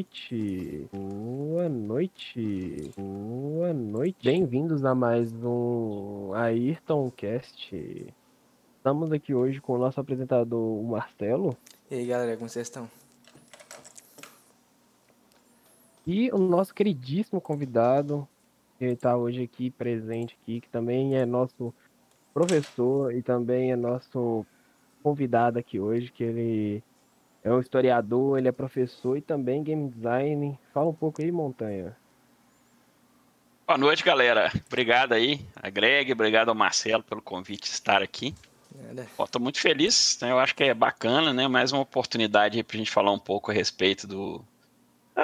noite. Boa noite. Boa noite. Bem-vindos a mais um Ayrton Cast. Estamos aqui hoje com o nosso apresentador, o Marcelo. E aí, galera, como vocês estão? E o nosso queridíssimo convidado, que está hoje aqui presente aqui, que também é nosso professor e também é nosso convidado aqui hoje, que ele é um historiador, ele é professor e também game design. Fala um pouco aí, Montanha. Boa noite, galera. Obrigado aí, a Greg, obrigado ao Marcelo pelo convite de estar aqui. Estou muito feliz, né? eu acho que é bacana, né? Mais uma oportunidade para a gente falar um pouco a respeito do,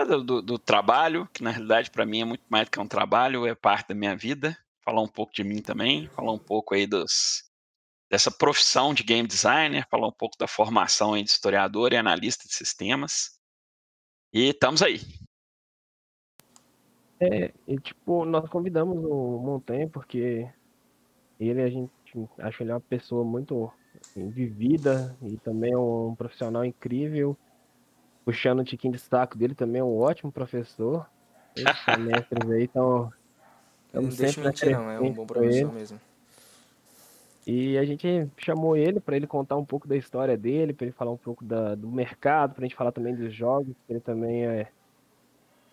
do, do, do trabalho, que na realidade para mim é muito mais do que um trabalho, é parte da minha vida. Falar um pouco de mim também, falar um pouco aí dos, dessa profissão de game designer, falar um pouco da formação de historiador e analista de sistemas. E estamos aí. É, e, tipo, nós convidamos o Montanha porque ele, a gente acha ele uma pessoa muito assim, vivida e também é um profissional incrível. Puxando o tiquinho de saco dele também é um ótimo professor. Esses mestres aí estão. Não deixa mentir, não, é um bom professor mesmo. E a gente chamou ele para ele contar um pouco da história dele, para ele falar um pouco da, do mercado, para a gente falar também dos jogos, ele também é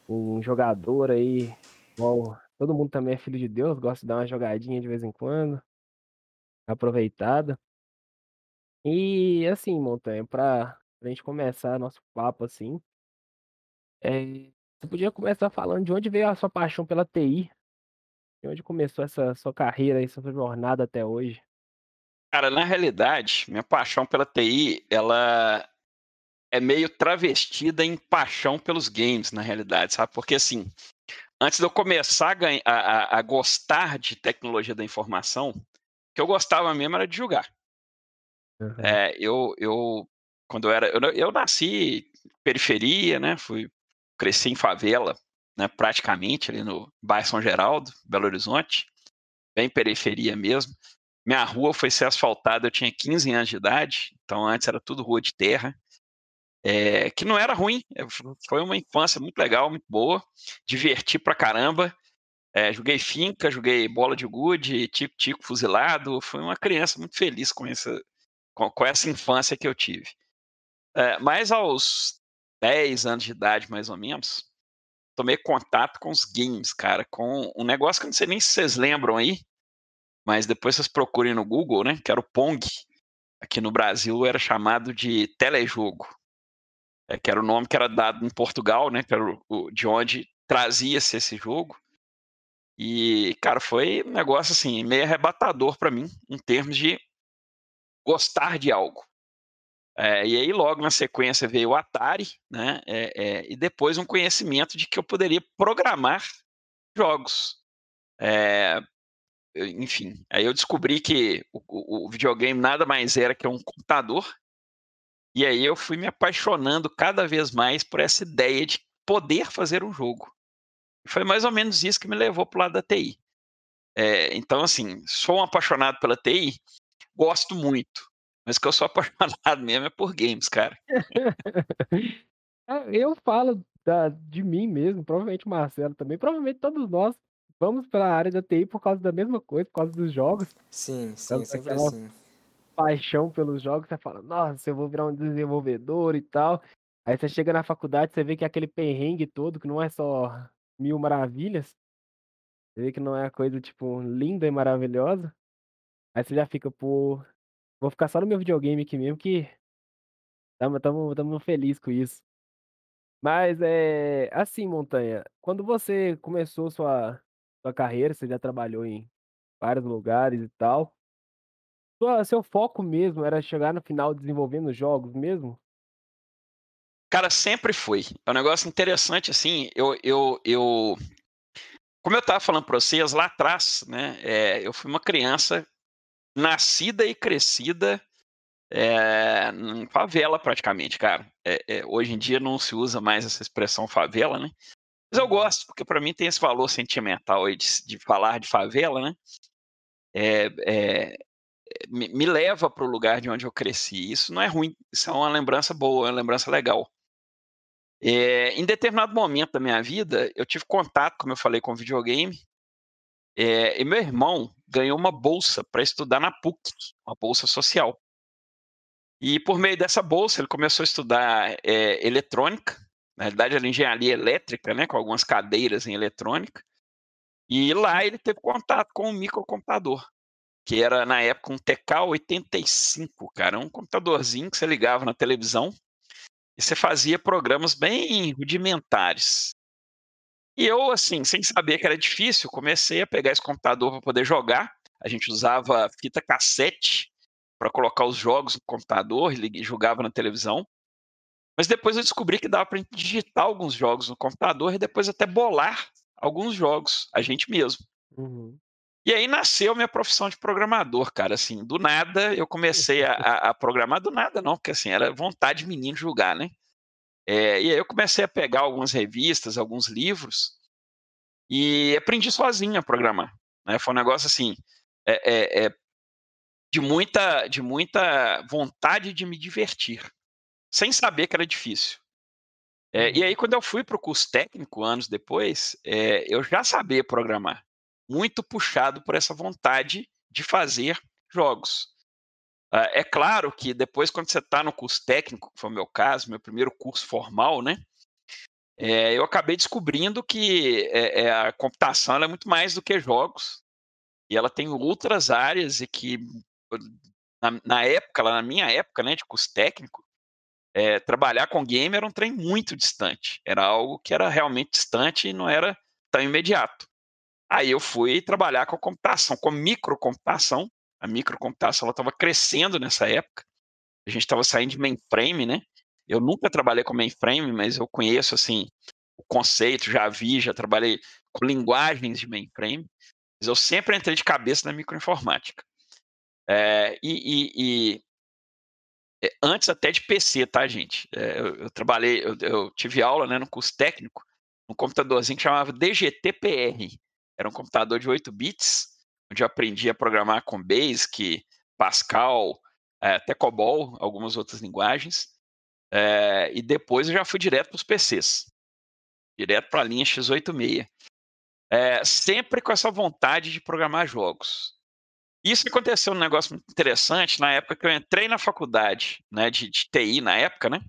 um jogador aí, igual todo mundo também é filho de Deus, gosta de dar uma jogadinha de vez em quando, aproveitada. E assim, Montanha, para a gente começar nosso papo assim, é, você podia começar falando de onde veio a sua paixão pela TI, de onde começou essa sua carreira, essa sua jornada até hoje. Cara, na realidade, minha paixão pela TI, ela é meio travestida em paixão pelos games, na realidade, sabe? Porque assim, antes de eu começar a, a, a gostar de tecnologia da informação, o que eu gostava mesmo era de jogar. Uhum. É, eu, eu, quando eu era, eu, eu nasci periferia, né? Fui cresci em favela, né? Praticamente ali no bairro São Geraldo, Belo Horizonte, bem periferia mesmo. Minha rua foi ser asfaltada, eu tinha 15 anos de idade, então antes era tudo rua de terra. É, que não era ruim, é, foi uma infância muito legal, muito boa, diverti pra caramba. É, joguei finca, joguei bola de gude, tico-tico fuzilado. Fui uma criança muito feliz com essa, com, com essa infância que eu tive. É, mas aos 10 anos de idade, mais ou menos, tomei contato com os games, cara, com um negócio que eu não sei nem se vocês lembram aí, mas depois vocês procurem no Google, né? Que era o Pong. Aqui no Brasil era chamado de telejogo. É, que era o nome que era dado em Portugal, né? Que era o, de onde trazia-se esse jogo. E, cara, foi um negócio assim, meio arrebatador para mim, em termos de gostar de algo. É, e aí, logo na sequência, veio o Atari, né? É, é, e depois um conhecimento de que eu poderia programar jogos. É, enfim, aí eu descobri que o, o, videogame nada mais era que um computador. E aí eu fui me apaixonando cada vez mais por essa ideia de poder fazer um jogo. Foi mais ou menos isso que me levou para o lado da TI. É, então, assim, sou um apaixonado pela TI, gosto muito. Mas que eu sou apaixonado mesmo é por games, cara. É, eu falo da, de mim mesmo, provavelmente o Marcelo também, provavelmente todos nós vamos para a área da TI por causa da mesma coisa, por causa dos jogos. Sim, sim, sempre assim. Paixão pelos jogos, você fala, nossa, eu vou virar um desenvolvedor e tal. Aí você chega na faculdade, você vê que é aquele perrengue todo, que não é só mil maravilhas. Você vê que não é a coisa, tipo, linda e maravilhosa. Aí você já fica, pô, vou ficar só no meu videogame aqui mesmo, que tamo, tamo, tamo feliz com isso. Mas é assim, Montanha, quando você começou sua, sua carreira, você já trabalhou em vários lugares e tal. Sua, seu foco mesmo era chegar no final desenvolvendo jogos mesmo? Cara, sempre foi. É um negócio interessante, assim, eu, eu, eu... Como eu estava falando para vocês lá atrás, né, é, eu fui uma criança nascida e crescida é, em favela praticamente, cara. É, é, hoje em dia não se usa mais essa expressão favela, né? Mas eu gosto, porque para mim tem esse valor sentimental aí de, de falar de favela, né? É, é, me, me, leva para o lugar de onde eu cresci. Isso não é ruim, isso é uma lembrança boa, uma lembrança legal. É, em determinado momento da minha vida, eu tive contato, como eu falei, com videogame. É, e meu irmão ganhou uma bolsa para estudar na PUC, uma bolsa social. E por meio dessa bolsa, ele começou a estudar é, eletrônica, na realidade era engenharia elétrica, né, com algumas cadeiras em eletrônica. E lá ele teve contato com um microcomputador, que era na época um TK-85, cara, um computadorzinho que você ligava na televisão e você fazia programas bem rudimentares. E eu, assim, sem saber que era difícil, comecei a pegar esse computador para poder jogar. A gente usava fita cassete para colocar os jogos no computador e jogava na televisão. Mas depois eu descobri que dava para digitar alguns jogos no computador e depois até bolar alguns jogos, a gente mesmo. Uhum. E aí nasceu minha profissão de programador, cara. Assim, do nada eu comecei a, a, programar, do nada não, porque assim, era vontade de menino julgar, né? É, e aí eu comecei a pegar algumas revistas, alguns livros, e aprendi sozinho a programar. Né? Foi um negócio assim, é, é, é, de, muita, de muita vontade de me divertir, sem saber que era difícil. É, e uhum. aí, quando eu fui para o curso técnico, anos depois, é, eu já sabia programar muito puxado por essa vontade de fazer jogos. Uh, é claro que depois, quando você está no curso técnico, que foi o meu caso, meu primeiro curso formal, né? É, eu acabei descobrindo que é, é, a computação é muito mais do que jogos e ela tem outras áreas e que na, na época, na minha época, né, de curso técnico, é, trabalhar com game era um trem muito distante. Era algo que era realmente distante e não era tão imediato. Aí eu fui trabalhar com computação, com microcomputação. A microcomputação estava crescendo nessa época. A gente estava saindo de mainframe, né? Eu nunca trabalhei com mainframe, mas eu conheço assim o conceito, já vi, já trabalhei com linguagens de mainframe. Mas eu sempre entrei de cabeça na microinformática. É, e, e, e é, antes até de PC, tá, gente? É, eu, eu, trabalhei, eu, eu, tive aula né, no curso técnico, um computadorzinho que chamava DGTPR, era um computador de 8 bits, onde eu aprendi a programar com Basic, Pascal, é, até COBOL, algumas outras linguagens. É, e depois eu já fui direto para os PCs, direto para a linha x86. É, sempre com essa vontade de programar jogos. Isso aconteceu um negócio muito interessante na época que eu entrei na faculdade né, de, de TI, na época, né?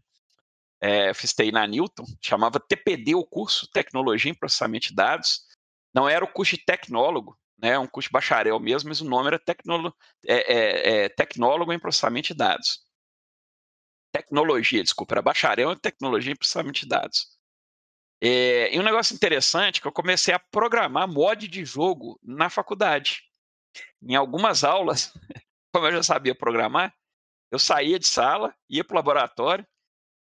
É, fiz TI na Newton, chamava TPD o curso, Tecnologia em Processamento de Dados. Não era o curso de tecnólogo, né, um curso de bacharel mesmo, mas o nome era tecnólogo, é, é, é, tecnólogo em processamento de dados. Tecnologia, desculpa, era bacharel em tecnologia em processamento de dados. É, e um negócio interessante é que eu comecei a programar mod de jogo na faculdade. Em algumas aulas, como eu já sabia programar, eu saía de sala, ia para o laboratório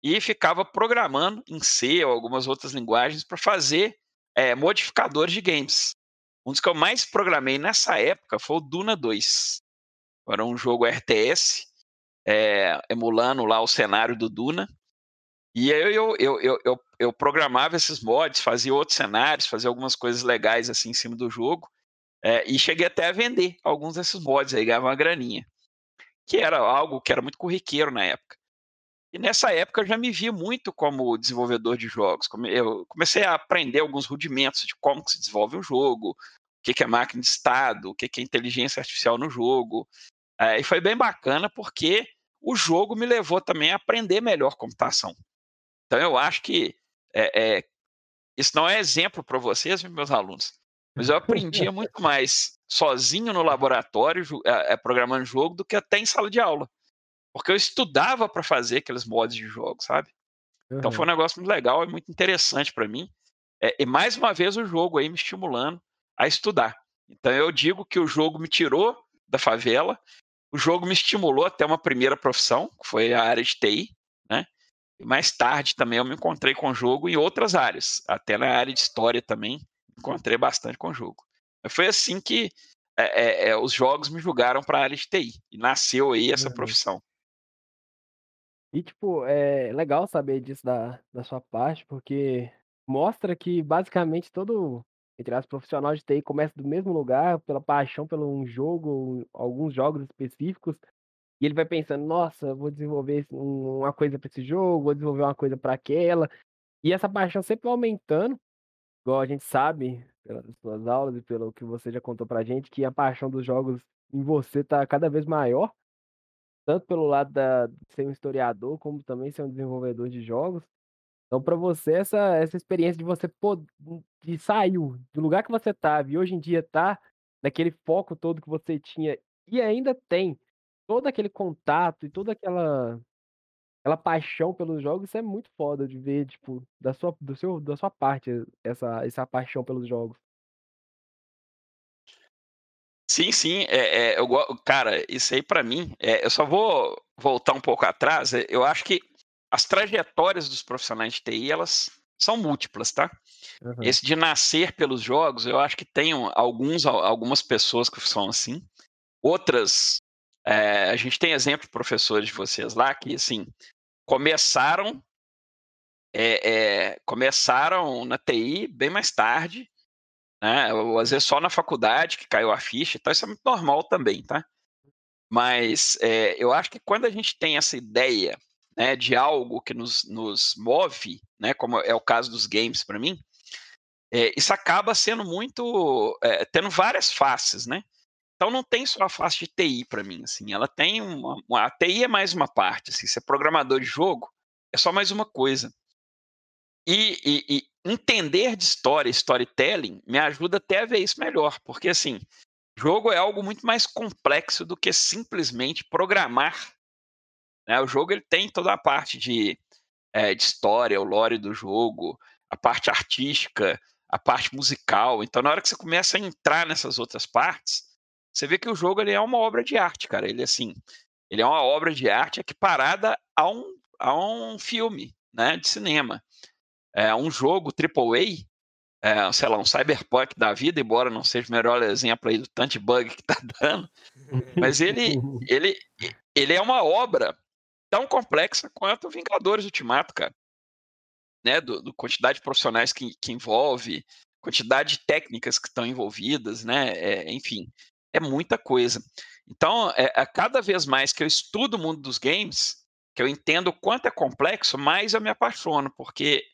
e ficava programando em C ou algumas outras linguagens para fazer é, modificadores de games. Um dos que eu mais programei nessa época foi o Duna 2. Era um jogo RTS, é, emulando lá o cenário do Duna. E aí eu, eu, eu, eu, eu programava esses mods, fazia outros cenários, fazia algumas coisas legais assim em cima do jogo. É, e cheguei até a vender alguns desses mods aí, ganhava uma graninha. Que era algo que era muito corriqueiro na época. E nessa época eu já me vi muito como desenvolvedor de jogos. Eu comecei a aprender alguns rudimentos de como se desenvolve um jogo, o que é máquina de estado, o que é inteligência artificial no jogo. É, e foi bem bacana porque o jogo me levou também a aprender melhor computação. Então eu acho que é, é, isso não é exemplo para vocês, meus alunos, mas eu aprendia muito mais sozinho no laboratório, é, programando jogo, do que até em sala de aula. Porque eu estudava para fazer aqueles mods de jogo, sabe? Uhum. Então foi um negócio muito legal e muito interessante para mim. É, e mais uma vez o jogo aí me estimulando a estudar. Então eu digo que o jogo me tirou da favela, o jogo me estimulou até uma primeira profissão, que foi a área de TI, né? E mais tarde também eu me encontrei com o jogo em outras áreas, até na área de história também encontrei bastante com o jogo. Foi assim que é, é, é os jogos me julgaram para a área de TI e nasceu aí essa uhum. profissão. E, tipo, é legal saber disso da, da sua parte, porque mostra que basicamente todo, entre as profissionais de TI começa do mesmo lugar, pela paixão pelo um jogo, alguns jogos específicos, e ele vai pensando, nossa, vou desenvolver uma coisa para esse jogo, vou desenvolver uma coisa para aquela. E essa paixão sempre vai aumentando, igual a gente sabe, pelas suas aulas e pelo que você já contou pra gente, que a paixão dos jogos em você tá cada vez maior, tanto pelo lado da de ser um historiador, como também ser um desenvolvedor de jogos. Então pra você essa essa experiência de você pod de saiu do lugar que você estava e hoje em dia tá naquele foco todo que você tinha e ainda tem todo aquele contato e toda aquela aquela paixão pelos jogos, isso é muito foda de ver, tipo, da sua do seu da sua parte essa essa paixão pelos jogos. Sim, sim, é é eu cara, isso aí pra mim, eh, eu só vou voltar um pouco atrás, eh, eu acho que as trajetórias dos profissionais de TI, elas são múltiplas, tá. Aham. Esse de nascer pelos jogos, eu acho que tem alguns algumas pessoas que são assim, outras, eh, a gente tem exemplo de professores de vocês lá que, assim, começaram eh eh, começaram na TI bem mais tarde, né, ou às vezes só na faculdade que caiu a ficha, então isso é muito normal também, tá. Mas, eh, eu acho que quando a gente tem essa ideia, né, de algo que nos nos move, né, como é o caso dos games pra mim, isso acaba sendo muito, tendo várias faces, né. Então não tem só a face de TI pra mim, assim, ela tem uma uma a TI é mais uma parte, assim, ser programador de jogo é só mais uma coisa. E e e entender de história, storytelling, me ajuda até a ver isso melhor, porque, assim, jogo é algo muito mais complexo do que simplesmente programar, né, o jogo ele tem toda a parte de, eh, de história, o lore do jogo, a parte artística, a parte musical, então na hora que você começa a entrar nessas outras partes, você vê que o jogo ele é uma obra de arte, cara, ele, assim, ele é uma obra de arte equiparada a um a um filme, né, de cinema. Eh, um jogo triple A, eh, sei lá, um Cyberpunk da vida, embora não seja o melhor exemplo aí do tanto bug que tá dando, mas ele ele ele é uma obra tão complexa quanto Vingadores Ultimato, cara. Né, do do quantidade de profissionais que que envolve, quantidade de técnicas que estão envolvidas, né, eh, enfim, é muita coisa. Então, eh, a cada vez mais que eu estudo o mundo dos games, que eu entendo o quanto é complexo, mais eu me apaixono, porque,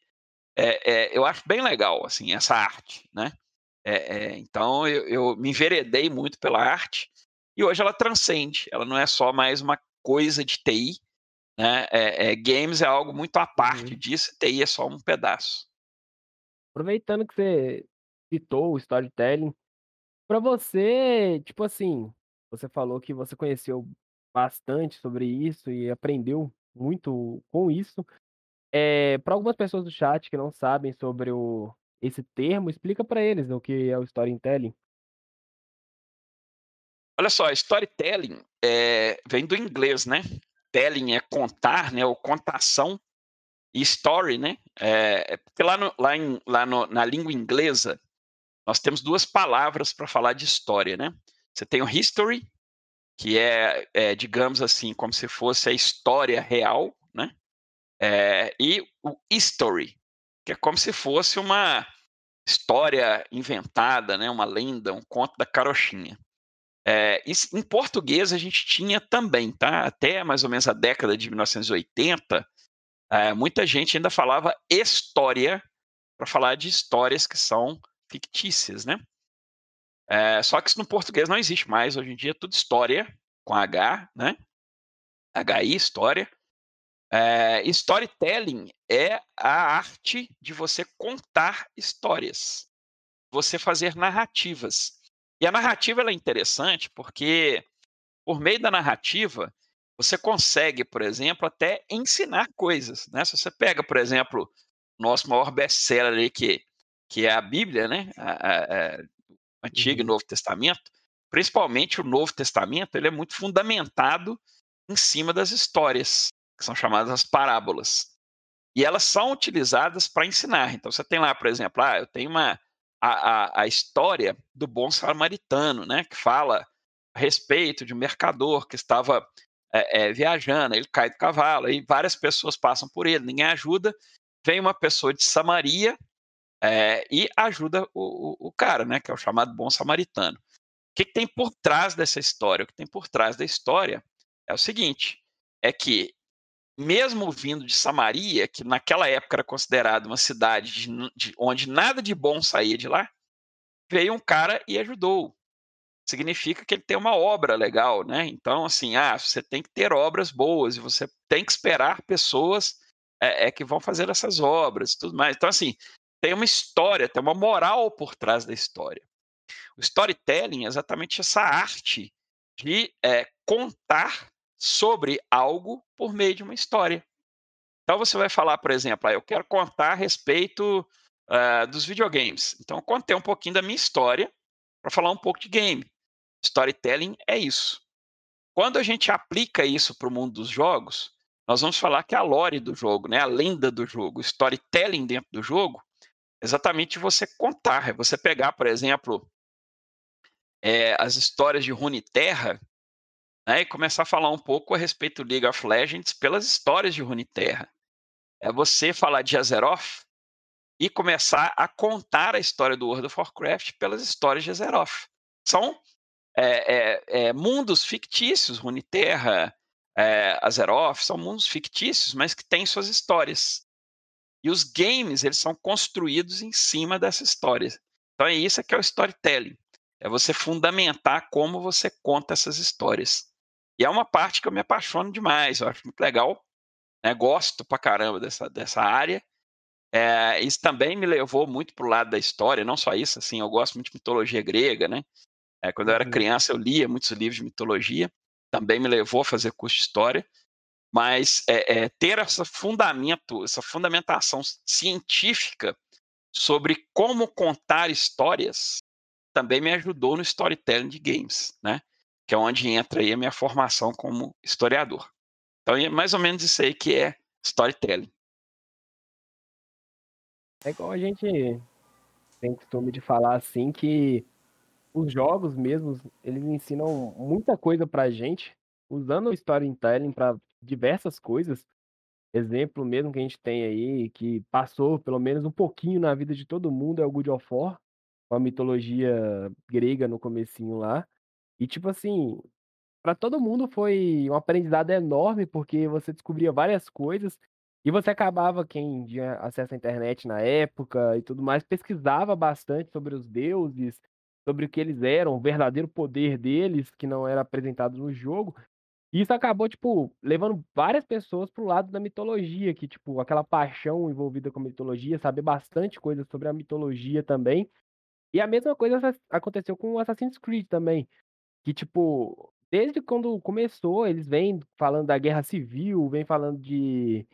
eh eh, eu acho bem legal, assim, essa arte, né. Eh eh, então eu eu me enveredei muito pela arte, e hoje ela transcende, ela não é só mais uma coisa de TI, né, eh, games é algo muito à parte Uhum. disso, TI é só um pedaço. Aproveitando que você citou o storytelling, pra você, tipo assim, você falou que você conheceu bastante sobre isso e aprendeu muito com isso, eh, pra algumas pessoas do chat que não sabem sobre o esse termo, explica pra eles o que é o storytelling. Olha só, storytelling, eh, vem do inglês, né, telling é contar, né, ou contação, e story, né, eh, porque lá no lá em lá no na língua inglesa, nós temos 2 palavras pra falar de história, né. Você tem o history, que é é digamos assim, como se fosse a história real, né, eh, e o history, que é como se fosse uma história inventada, né, uma lenda, um conto da carochinha. Isso em português a gente tinha também, tá, até mais ou menos a década de 1980, eh, muita gente ainda falava estória, pra falar de histórias que são fictícias, né. Eh, só que isso no português não existe mais, hoje em dia é tudo história, com H, né, HI, história. Eh, storytelling é a arte de você contar histórias, você fazer narrativas. E a narrativa ela é interessante, porque por meio da narrativa, você consegue, por exemplo, até ensinar coisas, né, se você pega, por exemplo, nosso maior best-seller aí que que é a Bíblia, né, a a a Antigo e Uhum. Novo Testamento, principalmente o Novo Testamento, ele é muito fundamentado em cima das histórias, que são chamadas as parábolas. E elas são utilizadas pra ensinar, então você tem lá, por exemplo, ah, eu tenho uma a a a história do bom samaritano, né, que fala a respeito de um mercador que estava, eh eh, viajando, ele cai do cavalo, aí várias pessoas passam por ele, ninguém ajuda, vem uma pessoa de Samaria, eh, e ajuda o o o cara, né, que é o chamado bom samaritano. Que que tem por trás dessa história? O que tem por trás da história é o seguinte, é que mesmo vindo de Samaria, que naquela época era considerada uma cidade de, de, onde nada de bom saía de lá, veio um cara e ajudou. Significa que ele tem uma obra legal, né? Então, assim, ah, você tem que ter obras boas e você tem que esperar pessoas é, é que vão fazer essas obras e tudo mais. Então, assim, tem uma história, tem uma moral por trás da história. O storytelling é exatamente essa arte de é, contar sobre algo por meio de uma história. Então você vai falar, por exemplo, ah, eu quero contar a respeito uh, dos videogames. Então eu contei um pouquinho da minha história para falar um pouco de game. Storytelling é isso. Quando a gente aplica isso para o mundo dos jogos, nós vamos falar que é a lore do jogo, né? a lenda do jogo, o storytelling dentro do jogo, exatamente você contar. É você pegar, por exemplo, é, as histórias de Runeterra né, e começar a falar um pouco a respeito do League of Legends pelas histórias de Runeterra. É você falar de Azeroth e começar a contar a história do World of Warcraft pelas histórias de Azeroth. São é, é, mundos fictícios, Runeterra, é, Azeroth, são mundos fictícios, mas que têm suas histórias. E os games, eles são construídos em cima dessas histórias. Então é isso que é o storytelling. É você fundamentar como você conta essas histórias. E é uma parte que eu me apaixono demais, eu acho muito legal. Né? Gosto pra caramba dessa, dessa área. É, isso também me levou muito pro lado da história, não só isso, assim, eu gosto muito de mitologia grega, né? É, quando eu era uhum. criança, eu lia muitos livros de mitologia, também me levou a fazer curso de história, mas é, é, ter essa fundamento, essa fundamentação científica sobre como contar histórias também me ajudou no storytelling de games, né? Que é onde entra aí a minha formação como historiador. Então é mais ou menos isso aí que é storytelling. É igual a gente tem costume de falar assim que os jogos mesmos, eles ensinam muita coisa pra gente, usando o storytelling para diversas coisas. Exemplo mesmo que a gente tem aí, que passou pelo menos um pouquinho na vida de todo mundo, é o God of War com a mitologia grega no comecinho lá. E tipo assim, para todo mundo foi um aprendizado enorme, porque você descobria várias coisas e você acabava, quem tinha acesso à internet na época e tudo mais, pesquisava bastante sobre os deuses, sobre o que eles eram, o verdadeiro poder deles, que não era apresentado no jogo. Isso acabou, tipo, levando várias pessoas pro lado da mitologia, que, tipo, aquela paixão envolvida com a mitologia, saber bastante coisa sobre a mitologia também. E a mesma coisa aconteceu com Assassin's Creed também. Que, tipo, desde quando começou, eles vêm falando da guerra civil, vêm falando de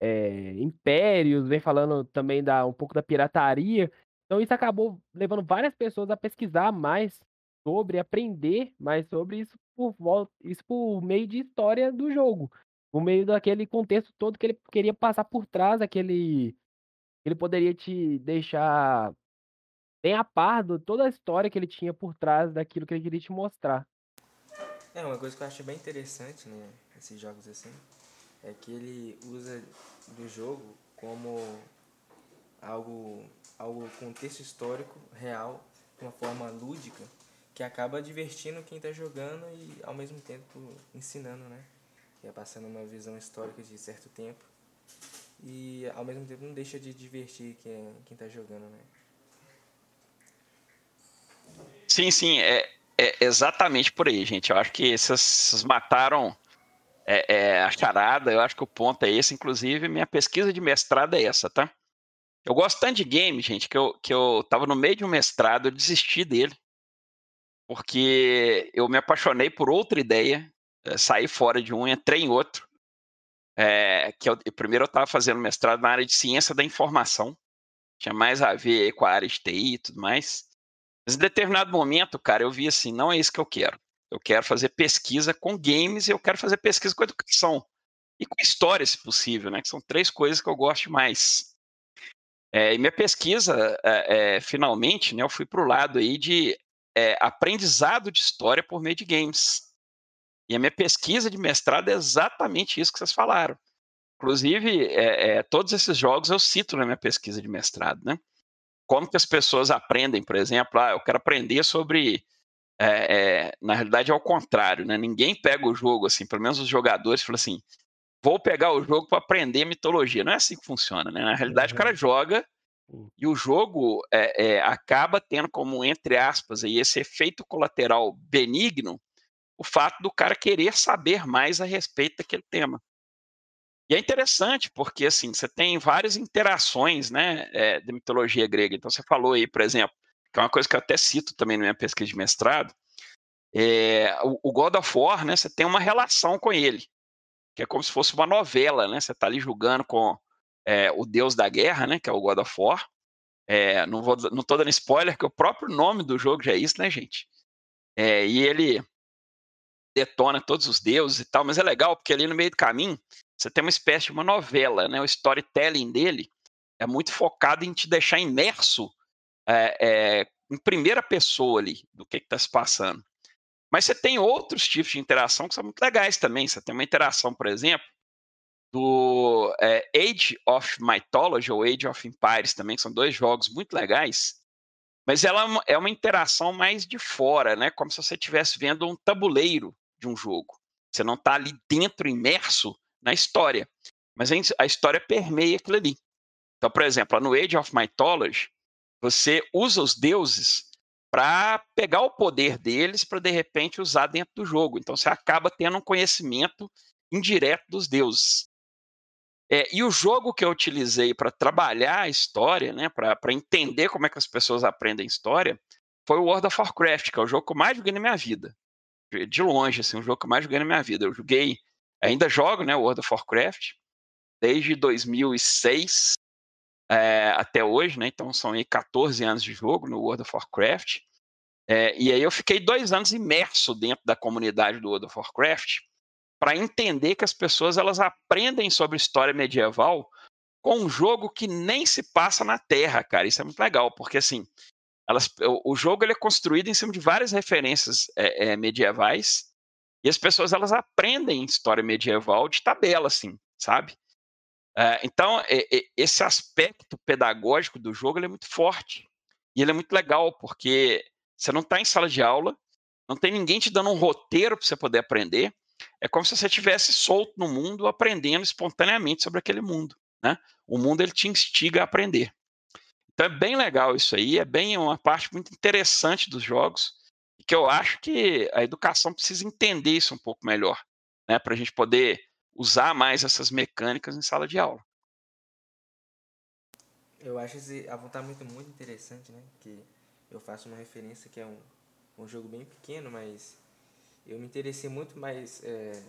é, impérios, vem falando também da, um pouco da pirataria. Então isso acabou levando várias pessoas a pesquisar mais sobre, aprender mais sobre isso por volta, isso por meio de história do jogo, por meio daquele contexto todo que ele queria passar por trás, aquele ele poderia te deixar bem a par de toda a história que ele tinha por trás daquilo que ele queria te mostrar. É, uma coisa que eu acho bem interessante, né, esses jogos assim, é que ele usa do jogo como algo, algo contexto histórico real, de uma forma lúdica, que acaba divertindo quem está jogando e ao mesmo tempo ensinando, né? E é passando uma visão histórica de certo tempo e ao mesmo tempo não deixa de divertir quem, quem tá jogando, né? Sim, sim, é, é exatamente por aí, gente. Eu acho que vocês mataram é, é, a charada, eu acho que o ponto é esse. Inclusive, minha pesquisa de mestrado é essa, tá? Eu gosto tanto de game, gente, que eu, que eu tava no meio de um mestrado, eu desisti dele, porque eu me apaixonei por outra ideia, é, saí fora de um, entrei em outro. É, que eu, primeiro eu estava fazendo mestrado na área de ciência da informação, tinha mais a ver com a área de TI e tudo mais. Mas em determinado momento, cara, eu vi assim, não é isso que eu quero. Eu quero fazer pesquisa com games e eu quero fazer pesquisa com educação. E com história, se possível, né? Que são três coisas que eu gosto mais. É, e minha pesquisa, é, finalmente, né, eu fui para o lado aí de é, aprendizado de história por meio de games. E a minha pesquisa de mestrado é exatamente isso que vocês falaram. Inclusive, é, é, todos esses jogos eu cito na minha pesquisa de mestrado, né? como que as pessoas aprendem, por exemplo, ah, eu quero aprender sobre. É, é, na realidade é ao contrário, né? Ninguém pega o jogo assim, pelo menos os jogadores falam assim: vou pegar o jogo para aprender mitologia. Não é assim que funciona, né? Na realidade, uhum. o cara joga e o jogo é, é, acaba tendo como, entre aspas, aí, esse efeito colateral benigno o fato do cara querer saber mais a respeito daquele tema. E é interessante porque assim você tem várias interações, né, é, de mitologia grega. Então você falou aí, por exemplo, que é uma coisa que eu até cito também na minha pesquisa de mestrado, é, o, o, God of War, né, você tem uma relação com ele, que é como se fosse uma novela, né? Você está ali julgando com é, o deus da guerra, né, que é o God of War. É, não vou, não tô dando spoiler, que o próprio nome do jogo já é isso, né, gente? É, e ele detona todos os deuses e tal, mas é legal porque ali no meio do caminho você tem uma espécie de uma novela, né? O storytelling dele é muito focado em te deixar imerso é, em primeira pessoa ali do que está se passando. Mas você tem outros tipos de interação que são muito legais também. Você tem uma interação, por exemplo, do é, Age of Mythology ou Age of Empires também, que são dois jogos muito legais. Mas ela é uma interação mais de fora, né? Como se você estivesse vendo um tabuleiro de um jogo. Você não está ali dentro, imerso na história. Mas a história permeia aquilo ali. Então, por exemplo, no Age of Mythology, você usa os deuses para pegar o poder deles para de repente usar dentro do jogo. Então você acaba tendo um conhecimento indireto dos deuses. É, e o jogo que eu utilizei para trabalhar a história, né, para entender como é que as pessoas aprendem história, foi o World of Warcraft, que é o jogo que eu mais joguei na minha vida. De longe, assim, o jogo que eu mais joguei na minha vida. Eu joguei Ainda jogo, né, World of Warcraft, desde 2006 é, até hoje, né? Então são aí 14 anos de jogo no World of Warcraft. É, e aí eu fiquei dois anos imerso dentro da comunidade do World of Warcraft para entender que as pessoas elas aprendem sobre história medieval com um jogo que nem se passa na Terra, cara. Isso é muito legal, porque assim, elas, o, o jogo ele é construído em cima de várias referências é, é, medievais e as pessoas elas aprendem história medieval de tabela, assim, sabe? Então, é, é, esse aspecto pedagógico do jogo é muito forte. E ele é muito legal, porque você não está em sala de aula, não tem ninguém te dando um roteiro para você poder aprender. É como se você estivesse solto no mundo, aprendendo espontaneamente sobre aquele mundo. Né? O mundo ele te instiga a aprender. Então é bem legal isso aí, é bem uma parte muito interessante dos jogos que eu acho que a educação precisa entender isso um pouco melhor, né, para a gente poder usar mais essas mecânicas em sala de aula. Eu acho esse apontamento muito interessante, né? Que eu faço uma referência que é um, um jogo bem pequeno, mas eu me interessei muito mais é,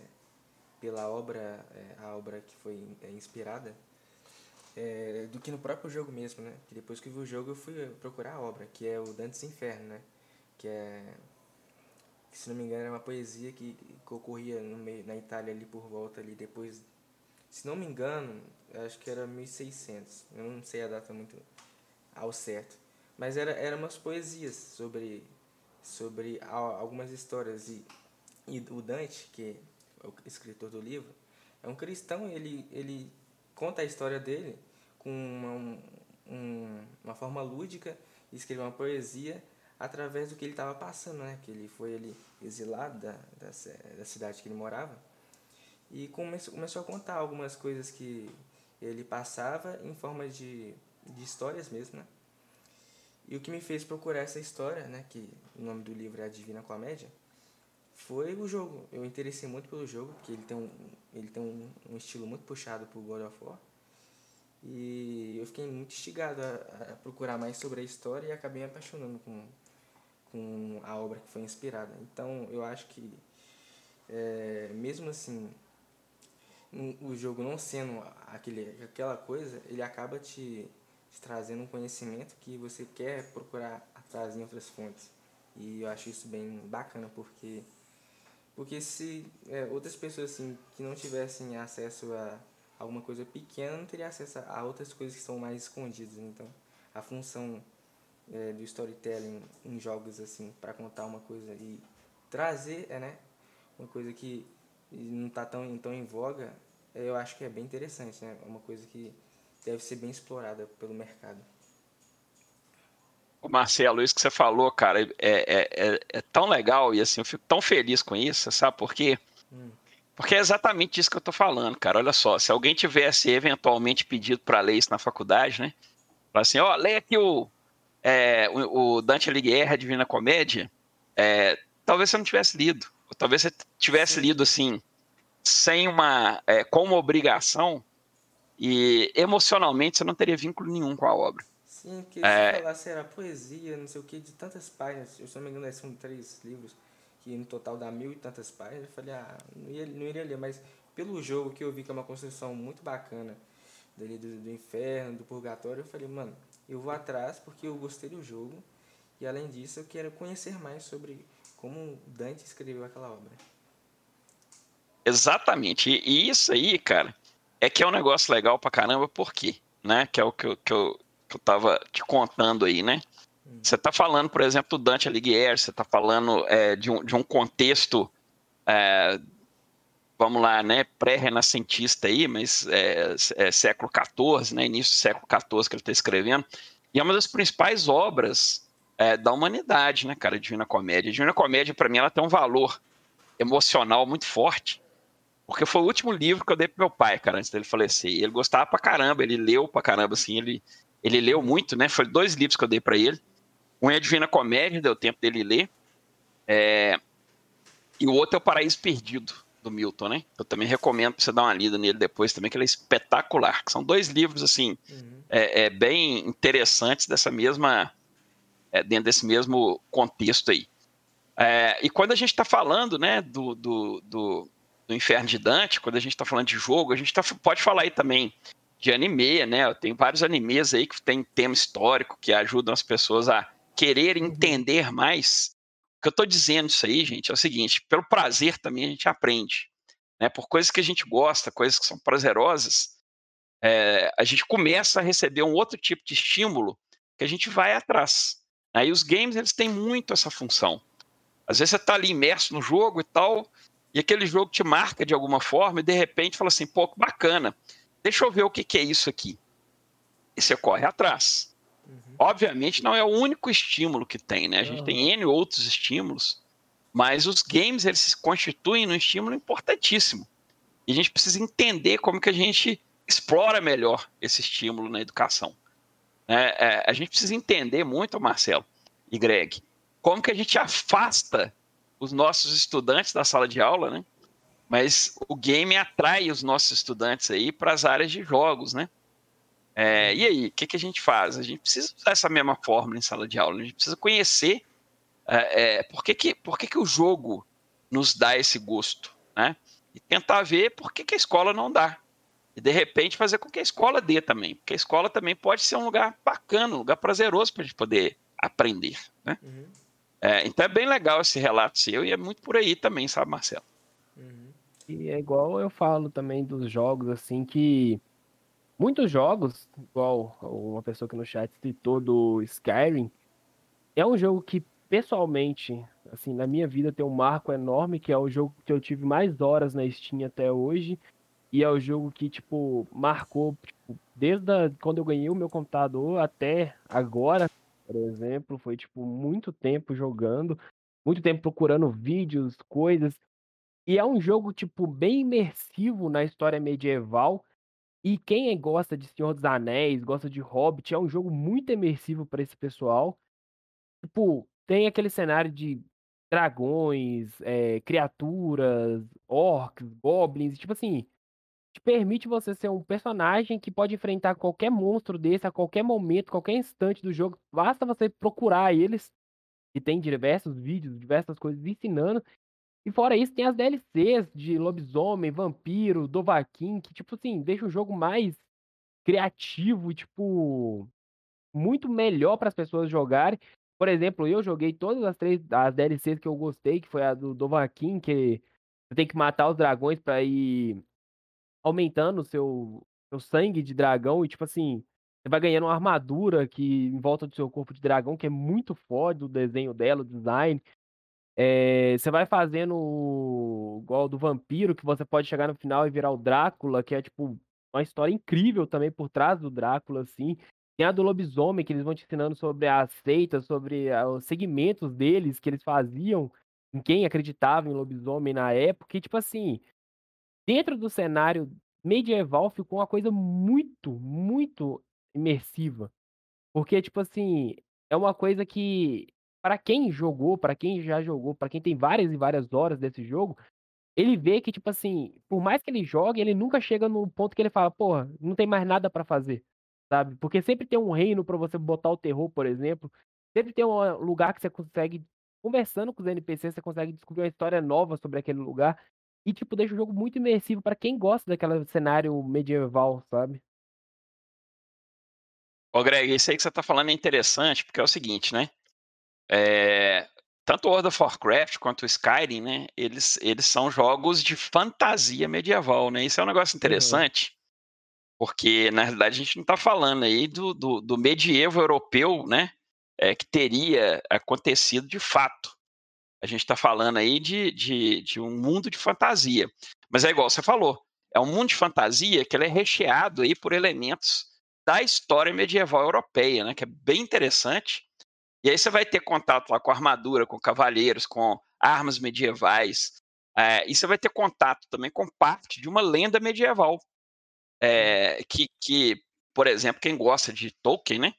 pela obra, é, a obra que foi é, inspirada, é, do que no próprio jogo mesmo, né? Que depois que vi o jogo eu fui procurar a obra, que é o Dante's Inferno, né? que é que se não me engano era uma poesia que, que ocorria meio, na Itália ali por volta ali depois se não me engano acho que era 1600 eu não sei a data muito ao certo mas era era umas poesias sobre sobre algumas histórias e, e o Dante que é o escritor do livro é um cristão ele ele conta a história dele com uma, um, uma forma lúdica e escreve uma poesia através do que ele estava passando, né? Que ele foi ele exilado da, da, da cidade que ele morava e começou, começou a contar algumas coisas que ele passava em forma de, de histórias mesmo, né? E o que me fez procurar essa história, né? Que o nome do livro é A Divina Comédia, foi o jogo. Eu interessei muito pelo jogo, porque ele tem um, ele tem um, um estilo muito puxado por God of War. E eu fiquei muito instigado a, a, procurar mais sobre a história e acabei me apaixonando com, com a obra que foi inspirada. Então eu acho que é, mesmo assim o jogo não sendo aquele, aquela coisa, ele acaba te, te, trazendo um conhecimento que você quer procurar atrás em outras fontes. E eu acho isso bem bacana, porque, porque se é, outras pessoas assim, que não tivessem acesso a alguma coisa pequena, não teriam acesso a outras coisas que são mais escondidas. Então, a função é, do storytelling em jogos assim para contar uma coisa e trazer é né uma coisa que não está tão tão em voga eu acho que é bem interessante né uma coisa que deve ser bem explorada pelo mercado Marcelo, isso que você falou, cara, é, é, é, é, tão legal e assim, eu fico tão feliz com isso, sabe por quê? Hum. Porque é exatamente isso que eu tô falando, cara. Olha só, se alguém tivesse eventualmente pedido para ler isso na faculdade, né? Falar assim, ó, leia aqui o, é, o, o, Dante Alighieri, a Divina Comédia, é, talvez você não tivesse lido. Ou talvez você tivesse Sim. lido assim, sem uma. É, com uma obrigação, e emocionalmente você não teria vínculo nenhum com a obra. Sim, porque se é... falasse era poesia, não sei o que, de tantas páginas, se eu não me engano, são três livros que no total dá mil e tantas páginas, eu falei, ah, não, ia, não iria ler, mas pelo jogo que eu vi que é uma construção muito bacana dele do, do inferno, do purgatório, eu falei, mano, eu vou atrás porque eu gostei do jogo e além disso eu quero conhecer mais sobre como Dante escreveu aquela obra. Exatamente, e, isso aí, cara, é que é um negócio legal pra caramba, por quê? Né? Que é o que eu, que eu, que eu tava te contando aí, né? Você está falando, por exemplo, do Dante Alighieri, você está falando é, de, um, de um contexto, é, vamos lá, né, pré-renascentista aí, mas é, é século XIV, né, início do século XIV que ele está escrevendo, e é uma das principais obras é, da humanidade, né, cara, Divina Comédia. A Divina Comédia, para mim, ela tem um valor emocional muito forte, porque foi o último livro que eu dei pro meu pai, cara, antes dele falecer. E ele gostava pra caramba, ele leu pra caramba, assim, ele, ele leu muito, né? Foi dois livros que eu dei para ele. Um é a Divina Comédia, deu tempo dele ler. É... E o outro é o Paraíso Perdido, do Milton, né? Eu também recomendo pra você dar uma lida nele depois também, que ele é espetacular. São dois livros, assim, uhum. é, é, bem interessantes dessa mesma... É, dentro desse mesmo contexto aí. É, e quando a gente está falando, né, do, do, do, do, Inferno de Dante, quando a gente está falando de jogo, a gente tá, pode falar aí também de anime, né? Tem vários animes aí que tem tema histórico que ajudam as pessoas a querer uhum. entender mais. O que eu estou dizendo isso aí, gente, é o seguinte: pelo prazer também a gente aprende. Né? Por coisas que a gente gosta, coisas que são prazerosas, é, a gente começa a receber um outro tipo de estímulo que a gente vai atrás. Aí os games eles têm muito essa função. Às vezes você está ali imerso no jogo e tal, e aquele jogo te marca de alguma forma, e de repente fala assim, pô, bacana, deixa eu ver o que, que é isso aqui. E você corre atrás. Uhum. Obviamente não é o único estímulo que tem, né? A gente uhum. tem N outros estímulos, mas os games eles se constituem num estímulo importantíssimo. E a gente precisa entender como que a gente explora melhor esse estímulo na educação. É, é, a gente precisa entender muito, Marcelo e Greg, como que a gente afasta os nossos estudantes da sala de aula, né? Mas o game atrai os nossos estudantes aí para as áreas de jogos, né? É, e aí, o que, que, a gente faz? A gente precisa usar essa mesma fórmula em sala de aula, a gente precisa conhecer é, é, por, que, que, por que, que o jogo nos dá esse gosto, né? E tentar ver por que, que a escola não dá. E de repente fazer com que a escola dê também, porque a escola também pode ser um lugar bacana, um lugar prazeroso para a gente poder aprender, né? Uhum. É, então é bem legal esse relato seu e é muito por aí também, sabe, Marcelo? E é igual eu falo também dos jogos, assim, que muitos jogos, igual uma pessoa que no chat citou do Skyrim, é um jogo que pessoalmente, assim, na minha vida tem um marco enorme, que é o jogo que eu tive mais horas na Steam até hoje, e é o jogo que, tipo, marcou, tipo, desde a, quando eu ganhei o meu computador até agora, por exemplo, foi, tipo, muito tempo jogando, muito tempo procurando vídeos, coisas, e é um jogo, tipo, bem imersivo na história medieval, e quem é gosta de Senhor dos Anéis, gosta de Hobbit, é um jogo muito imersivo para esse pessoal. Tipo, tem aquele cenário de dragões, é, criaturas, orcs, goblins, tipo assim, te permite você ser um personagem que pode enfrentar qualquer monstro desse a qualquer momento, qualquer instante do jogo. Basta você procurar eles, e tem diversos vídeos, diversas coisas ensinando, e fora isso, tem as DLCs de lobisomem, vampiro, Dovahkiin, que, tipo assim, deixa o jogo mais criativo e, tipo, muito melhor para as pessoas jogarem. Por exemplo, eu joguei todas as três as DLCs que eu gostei, que foi a do Dovahkiin, que você tem que matar os dragões para ir aumentando o seu, seu sangue de dragão e, tipo assim, você vai ganhando uma armadura que em volta do seu corpo de dragão, que é muito foda o desenho dela, o design. É, você vai fazendo igual do vampiro, que você pode chegar no final e virar o Drácula, que é tipo uma história incrível também por trás do Drácula, assim. Tem a do lobisomem, que eles vão te ensinando sobre as seitas, sobre os segmentos deles que eles faziam, em quem acreditava em lobisomem na época, e tipo assim, dentro do cenário medieval ficou uma coisa muito, muito imersiva. Porque, tipo assim, é uma coisa que para quem jogou, para quem já jogou, para quem tem várias e várias horas desse jogo, ele vê que, tipo assim, por mais que ele jogue, ele nunca chega no ponto que ele fala: "Porra, não tem mais nada pra fazer", sabe. Porque sempre tem um reino pra você botar o terror, por exemplo, sempre tem um lugar que você consegue conversando com os NPCs, você consegue descobrir uma história nova sobre aquele lugar, e tipo, deixa o jogo muito imersivo pra quem gosta daquela cenário medieval, sabe. Ô Greg, isso aí que você tá falando é interessante, porque é o seguinte, né, eh, tanto o World of Warcraft quanto o Skyrim, né, eles eles são jogos de fantasia medieval, né, isso é um negócio interessante, porque na realidade a gente não tá falando aí do do do medievo europeu, né, eh, que teria acontecido de fato. A gente tá falando aí de de de um mundo de fantasia. Mas é igual você falou, é um mundo de fantasia que ele é recheado aí por elementos da história medieval europeia, né, que é bem interessante. E aí você vai ter contato lá com armadura, com cavaleiros, com armas medievais, eh, e você vai ter contato também com parte de uma lenda medieval. Eh, que que, por exemplo, quem gosta de Tolkien, né,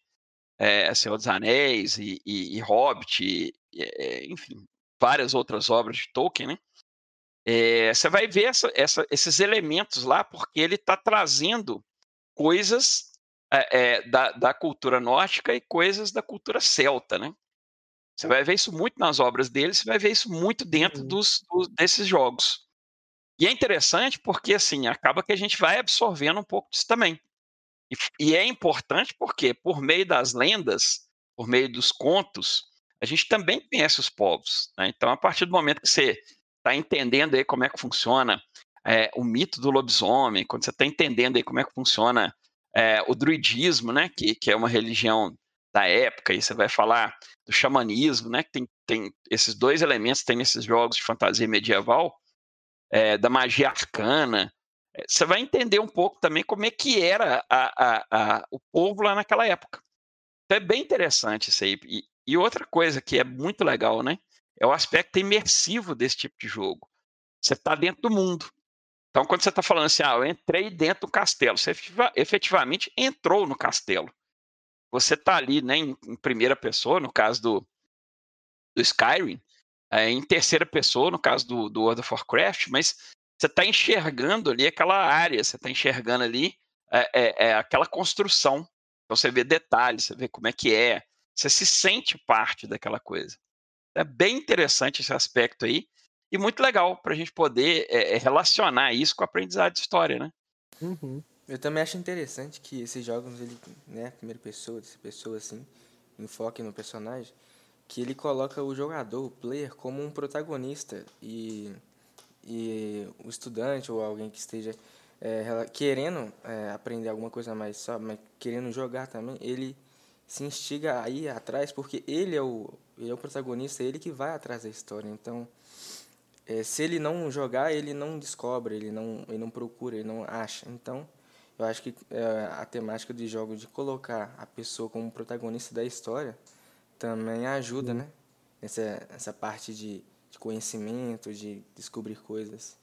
eh, Senhor dos Anéis e e e Hobbit, eh, enfim, várias outras obras de Tolkien, né, eh, você vai ver essa essa esses elementos lá, porque ele tá trazendo coisas, eh eh, da da cultura nórdica e coisas da cultura celta, né. Você vai ver isso muito nas obras dele, você vai ver isso muito dentro Uhum. dos dos desses jogos. E é interessante, porque, assim, acaba que a gente vai absorvendo um pouco disso também. E e é importante, porque por meio das lendas, por meio dos contos, a gente também conhece os povos, né, então a partir do momento que você tá entendendo aí como é que funciona, eh, o mito do lobisomem, quando você tá entendendo aí como é que funciona, eh, o druidismo, né, que que é uma religião da época, e você vai falar do xamanismo, né, que tem tem esses 2 elementos, tem nesses jogos de fantasia medieval, eh, da magia arcana, eh, você vai entender um pouco também como é que era a a a o povo lá naquela época. Então é bem interessante isso aí. E e outra coisa que é muito legal, né, é o aspecto imersivo desse tipo de jogo. Você tá dentro do mundo. Então quando você tá falando assim: "Ah, eu entrei dentro do castelo", você efetiva efetivamente entrou no castelo. Você tá ali, né, em em primeira pessoa, no caso do do Skyrim, eh, em terceira pessoa, no caso do do World of Warcraft, mas você tá enxergando ali aquela área, você tá enxergando ali, eh eh eh, aquela construção. Então você vê detalhes, você vê como é que é, você se sente parte daquela coisa. É bem interessante esse aspecto aí, e muito legal pra gente poder, eh, relacionar isso com o aprendizado de história, né. Uhum. Eu também acho interessante que esses jogos ele, né, primeira pessoa, terceira pessoa, assim, enfoque no personagem, que ele coloca o jogador, o player, como um protagonista e e o estudante ou alguém que esteja, rela querendo, eh, aprender alguma coisa a mais, sabe, mas querendo jogar também, ele se instiga a ir atrás, porque ele é o ele é o protagonista, é ele que vai atrás da história. Então, eh, se ele não jogar, ele não descobre, ele não ele não procura, ele não acha. Então, eu acho que, eh, a temática de jogos de colocar a pessoa como protagonista da história, também ajuda, Sim. né, nessa essa parte de de conhecimento, de descobrir coisas.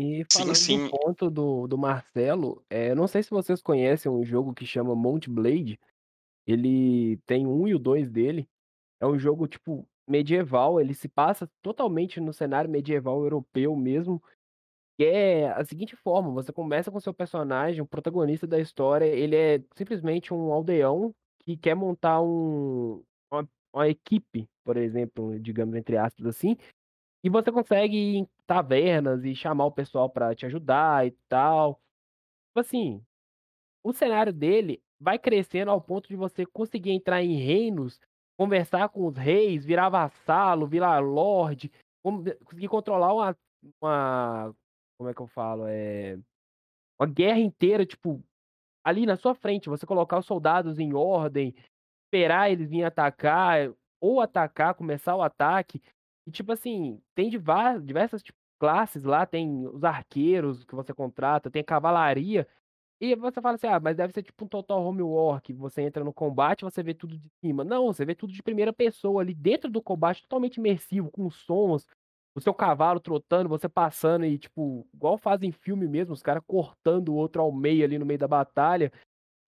E Sim, falando do sim. ponto do do Marcelo, eh, não sei se vocês conhecem um jogo que chama Mount Blade, ele tem 1 e o 2 dele, é um jogo, tipo, medieval, ele se passa totalmente no cenário medieval europeu mesmo, que é a seguinte forma, você começa com seu personagem, o protagonista da história, ele é simplesmente um aldeão que quer montar um uma uma equipe, por exemplo, digamos entre aspas assim, e você consegue ir em tavernas e chamar o pessoal pra te ajudar e tal. Tipo assim, o cenário dele vai crescendo ao ponto de você conseguir entrar em reinos, conversar com os reis, virar vassalo, virar lorde, de conseguir controlar uma uma como é que eu falo? Eh, uma guerra inteira, tipo, ali na sua frente, você colocar os soldados em ordem, esperar eles vim atacar, ou atacar, começar o ataque, e tipo assim, tem diversas, tipo, classes lá, tem os arqueiros que você contrata, tem cavalaria, e você fala assim: "Ah, mas deve ser tipo um Total Home War, que você entra no combate, você vê tudo de cima", não, você vê tudo de primeira pessoa ali dentro do combate, totalmente imersivo, com sons, o seu cavalo trotando, você passando e, tipo, igual fazem filme mesmo, os caras cortando o outro ao meio ali no meio da batalha.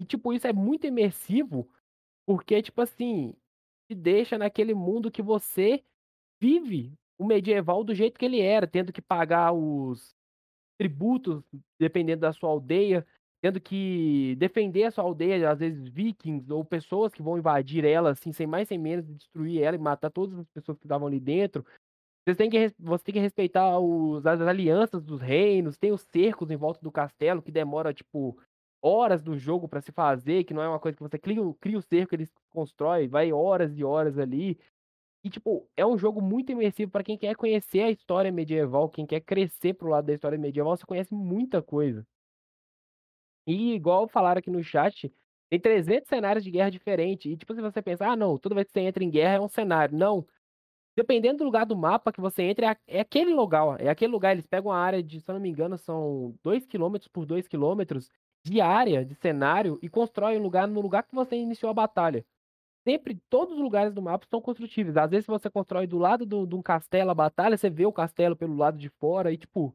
E, tipo, isso é muito imersivo, porque, tipo assim, te deixa naquele mundo que você vive o medieval do jeito que ele era, tendo que pagar os tributos, dependendo da sua aldeia, tendo que defender a sua aldeia, às vezes vikings ou pessoas que vão invadir ela, assim, sem mais sem menos, destruir ela e matar todas as pessoas que estavam ali dentro. Você tem que, você tem que respeitar os, as alianças dos reinos, tem os cercos em volta do castelo, que demora, tipo, horas do jogo para se fazer, que não é uma coisa que você cria, cria o cerco, eles constrói, vai horas e horas ali. E, tipo, é um jogo muito imersivo para quem quer conhecer a história medieval, quem quer crescer pro lado da história medieval, você conhece muita coisa. E, igual falaram aqui no chat, tem 300 cenários de guerra diferentes. E, tipo, se você pensar, ah, não, toda vez que você entra em guerra é um cenário. Não. Dependendo do lugar do mapa que você entra, é, é aquele lugar. É aquele lugar. Eles pegam a área de, se eu não me engano, são 2 km por 2 km de área, de cenário, e constroem um lugar no lugar que você iniciou a batalha sempre todos os lugares do mapa são construtíveis. Às vezes, se você constrói do lado de um castelo a batalha, você vê o castelo pelo lado de fora e, tipo,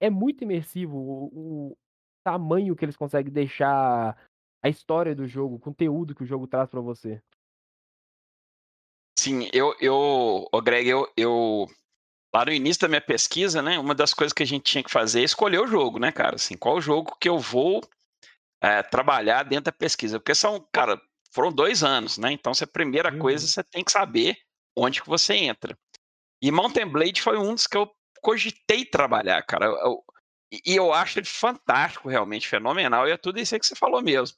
é muito imersivo o, o tamanho que eles conseguem deixar a história do jogo, o conteúdo que o jogo traz para você. Sim, eu, eu, o Greg, eu, eu, lá no início da minha pesquisa, né, uma das coisas que a gente tinha que fazer é escolher o jogo, né, cara, assim, qual jogo que eu vou é, trabalhar dentro da pesquisa, porque são, cara, foram dois anos, né? Então, a primeira uhum. coisa, você tem que saber onde que você entra. E Mountain Blade foi um dos que eu cogitei trabalhar, cara. Eu, e eu acho ele fantástico, realmente fenomenal, e é tudo isso que você falou mesmo.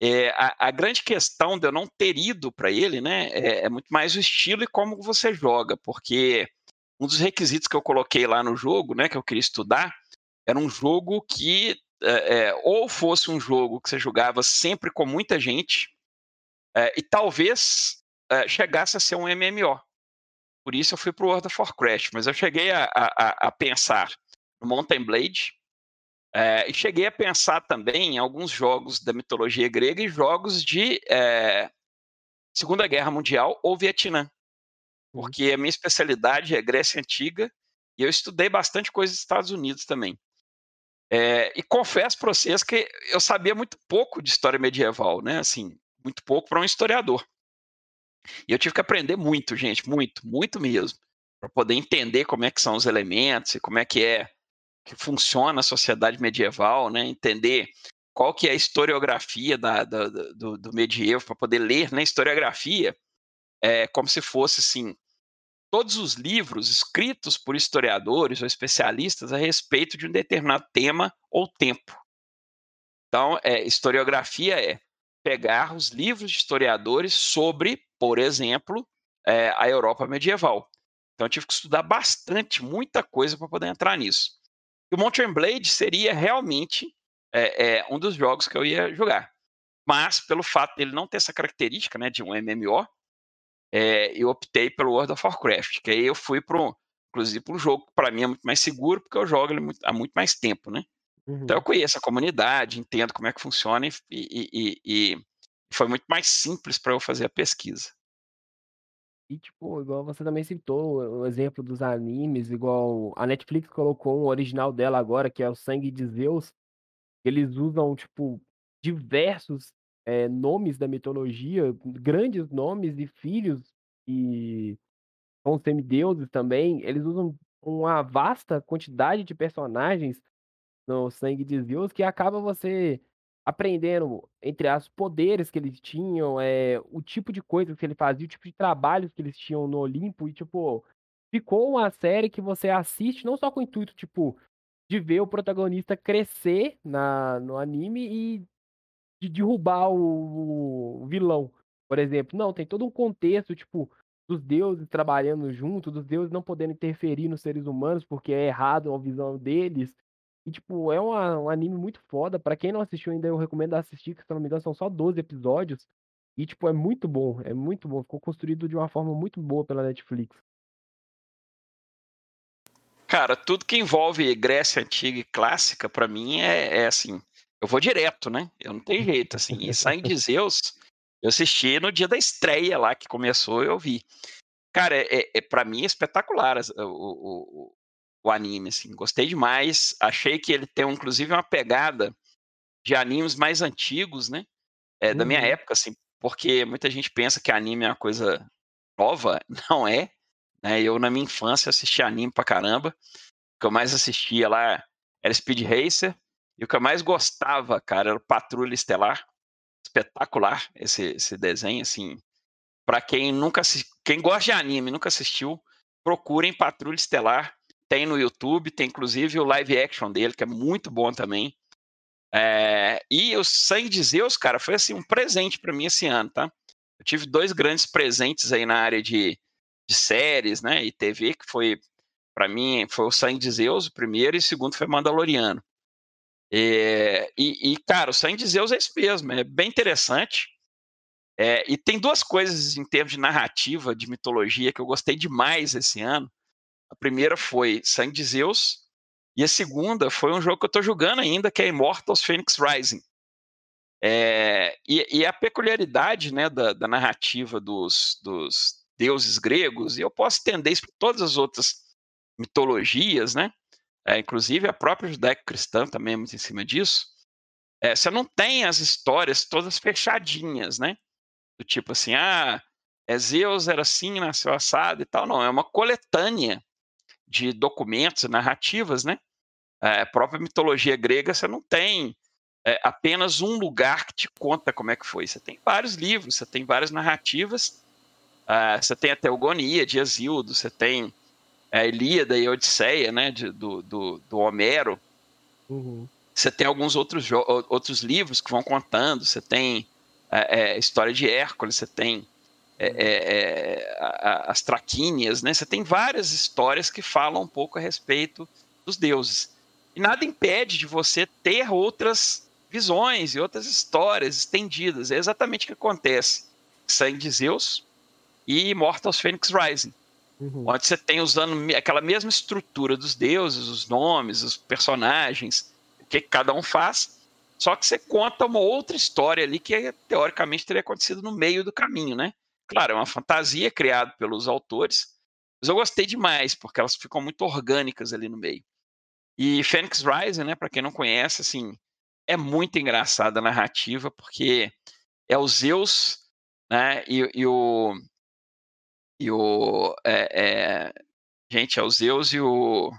É, a, a, grande questão de eu não ter ido para ele, né, é, é, muito mais o estilo e como você joga, porque um dos requisitos que eu coloquei lá no jogo, né, que eu queria estudar, era um jogo que é, é ou fosse um jogo que você jogava sempre com muita gente, é, e talvez é, chegasse a ser um MMO. Por isso eu fui para o World of Warcraft, mas eu cheguei a, a, a pensar Mountain Blade é, e cheguei a pensar também em alguns jogos da mitologia grega e jogos de é, Segunda Guerra Mundial ou Vietnã, uhum. porque a minha especialidade é Grécia Antiga e eu estudei bastante coisa dos Estados Unidos também. É, e confesso para vocês que eu sabia muito pouco de história medieval, né? Assim, muito pouco para um historiador. E eu tive que aprender muito, gente, muito, muito mesmo, para poder entender como é que são os elementos e como é que é que funciona a sociedade medieval, né? Entender qual que é a historiografia da, da, do, do medievo, para poder ler né? historiografia é como se fosse assim todos os livros escritos por historiadores ou especialistas a respeito de um determinado tema ou tempo. Então, é, historiografia é pegar os livros de historiadores sobre, por exemplo, é, a Europa medieval. Então eu tive que estudar bastante, muita coisa para poder entrar nisso. E o Mountain Blade seria realmente é, é, um dos jogos que eu ia jogar. Mas, pelo fato dele não ter essa característica né, de um MMO, é, eu optei pelo World of Warcraft, que aí eu fui para inclusive para um jogo que para mim é muito mais seguro, porque eu jogo ele há muito mais tempo, né? Uhum. Então eu conheço a comunidade, entendo como é que funciona e, e, e foi muito mais simples para eu fazer a pesquisa. E, tipo, igual você também citou o exemplo dos animes, igual a Netflix colocou um original dela agora, que é o Sangue de Zeus. Eles usam, tipo, diversos é, nomes da mitologia, grandes nomes e filhos, e são semideuses também. Eles usam uma vasta quantidade de personagens no Sangue de Zeus, que acaba você aprendendo, entre as poderes que eles tinham, é, o tipo de coisa que ele fazia, o tipo de trabalhos que eles tinham no Olimpo, e, tipo, ficou uma série que você assiste não só com o intuito, tipo, de ver o protagonista crescer na, no anime e de derrubar o, o vilão, por exemplo. Não, tem todo um contexto, tipo, dos deuses trabalhando junto, dos deuses não podendo interferir nos seres humanos porque é errado a visão deles. E, tipo, é uma, um anime muito foda. Pra quem não assistiu ainda, eu recomendo assistir, que se não me engano, são só 12 episódios. E, tipo, é muito bom. É muito bom. Ficou construído de uma forma muito boa pela Netflix. Cara, tudo que envolve Grécia Antiga e Clássica, para mim, é, é, assim. Eu vou direto, né? Eu não tenho jeito, assim. E Sangue de Zeus, eu assisti no dia da estreia lá que começou, eu vi. cara, é, é, é para mim é espetacular o, o, o, anime, assim. Gostei demais. Achei que ele tem, inclusive, uma pegada de animes mais antigos, né? É, uhum. Da minha uhum. época, assim, porque muita gente pensa que anime é uma coisa nova, não é. Né? Eu, na minha infância, assistia anime pra caramba. O que eu mais assistia lá era Speed Racer. E o que eu mais gostava, cara, era o Patrulha Estelar. Espetacular esse, esse desenho, assim. Para quem nunca quem gosta de anime nunca assistiu, procurem Patrulha Estelar. Tem no YouTube, tem inclusive o live action dele, que é muito bom também. É, e o Sangue de Zeus, cara, foi assim um presente para mim esse ano, tá? Eu tive dois grandes presentes aí na área de, de séries, né, e TV, que foi para mim foi o Sangue de Zeus, o primeiro, e o segundo foi Mandaloriano. É, e, e, cara, o Sangue de Zeus é isso mesmo, é bem interessante. É, e tem duas coisas em termos de narrativa, de mitologia, que eu gostei demais esse ano. A primeira foi Sangue de Zeus, e a segunda foi um jogo que eu estou jogando ainda, que é Immortals Phoenix Rising. É, e, e, a peculiaridade né, da, da narrativa dos, dos, deuses gregos, e eu posso estender isso para todas as outras mitologias, né? É, inclusive a própria judaico-cristã também é muito em cima disso. É, você não tem as histórias todas fechadinhas, né? Do tipo assim, ah, é Zeus era assim, nasceu assado e tal. Não, é uma coletânea de documentos narrativas, né? É, a própria mitologia grega, você não tem é, apenas um lugar que te conta como é que foi. Você tem vários livros, você tem várias narrativas, uh, você tem a Teogonia de Asíodo, você tem a Ilíada e a Odisseia, né, de, do, do, do, Homero. Uhum. Você tem alguns outros, outros livros que vão contando, você tem é, é, História de Hércules, você tem é, é, é as Traquínias, né? Você tem várias histórias que falam um pouco a respeito dos deuses. E nada impede de você ter outras visões e outras histórias estendidas. É exatamente o que acontece. Sangue de Zeus e Immortals Phoenix Rising. Uhum. Onde você tem usando aquela mesma estrutura dos deuses, os nomes, os personagens, o que cada um faz, só que você conta uma outra história ali que teoricamente teria acontecido no meio do caminho, né? Claro, é uma fantasia criada pelos autores, mas eu gostei demais, porque elas ficam muito orgânicas ali no meio. E Phoenix Rising, né, para quem não conhece, assim, é muito engraçada a narrativa, porque é o Zeus, né, e, e o... E o... É, é, gente, é o Zeus e o...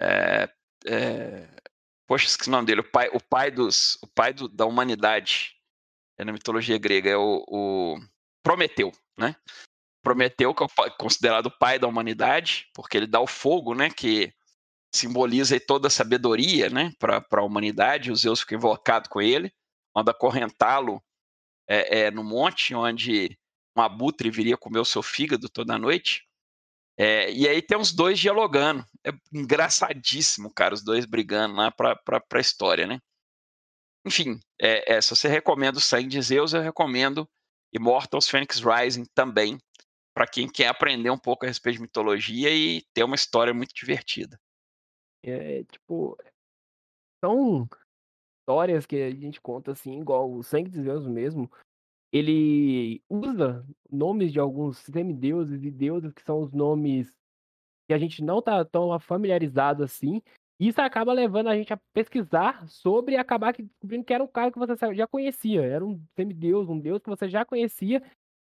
É, é, poxa, esqueci o nome dele, o pai, o pai, dos, o pai do, da humanidade, é na mitologia grega, é o, o Prometeu, né? Prometeu, que é considerado o pai da humanidade, porque ele dá o fogo, né? Que simboliza toda a sabedoria, né? Para a humanidade. O Zeus fica invocado com ele, manda acorrentá-lo é, é, no monte, onde um abutre viria comer o seu fígado toda noite. É, e aí tem os dois dialogando. É engraçadíssimo, cara, os dois brigando lá para a história, né? Enfim, é, é, se você recomenda o Sangue de Zeus, eu recomendo Immortals Phoenix Rising também, para quem quer aprender um pouco a respeito de mitologia e ter uma história muito divertida. É, tipo, são histórias que a gente conta assim, igual o Sangue de mesmo. Ele usa nomes de alguns semideuses e deuses que são os nomes que a gente não tá tão familiarizado assim. Isso acaba levando a gente a pesquisar sobre e acabar descobrindo que era um cara que você já conhecia. Era um semideus, um deus que você já conhecia.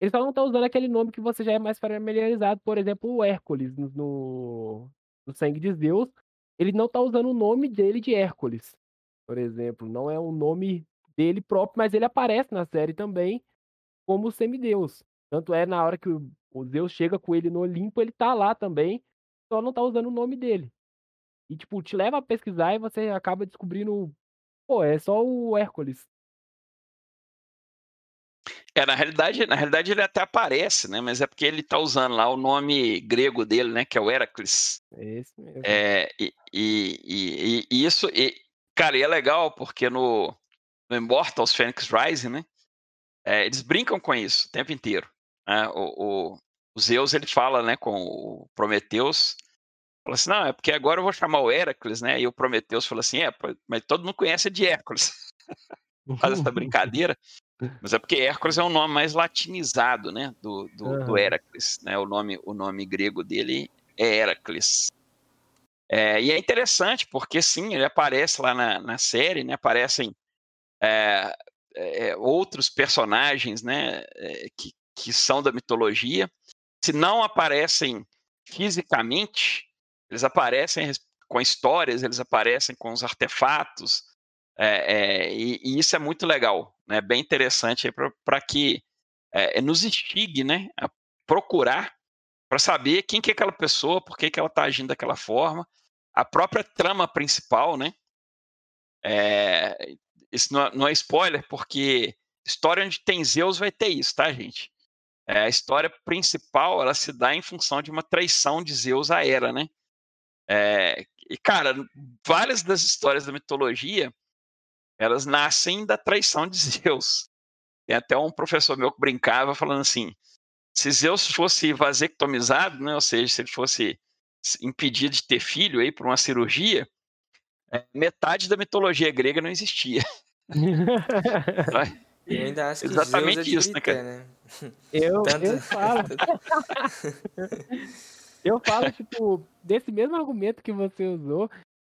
Ele só não está usando aquele nome que você já é mais familiarizado. Por exemplo, o Hércules no, no Sangue de Zeus. Ele não está usando o nome dele de Hércules, por exemplo. Não é um nome dele próprio, mas ele aparece na série também como semideus. Tanto é na hora que o, Zeus chega com ele no Olimpo, ele tá lá também, só não tá usando o nome dele. E, tipo, te leva a pesquisar e você acaba descobrindo. Pô, é só o Hércules. É, na realidade, na realidade ele até aparece, né? Mas é porque ele tá usando lá o nome grego dele, né? Que é o Heracles. É esse mesmo. É, e, e, e, e isso, e, cara, e é legal porque no, no Immortals Phoenix Rising, né? É, eles brincam com isso o tempo inteiro. Né? O, o, o Zeus ele fala, né, com o Prometeus Falou assim, não, é porque agora eu vou chamar o Hércules, né? E o Prometeus falou assim, é, mas todo mundo conhece de Hércules. Faz essa brincadeira. Mas é porque Hércules é um nome mais latinizado, né? Do, do, uhum. do Heracles, né? O nome, o nome grego dele é Heracles. É, e é interessante porque sim, ele aparece lá na, na série, né? Aparecem é, é, outros personagens, né? É, que, que são da mitologia. Se não aparecem fisicamente, eles aparecem com histórias, eles aparecem com os artefatos, é, é, e, e, isso é muito legal, né? bem interessante para que é, nos instigue né? a procurar para saber quem que é aquela pessoa, por que, que ela está agindo daquela forma, a própria trama principal, né? É, isso não, não, é spoiler, porque história onde tem Zeus vai ter isso, tá, gente? É, a história principal ela se dá em função de uma traição de Zeus à Hera, né? É, e, cara, várias das histórias da mitologia elas nascem da traição de Zeus. Tem até um professor meu que brincava falando assim: se Zeus fosse vasectomizado, né, ou seja, se ele fosse impedido de ter filho aí por uma cirurgia, é, metade da mitologia grega não existia. Eu ainda acho que Exatamente Zeus é isso, né, cara? Né? Eu, Tanto... eu falo. Eu falo, tipo, desse mesmo argumento que você usou,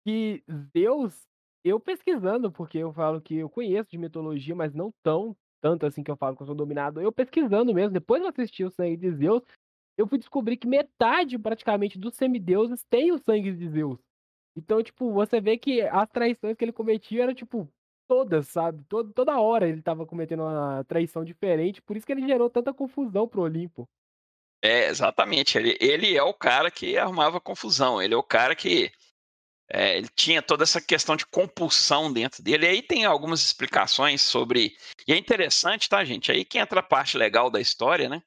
que Zeus eu pesquisando, porque eu falo que eu conheço de mitologia, mas não tão tanto assim que eu falo que eu sou dominado. Eu pesquisando mesmo, depois de assistir o Sangue de Zeus, eu fui descobrir que metade praticamente dos semideuses tem o sangue de Zeus. Então, tipo, você vê que as traições que ele cometia eram, tipo, todas, sabe? Toda, toda hora ele tava cometendo uma traição diferente, por isso que ele gerou tanta confusão pro Olimpo. É, exatamente. Ele, ele é o cara que arrumava confusão. Ele é o cara que é, ele tinha toda essa questão de compulsão dentro dele. E aí tem algumas explicações sobre. E é interessante, tá, gente? Aí que entra a parte legal da história, né?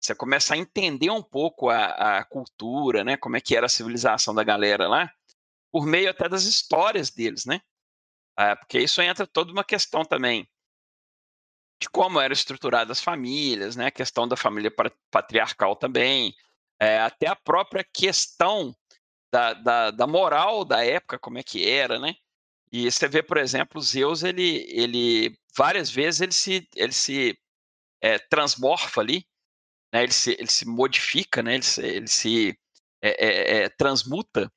Você começa a entender um pouco a, a cultura, né? Como é que era a civilização da galera lá, por meio até das histórias deles, né? É, porque isso entra toda uma questão também de como eram estruturadas as famílias, né? A questão da família patriarcal também, é, até a própria questão da, da, da, moral da época, como é que era, né? E você vê, por exemplo, Zeus, ele, ele várias vezes ele se, ele se é, transmorfa ali, né? ele, se, ele se modifica, né? ele se, ele se é, transmuta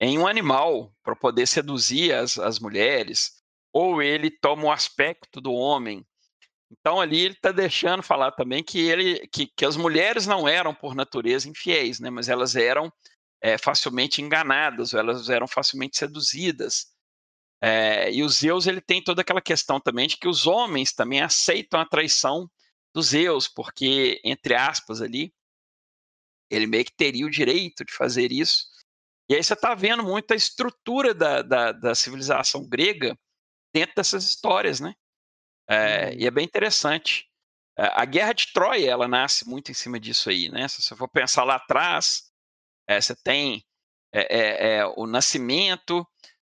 em um animal para poder seduzir as, as mulheres, ou ele toma o aspecto do homem. Então ali ele está deixando falar também que ele que, que as mulheres não eram por natureza infiéis, né? mas elas eram é, facilmente enganadas, elas eram facilmente seduzidas. É, e o Zeus ele tem toda aquela questão também de que os homens também aceitam a traição dos Zeus, porque, entre aspas, ali, ele meio que teria o direito de fazer isso. E aí você está vendo muito a estrutura da, da, da, civilização grega dentro dessas histórias, né? É, uhum. E é bem interessante. A guerra de Troia, ela nasce muito em cima disso aí, né? Se você for pensar lá atrás, é, você tem é, é, o nascimento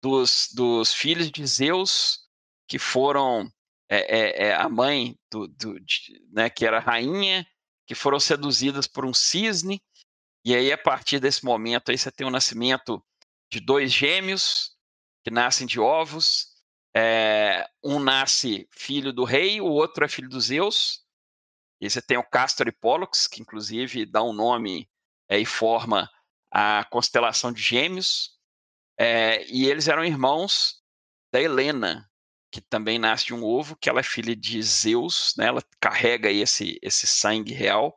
dos, dos filhos de Zeus, que foram a mãe do, do de, né, que era rainha, que foram seduzidas por um cisne, e aí a partir desse momento aí você tem o nascimento de dois gêmeos que nascem de ovos, é, um nasce filho do rei, o outro é filho dos Zeus, e você tem o Castor e Pollux, que inclusive dá um nome é, e forma a constelação de Gêmeos, é, e eles eram irmãos da Helena, que também nasce de um ovo, que ela é filha de Zeus, né? ela carrega esse, esse sangue real,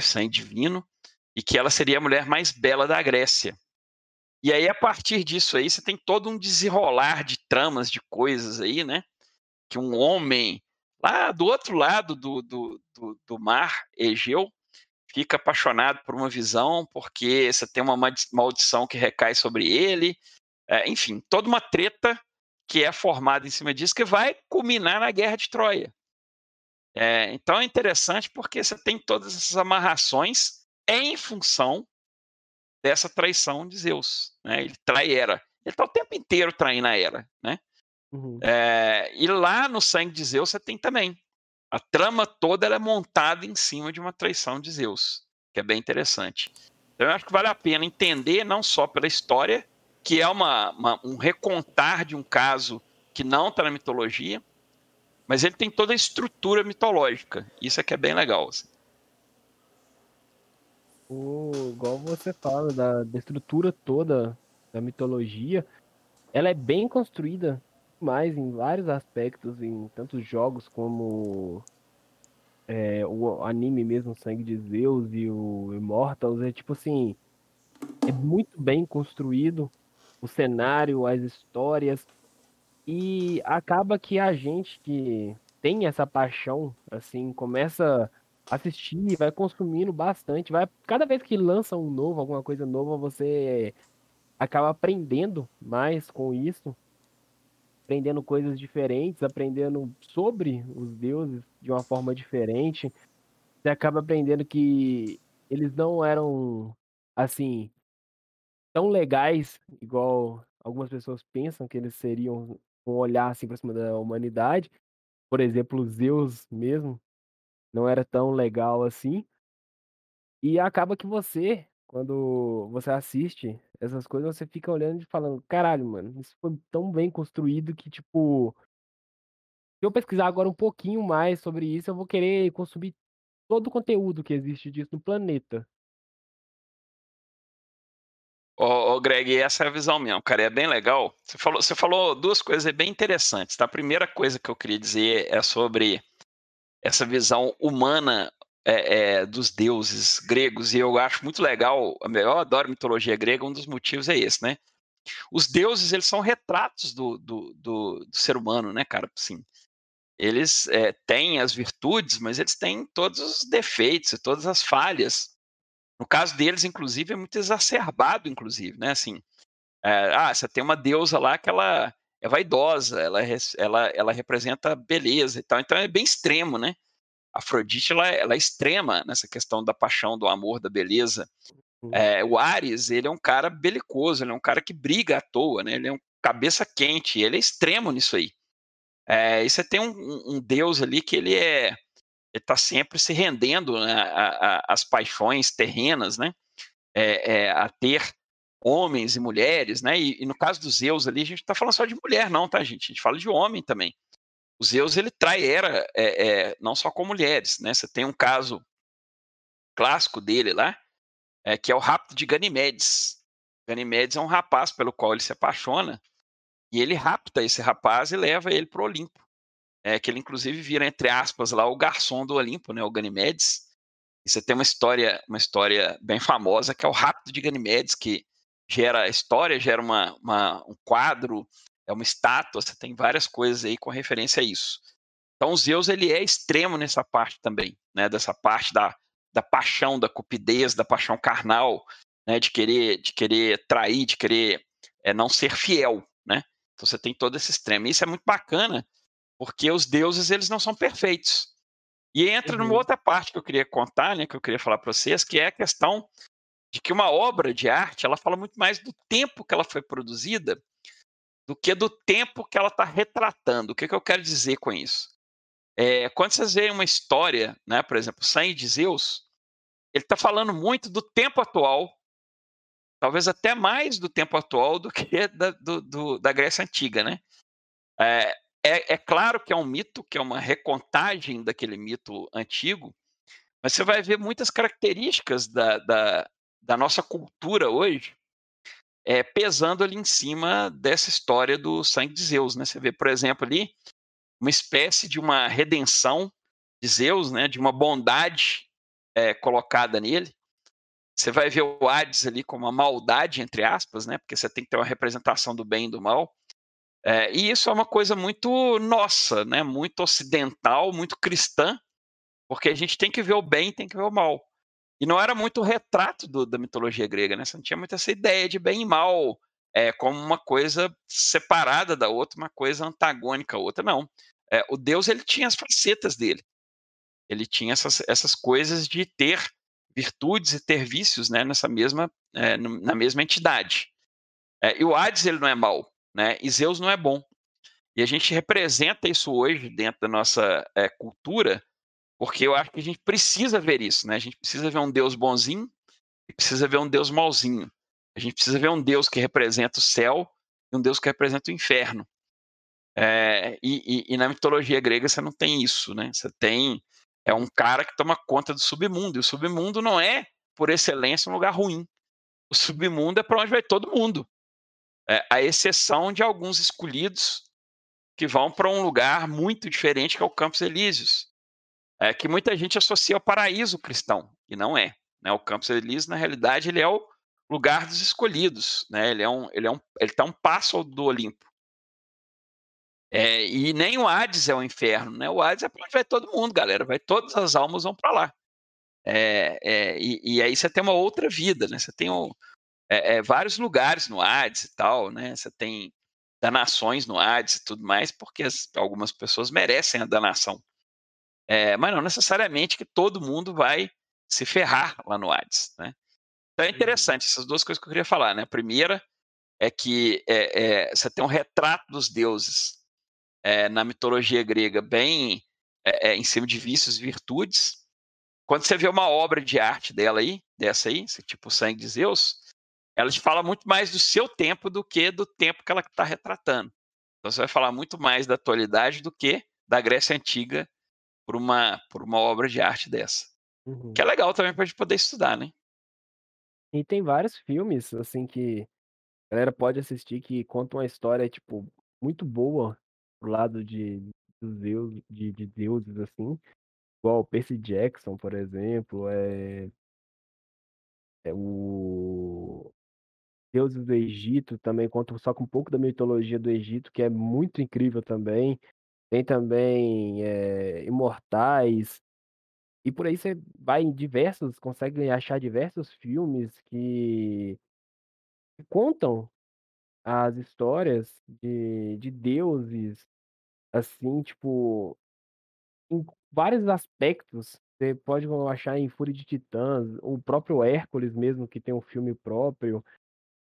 sangue divino, e que ela seria a mulher mais bela da Grécia. E aí, a partir disso aí, você tem todo um desenrolar de tramas, de coisas aí, né? Que um homem lá do outro lado do, do, do, do mar Egeu, fica apaixonado por uma visão porque você tem uma maldição que recai sobre ele. É, enfim, toda uma treta que é formada em cima disso que vai culminar na Guerra de Troia. É, então é interessante porque você tem todas essas amarrações em função dessa traição de Zeus. Né? Ele trai Hera. Ele está o tempo inteiro traindo a Hera. Né? Uhum. É, e lá no sangue de Zeus você tem também a trama toda é montada em cima de uma traição de Zeus, que é bem interessante. Então eu acho que vale a pena entender não só pela história, que é uma, uma um recontar de um caso que não está na mitologia, mas ele tem toda a estrutura mitológica. Isso é que é bem legal. Assim. O, igual você fala da, da estrutura toda da mitologia, ela é bem construída mais em vários aspectos, em tantos jogos como é, o anime mesmo, Sangue de Zeus e o Immortals, é tipo assim, é muito bem construído o cenário, as histórias, e acaba que a gente que tem essa paixão, assim, começa a assistir, vai consumindo bastante, vai cada vez que lança um novo, alguma coisa nova, você acaba aprendendo mais com isso, aprendendo coisas diferentes, aprendendo sobre os deuses de uma forma diferente. Você acaba aprendendo que eles não eram assim tão legais igual algumas pessoas pensam que eles seriam um olhar assim para cima da humanidade. Por exemplo, Zeus mesmo não era tão legal assim. E acaba que você, quando você assiste essas coisas, você fica olhando e falando, caralho, mano, isso foi tão bem construído que, tipo, se eu pesquisar agora um pouquinho mais sobre isso, eu vou querer consumir todo o conteúdo que existe disso no planeta. Ô, Greg, essa é a visão mesmo, cara, é bem legal. Você falou, você falou duas coisas bem interessantes. Tá? A primeira coisa que eu queria dizer é sobre essa visão humana é, é, dos deuses gregos, e eu acho muito legal, eu adoro mitologia grega, um dos motivos é esse, né? Os deuses, eles são retratos do, do, do, do ser humano, né, cara? Assim, eles é, têm as virtudes, mas eles têm todos os defeitos e todas as falhas. No caso deles, inclusive, é muito exacerbado, inclusive, né? Assim, ah, você tem uma deusa lá que ela é vaidosa, ela, ela, ela representa beleza e tal, então é bem extremo, né? Afrodite, ela, ela é extrema nessa questão da paixão, do amor, da beleza. É, o Ares, ele é um cara belicoso, ele é um cara que briga à toa, né? Ele é um cabeça quente, ele é extremo nisso aí. É, e você tem um, um, deus ali que ele é ele está sempre se rendendo né, às paixões terrenas, né? É, é, a ter homens e mulheres, né? E, e, no caso dos Zeus ali, a gente está falando só de mulher, não, tá, gente? A gente fala de homem também. O Zeus ele trai era é, é, não só com mulheres, né? Você tem um caso clássico dele lá, é, que é o rapto de Ganimedes. Ganimedes é um rapaz pelo qual ele se apaixona e ele rapta esse rapaz e leva ele para o Olimpo é, que ele inclusive vira, entre aspas, lá o garçom do Olimpo, né, o Ganimedes. E você tem uma história, uma história bem famosa, que é o Rápido de Ganimedes, que gera história, gera uma, uma, um quadro, é uma estátua, você tem várias coisas aí com referência a isso. Então, o Zeus ele é extremo nessa parte também, né, dessa parte da, da paixão, da cupidez, da paixão carnal, né, de querer, de querer trair, de querer é, não ser fiel, né? Então você tem todo esse extremo. E isso é muito bacana, porque os deuses eles não são perfeitos. E entra uhum. numa outra parte que eu queria contar, né, que eu queria falar para vocês, que é a questão de que uma obra de arte ela fala muito mais do tempo que ela foi produzida do que do tempo que ela está retratando. O que, que eu quero dizer com isso? É, quando vocês veem uma história, né, por exemplo, Sangue de Zeus, ele está falando muito do tempo atual, talvez até mais do tempo atual do que da, do, do, da Grécia Antiga, né? É, é, é claro que é um mito, que é uma recontagem daquele mito antigo, mas você vai ver muitas características da, da, da nossa cultura hoje é, pesando ali em cima dessa história do sangue de Zeus. Né? Você vê, por exemplo, ali uma espécie de uma redenção de Zeus, né? de uma bondade é, colocada nele. Você vai ver o Hades ali como uma maldade, entre aspas, né? porque você tem que ter uma representação do bem e do mal. É, e isso é uma coisa muito nossa, né? muito ocidental, muito cristã, porque a gente tem que ver o bem tem que ver o mal. E não era muito o retrato do, da mitologia grega, né? Você não tinha muito essa ideia de bem e mal é, como uma coisa separada da outra, uma coisa antagônica à outra, não. É, o Deus ele tinha as facetas dele. Ele tinha essas, essas coisas de ter virtudes e ter vícios né, nessa mesma, é, na mesma entidade. E o Hades ele não é mal, né? E Zeus não é bom. E a gente representa isso hoje dentro da nossa é, cultura, porque eu acho que a gente precisa ver isso, né? A gente precisa ver um Deus bonzinho e precisa ver um Deus malzinho. A gente precisa ver um Deus que representa o céu e um Deus que representa o inferno. É, e, e, e, na mitologia grega você não tem isso, né? Você tem é um cara que toma conta do submundo. E o submundo não é, por excelência, um lugar ruim. O submundo é para onde vai todo mundo. É, a exceção de alguns escolhidos que vão para um lugar muito diferente que é o Campos Elíseos. É, que muita gente associa ao paraíso cristão, e não é. Né? O Campos Elíseos, na realidade, ele é o lugar dos escolhidos. Né? Ele é um, ele é um, ele está um passo do Olimpo. É, e nem o Hades é o inferno, né? O Hades é para onde vai todo mundo, galera. Vai todas as almas vão para lá. É, é, e, e, aí você tem uma outra vida, né? Você tem um, é, é, vários lugares no Hades e tal, né? Você tem danações no Hades e tudo mais, porque as, algumas pessoas merecem a danação. É, mas não necessariamente que todo mundo vai se ferrar lá no Hades, né? Então é uhum. interessante essas duas coisas que eu queria falar, né? A primeira é que você tem um retrato dos deuses é, na mitologia grega bem é, em cima de vícios e virtudes. Quando você vê uma obra de arte dela aí, dessa aí, tipo Sangue de Zeus, ela te fala muito mais do seu tempo do que do tempo que ela está retratando. Então você vai falar muito mais da atualidade do que da Grécia Antiga por uma, por uma obra de arte dessa. Uhum. Que é legal também para a gente poder estudar, né? E tem vários filmes, assim, que a galera pode assistir que contam uma história, tipo, muito boa pro lado de, dos Zeus, de, de deuses, assim. Igual Percy Jackson, por exemplo, é, é o Deuses do Egito também conta só com um pouco da mitologia do Egito, que é muito incrível também. Tem também é, Imortais. E por aí você vai em diversos, consegue achar diversos filmes que contam as histórias de, de deuses Assim, tipo, em vários aspectos, você pode achar em Fúria de Titãs, o próprio Hércules mesmo, que tem um filme próprio,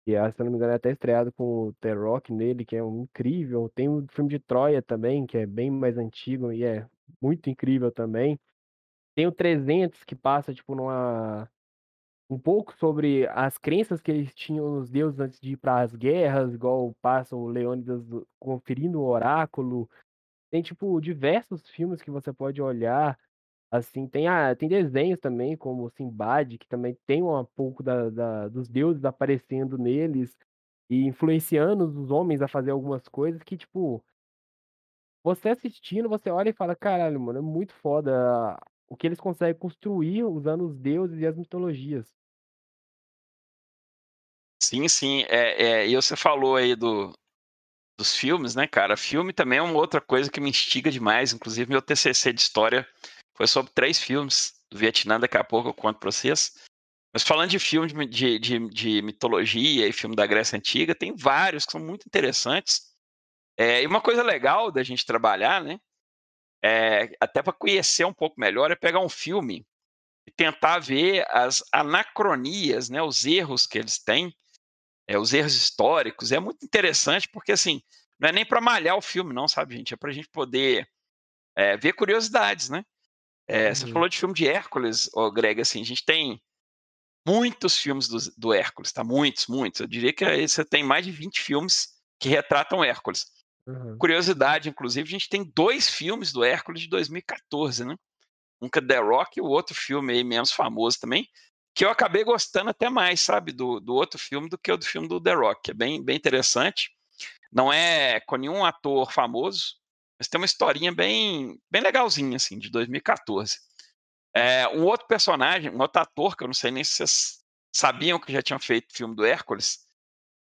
que é, se eu não me engano é até estreado com o The Rock nele, que é um incrível. Tem o filme de Troia também, que é bem mais antigo e é muito incrível também. Tem o 300, que passa, tipo, numa um pouco sobre as crenças que eles tinham nos deuses antes de ir para as guerras, igual passa o Leônidas conferindo o oráculo, tem, tipo, diversos filmes que você pode olhar, assim, tem a tem desenhos também, como Simbad, que também tem um pouco da da dos deuses aparecendo neles, e influenciando os homens a fazer algumas coisas que, tipo você assistindo, você olha e fala: "Caralho, mano, é muito foda o que eles conseguem construir usando os deuses e as mitologias". Sim, sim. É, é, e você falou aí do dos filmes, né, cara? Filme também é uma outra coisa que me instiga demais. Inclusive, meu TCC de história foi sobre três filmes do Vietnã. Daqui a pouco eu conto pra vocês. Mas falando de filme de, de, de mitologia e filme da Grécia Antiga, tem vários que são muito interessantes. É, e uma coisa legal da gente trabalhar, né? É, até para conhecer um pouco melhor, é pegar um filme e tentar ver as anacronias, né, os erros que eles têm é, os erros históricos. É muito interessante porque, assim, não é nem para malhar o filme, não, sabe, gente? É para a gente poder é, ver curiosidades, né? É, uhum. Você falou de filme de Hércules, oh, Greg, assim, a gente tem muitos filmes do, do Hércules, tá? Muitos, muitos. Eu diria que você tem mais de 20 filmes que retratam Hércules. Uhum. Curiosidade, inclusive, a gente tem dois filmes do Hércules de 2014, né? Um que é The Rock e o outro filme aí menos famoso também, que eu acabei gostando até mais, sabe, do, do outro filme do que o do filme do The Rock. É bem, bem interessante. Não é com nenhum ator famoso, mas tem uma historinha bem, bem legalzinha, assim, de 2014. É, um outro personagem, um outro ator, que eu não sei nem se vocês sabiam que já tinham feito filme do Hércules,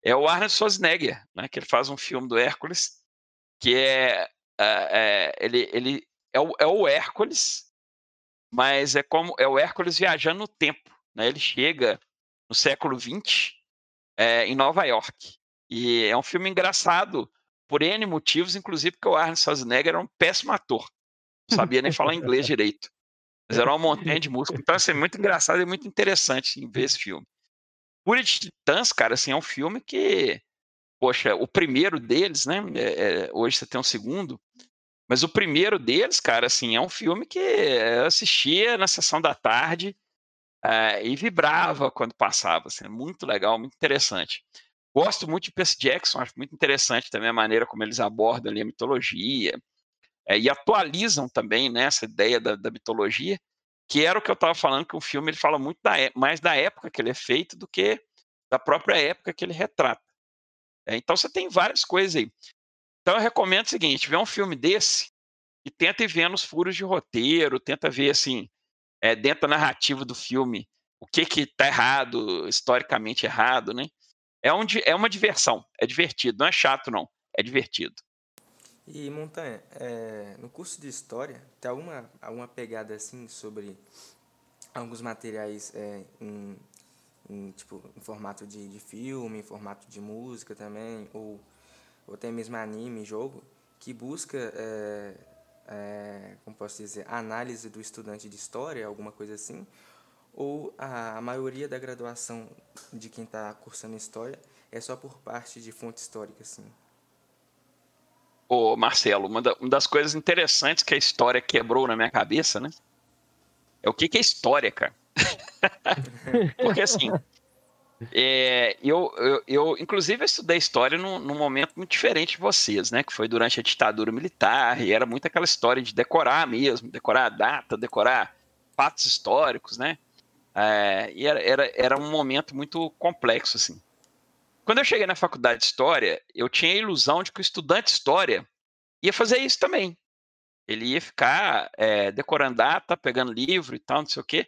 é o Arnold Schwarzenegger, né, que ele faz um filme do Hércules, que é, é, é ele, ele é o, é o Hércules, mas é como é o Hércules viajando no tempo. Né? Ele chega no século XX é, em Nova York. E é um filme engraçado por N motivos, inclusive porque o Arnold Schwarzenegger era um péssimo ator. Não sabia nem falar inglês direito. Mas era uma montanha de música. Então, assim, é muito engraçado e muito interessante em ver esse filme. Fúria de Titãs, cara, assim, é um filme que, poxa, o primeiro deles, né? É, é, hoje você tem um segundo, mas o primeiro deles, cara, assim, é um filme que eu assistia na sessão da tarde é, e vibrava quando passava. Assim, muito legal, muito interessante. Gosto muito de Percy Jackson, acho muito interessante também a maneira como eles abordam ali a mitologia é, e atualizam também né, essa ideia da, da, mitologia, que era o que eu estava falando, que o filme ele fala muito da, mais da época que ele é feito do que da própria época que ele retrata. É, então você tem várias coisas aí. Então eu recomendo o seguinte: ver um filme desse e tenta ir vendo os furos de roteiro, tenta ver assim, é, dentro da narrativa do filme, o que que tá errado, historicamente errado, né? É, um, é uma diversão, é divertido, não é chato não, é divertido. E Montanha, é, no curso de História, tem alguma, alguma pegada assim sobre alguns materiais é, em, em, tipo, em formato de, de filme, em formato de música também, ou, ou até mesmo anime, jogo, que busca, é, é, como posso dizer, análise do estudante de História, alguma coisa assim, ou a, maioria da graduação de quem está cursando História é só por parte de fonte histórica, assim? Ô, Marcelo, uma, da, uma, das coisas interessantes que a história quebrou na minha cabeça, né? É o que, que é história, cara. Porque assim, é, eu, eu, eu, inclusive, estudei história num, num, momento muito diferente de vocês, né? Que foi durante a ditadura militar, e era muito aquela história de decorar mesmo, decorar a data, decorar fatos históricos, né? É, e era, era, era um momento muito complexo, assim. Quando eu cheguei na faculdade de História, eu tinha a ilusão de que o estudante de História ia fazer isso também. Ele ia ficar é, decorando data, pegando livro e tal, não sei o quê.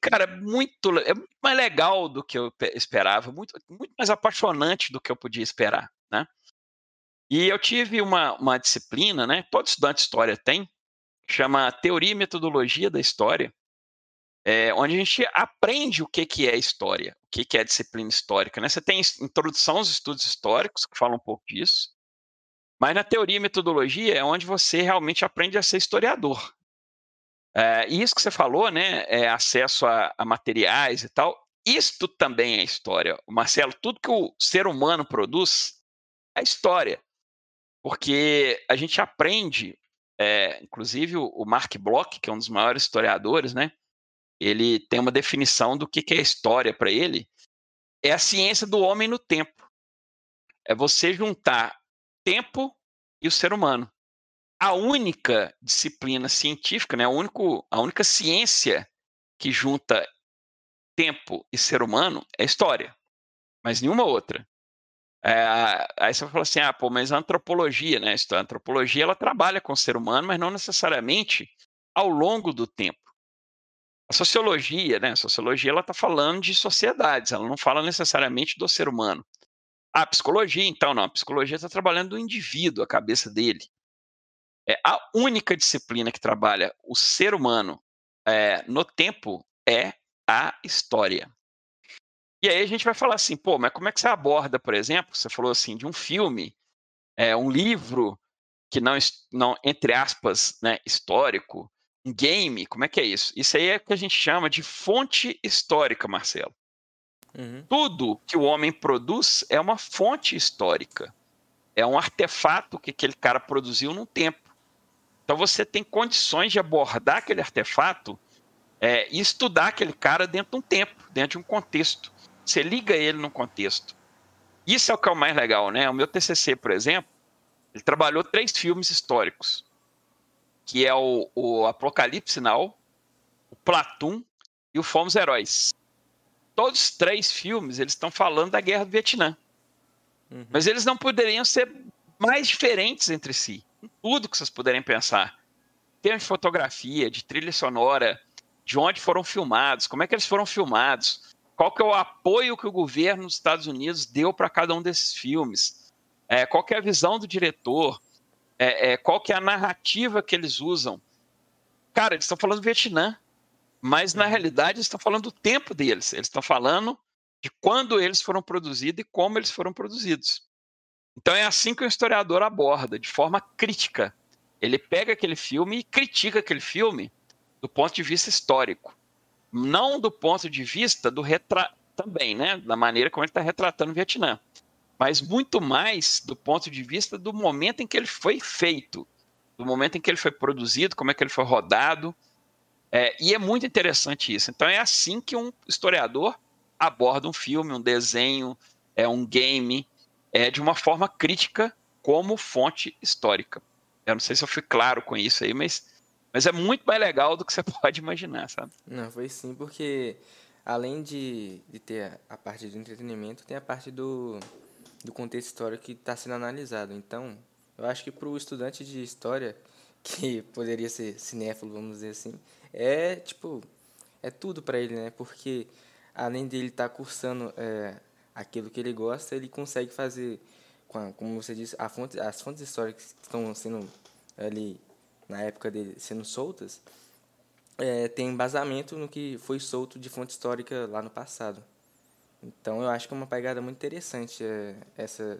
Cara, é muito, é muito mais legal do que eu esperava, muito, muito mais apaixonante do que eu podia esperar, né? E eu tive uma, uma disciplina, né? Todo estudante de História tem, chama Teoria e Metodologia da História, é, onde a gente aprende o que, que é história, o que, que é disciplina histórica. Né? Você tem introdução aos estudos históricos, que fala um pouco disso, mas na teoria e metodologia é onde você realmente aprende a ser historiador. É, e isso que você falou, né, é acesso a, a materiais e tal, isto também é história. Marcelo, tudo que o ser humano produz é história. Porque a gente aprende, é, inclusive o Mark Bloch, que é um dos maiores historiadores, né? Ele tem uma definição do que, que é história para ele. É a ciência do homem no tempo. É você juntar tempo e o ser humano. A única disciplina científica, né, a, único, a única ciência que junta tempo e ser humano é história, mas nenhuma outra. É, aí você fala assim, ah, pô, mas a antropologia, né? A antropologia ela trabalha com o ser humano, mas não necessariamente ao longo do tempo. A sociologia, né? A sociologia ela está falando de sociedades, ela não fala necessariamente do ser humano. A psicologia, então, não. A psicologia está trabalhando do indivíduo, a cabeça dele. É a única disciplina que trabalha o ser humano é, no tempo é a história. E aí a gente vai falar assim, pô, mas como é que você aborda, por exemplo, você falou assim de um filme, é, um livro que não, não entre aspas, né, histórico, game, como é que é isso? Isso aí é o que a gente chama de fonte histórica, Marcelo. Uhum. Tudo que o homem produz é uma fonte histórica. É um artefato que aquele cara produziu num tempo. Então você tem condições de abordar aquele artefato é, e estudar aquele cara dentro de um tempo, dentro de um contexto. Você liga ele num contexto. Isso é o que é o mais legal, né? O meu TCC, por exemplo, ele trabalhou três filmes históricos que é o, o Apocalipse Now, o Platum e o Fomos Heróis. Todos os três filmes eles estão falando da Guerra do Vietnã. Uhum. Mas eles não poderiam ser mais diferentes entre si. Tudo que vocês puderem pensar. Tem de fotografia, de trilha sonora, de onde foram filmados, como é que eles foram filmados, qual que é o apoio que o governo dos Estados Unidos deu para cada um desses filmes, é, qual que é a visão do diretor, é, é, qual que é a narrativa que eles usam. Cara, eles estão falando do Vietnã, mas na uhum. realidade eles estão falando do tempo deles. Eles estão falando de quando eles foram produzidos e como eles foram produzidos. Então é assim que o historiador aborda, de forma crítica. Ele pega aquele filme e critica aquele filme do ponto de vista histórico, não do ponto de vista do retrato também, né, da maneira como ele está retratando o Vietnã mas muito mais do ponto de vista do momento em que ele foi feito, do momento em que ele foi produzido, como é que ele foi rodado. É, e é muito interessante isso. Então é assim que um historiador aborda um filme, um desenho, é um game, é de uma forma crítica como fonte histórica. Eu não sei se eu fui claro com isso aí, mas, mas é muito mais legal do que você pode imaginar, sabe? Não, foi sim, porque além de, de ter a parte do entretenimento, tem a parte do, do contexto histórico que está sendo analisado. Então, eu acho que para o estudante de história, que poderia ser cinéfilo, vamos dizer assim, é tipo, é tudo para ele, né? Porque além dele estar tá cursando é, aquilo que ele gosta, ele consegue fazer como você disse, fonte, as fontes históricas que estão sendo ali na época dele sendo soltas, é, tem embasamento no que foi solto de fonte histórica lá no passado. Então eu acho que é uma pegada muito interessante é, essa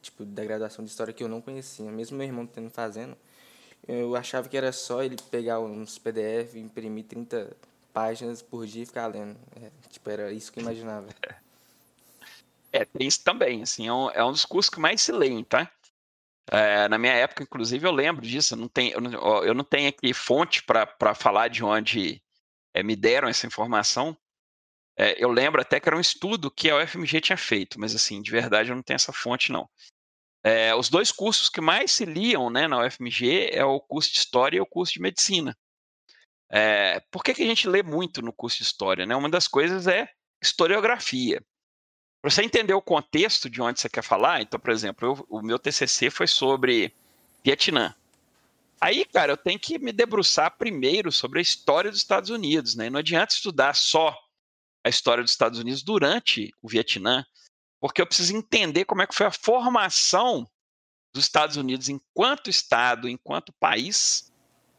tipo da graduação de história que eu não conhecia, mesmo meu irmão tendo fazendo. Eu achava que era só ele pegar uns PDF, imprimir 30 páginas por dia e ficar lendo. É, tipo, era isso que eu imaginava. É, tem isso também, assim, é um, é um dos cursos que mais se leem, tá? É, na minha época, inclusive, eu lembro disso, eu não tenho, eu não, eu não tenho aqui fonte para falar de onde é, me deram essa informação. É, eu lembro até que era um estudo que a UFMG tinha feito, mas assim, de verdade eu não tenho essa fonte, não. É, os dois cursos que mais se liam né, na UFMG é o curso de História e o curso de Medicina. É, por que, que a gente lê muito no curso de História? Né? Uma das coisas é historiografia. Para você entender o contexto de onde você quer falar, então, por exemplo, eu, o meu TCC foi sobre Vietnã. Aí, cara, eu tenho que me debruçar primeiro sobre a história dos Estados Unidos, né? Não adianta estudar só a história dos Estados Unidos durante o Vietnã, porque eu preciso entender como é que foi a formação dos Estados Unidos enquanto Estado, enquanto país,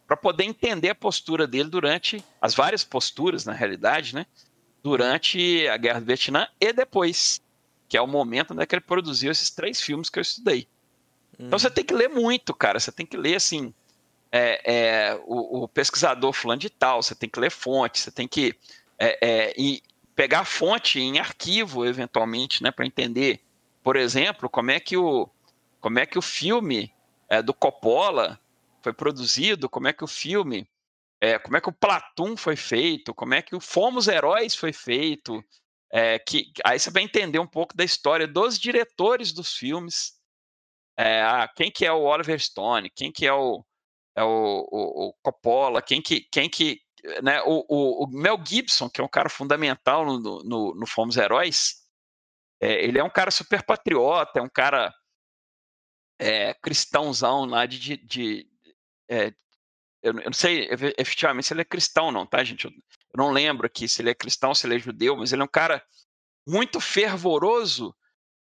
para poder entender a postura dele durante as várias posturas, na realidade, né? durante a Guerra do Vietnã e depois, que é o momento onde é que ele produziu esses três filmes que eu estudei. Hum. Então você tem que ler muito, cara. Você tem que ler assim. É, é, o, o, pesquisador fulano de tal, você tem que ler fonte, você tem que é, é pegar fonte em arquivo, eventualmente, né, para entender, por exemplo, como é que o, como é que o filme é, do Coppola foi produzido, como é que o filme é, como é que o Platum foi feito, como é que o Fomos Heróis foi feito, é, que aí você vai entender um pouco da história dos diretores dos filmes, é, quem que é o Oliver Stone, quem que é o, é o, o, o Coppola, quem que, quem que né, o, o, Mel Gibson, que é um cara fundamental no, no, no Fomos Heróis, é, ele é um cara super patriota, é um cara é, cristãozão lá de, de, de é, eu, eu, não sei efetivamente se ele é cristão não, tá, gente? Eu, eu não lembro aqui se ele é cristão, se ele é judeu, mas ele é um cara muito fervoroso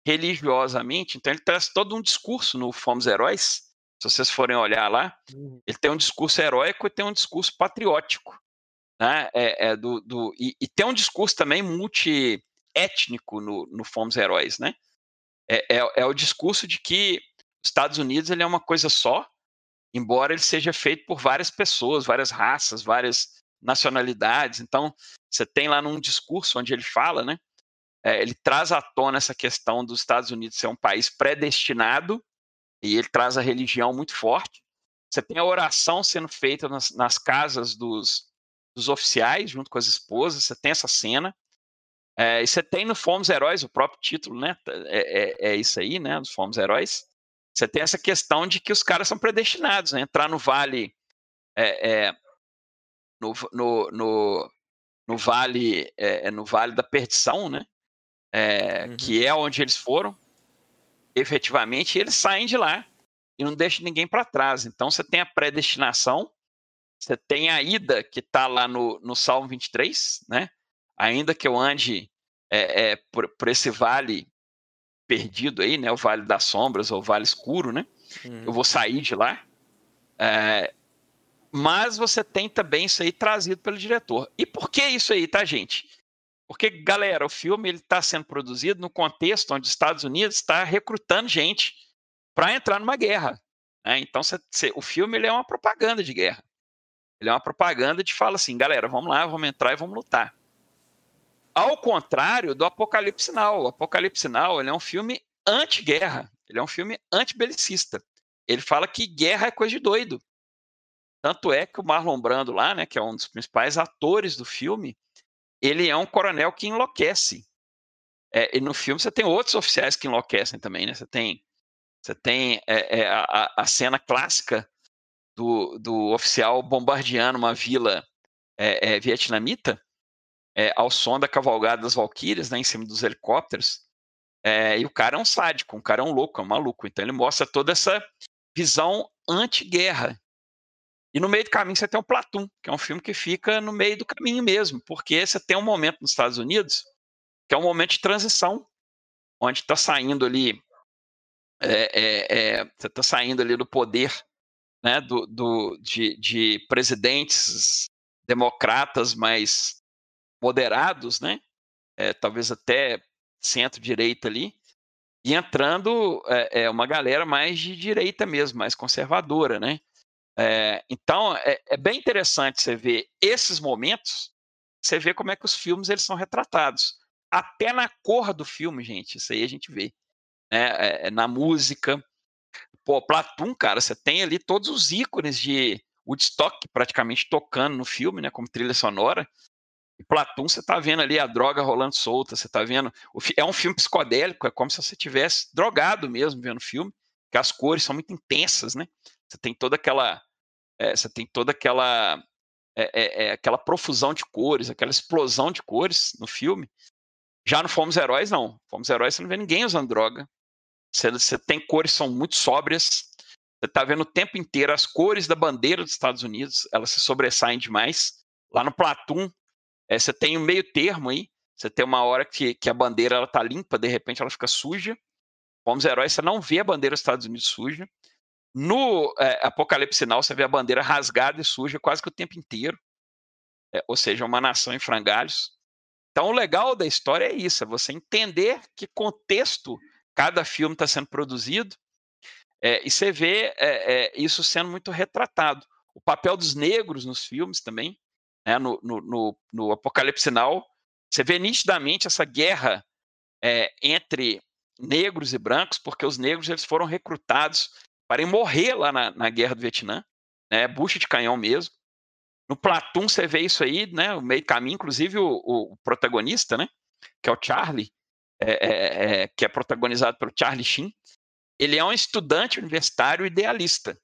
religiosamente, então ele traz todo um discurso no Fomos Heróis, se vocês forem olhar lá, uhum. ele tem um discurso heróico e tem um discurso patriótico, né? É, é do, do e, e, tem um discurso também multiétnico no, no Fomos Heróis, né? É, é, é, o discurso de que os Estados Unidos ele é uma coisa só, embora ele seja feito por várias pessoas, várias raças, várias nacionalidades. Então, você tem lá num discurso onde ele fala, né? É, ele traz à tona essa questão dos Estados Unidos ser um país predestinado e ele traz a religião muito forte. Você tem a oração sendo feita nas, nas casas dos, dos, oficiais, junto com as esposas. Você tem essa cena. É, e você tem no Fomos Heróis, o próprio título, né? É, é, é isso aí, né? Dos Fomos Heróis você tem essa questão de que os caras são predestinados, né? Entrar no vale. É, é, no, no, no, no, vale é, no vale da perdição, né? Uhum. Que é onde eles foram. Efetivamente, eles saem de lá e não deixam ninguém para trás. Então você tem a predestinação, você tem a ida que está lá no, no Salmo 23, né? Ainda que eu ande é, é, por, por, esse vale perdido aí, né? O Vale das Sombras ou o Vale Escuro, né? Uhum. Eu vou sair de lá. É, mas você tem também isso aí trazido pelo diretor. E por que isso aí, tá, gente? Porque, galera, o filme ele está sendo produzido no contexto onde os Estados Unidos está recrutando gente para entrar numa guerra. Né? Então, cê, cê, o filme ele é uma propaganda de guerra. Ele é uma propaganda de fala assim, galera, vamos lá, vamos entrar e vamos lutar. Ao contrário do Apocalipse Now. O Apocalipse Now ele é um filme anti-guerra. Ele é um filme anti-belicista. Ele fala que guerra é coisa de doido. Tanto é que o Marlon Brando lá, né, que é um dos principais atores do filme, ele é um coronel que enlouquece. É, e no filme você tem outros oficiais que enlouquecem também, né? Você tem, você tem é, é, a, a, cena clássica do, do oficial bombardeando uma vila é, é, vietnamita é, ao som da cavalgada das valquírias, né, em cima dos helicópteros. e o cara é um sádico, um cara é um louco, é um maluco. Então ele mostra toda essa visão anti-guerra. E no meio do caminho você tem o Platum, que é um filme que fica no meio do caminho mesmo, porque você tem um momento nos Estados Unidos que é um momento de transição, onde está saindo ali, é, é, é, você está saindo ali do poder né, do, do, de, de presidentes democratas mais moderados, né, é, talvez até centro-direita ali, e entrando é, é, uma galera mais de direita mesmo, mais conservadora, né? É, então é, bem interessante você ver esses momentos, você vê como é que os filmes eles são retratados até na cor do filme, gente. Isso aí a gente vê. Né? Na música. Pô, Platum, cara, você tem ali todos os ícones de Woodstock praticamente tocando no filme, né? Como trilha sonora. E Platum, você tá vendo ali a droga rolando solta, você tá vendo. É um filme psicodélico, é como se você tivesse drogado mesmo vendo o filme, que as cores são muito intensas, né? Você tem toda aquela. É, você tem toda aquela. É, é, é, aquela profusão de cores, aquela explosão de cores no filme. Já no Fomos Heróis, não. Fomos Heróis, você não vê ninguém usando droga. Você, você tem cores são muito sóbrias. Você está vendo o tempo inteiro as cores da bandeira dos Estados Unidos, elas se sobressaem demais. Lá no Platum, é, você tem um meio termo aí. Você tem uma hora que, que a bandeira ela tá limpa, de repente ela fica suja. Fomos Heróis, você não vê a bandeira dos Estados Unidos suja. No é, Apocalipse Sinal, você vê a bandeira rasgada e suja quase que o tempo inteiro. É, ou seja, uma nação em frangalhos. Então, o legal da história é isso: é você entender que contexto cada filme está sendo produzido é, e você vê é, é, isso sendo muito retratado. O papel dos negros nos filmes também, né, no, no, no, no Apocalipse Sinal, você vê nitidamente essa guerra entre negros e brancos, porque os negros eles foram recrutados para morrer lá na, na guerra do Vietnã, né, bucha de canhão mesmo. No Platum você vê isso aí, né? O meio caminho, inclusive o, o protagonista, né? Que é o Charlie, é, é, é, que é protagonizado pelo Charlie Sheen. Ele é um estudante universitário idealista.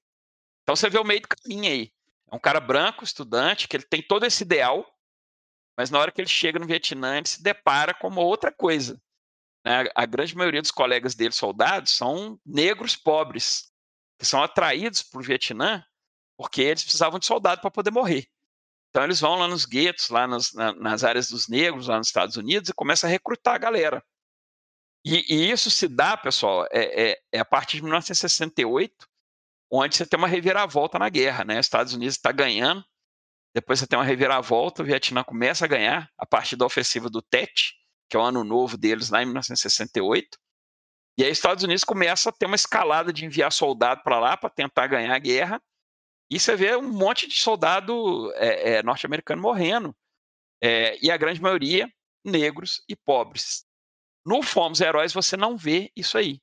Então você vê o meio do caminho aí. É um cara branco, estudante, que ele tem todo esse ideal, mas na hora que ele chega no Vietnã, ele se depara com uma outra coisa. Né? A grande maioria dos colegas dele, soldados, são negros pobres, que são atraídos para o Vietnã porque eles precisavam de soldado para poder morrer. Então eles vão lá nos guetos, lá nas, na, nas áreas dos negros, lá nos Estados Unidos, e começam a recrutar a galera. E, e isso se dá, pessoal, é, é, é, a partir de 1968, onde você tem uma reviravolta na guerra. Né? Os Estados Unidos está ganhando, depois você tem uma reviravolta, o Vietnã começa a ganhar a partir da ofensiva do Tet, que é o ano novo deles lá em 1968. E aí os Estados Unidos começa a ter uma escalada de enviar soldado para lá para tentar ganhar a guerra. E você vê um monte de soldado é, é, norte-americano morrendo. É, e a grande maioria negros e pobres. No Fomos Heróis você não vê isso aí.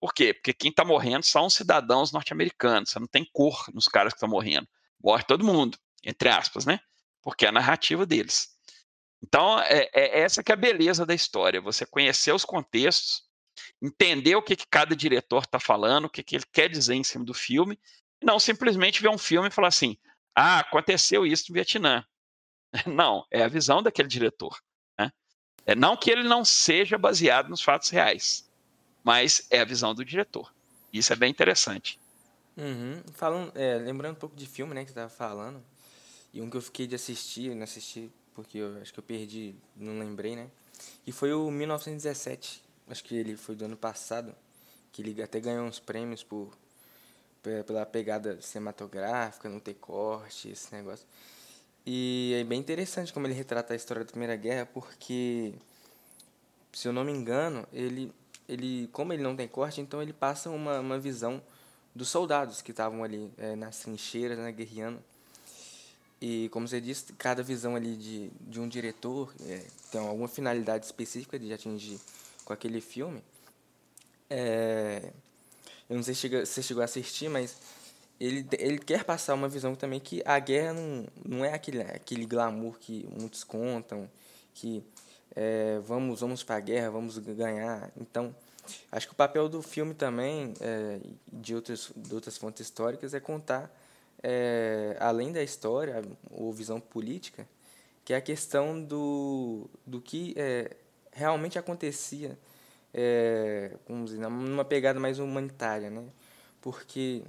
Por quê? Porque quem está morrendo são cidadãos norte-americanos. Você não tem cor nos caras que estão morrendo. Morre todo mundo, entre aspas, né? Porque é a narrativa deles. Então, é, é essa que é a beleza da história. Você conhecer os contextos, entender o que, que cada diretor está falando, o que, que ele quer dizer em cima do filme, não simplesmente ver um filme e falar assim: ah, aconteceu isso no Vietnã. Não, é a visão daquele diretor. É não que ele não seja baseado nos fatos reais, mas é a visão do diretor. Isso é bem interessante. Uhum. Falando, é, lembrando um pouco de filme, né, que você estava falando, e um que eu fiquei de assistir, não assisti porque eu acho que eu perdi, não lembrei, né? E foi o 1917, acho que ele foi do ano passado, que ele até ganhou uns prêmios por pela pegada cinematográfica, não ter corte, esse negócio. E é bem interessante como ele retrata a história da Primeira Guerra, porque, se eu não me engano, ele, ele como ele não tem corte, então ele passa uma, uma visão dos soldados que estavam ali é, nas trincheiras, né, guerreando. E, como você disse, cada visão ali de, de um diretor é, tem alguma finalidade específica de atingir com aquele filme. É, eu não sei se você chegou a assistir, mas ele, ele quer passar uma visão também que a guerra não, não é aquele, aquele glamour que muitos contam, que é, vamos vamos para a guerra, vamos ganhar. Então, acho que o papel do filme também, é, de, outras, de outras fontes históricas, é contar, é, além da história ou visão política, que é a questão do, do que é, realmente acontecia, é, vamos dizer, numa pegada mais humanitária, né? Porque,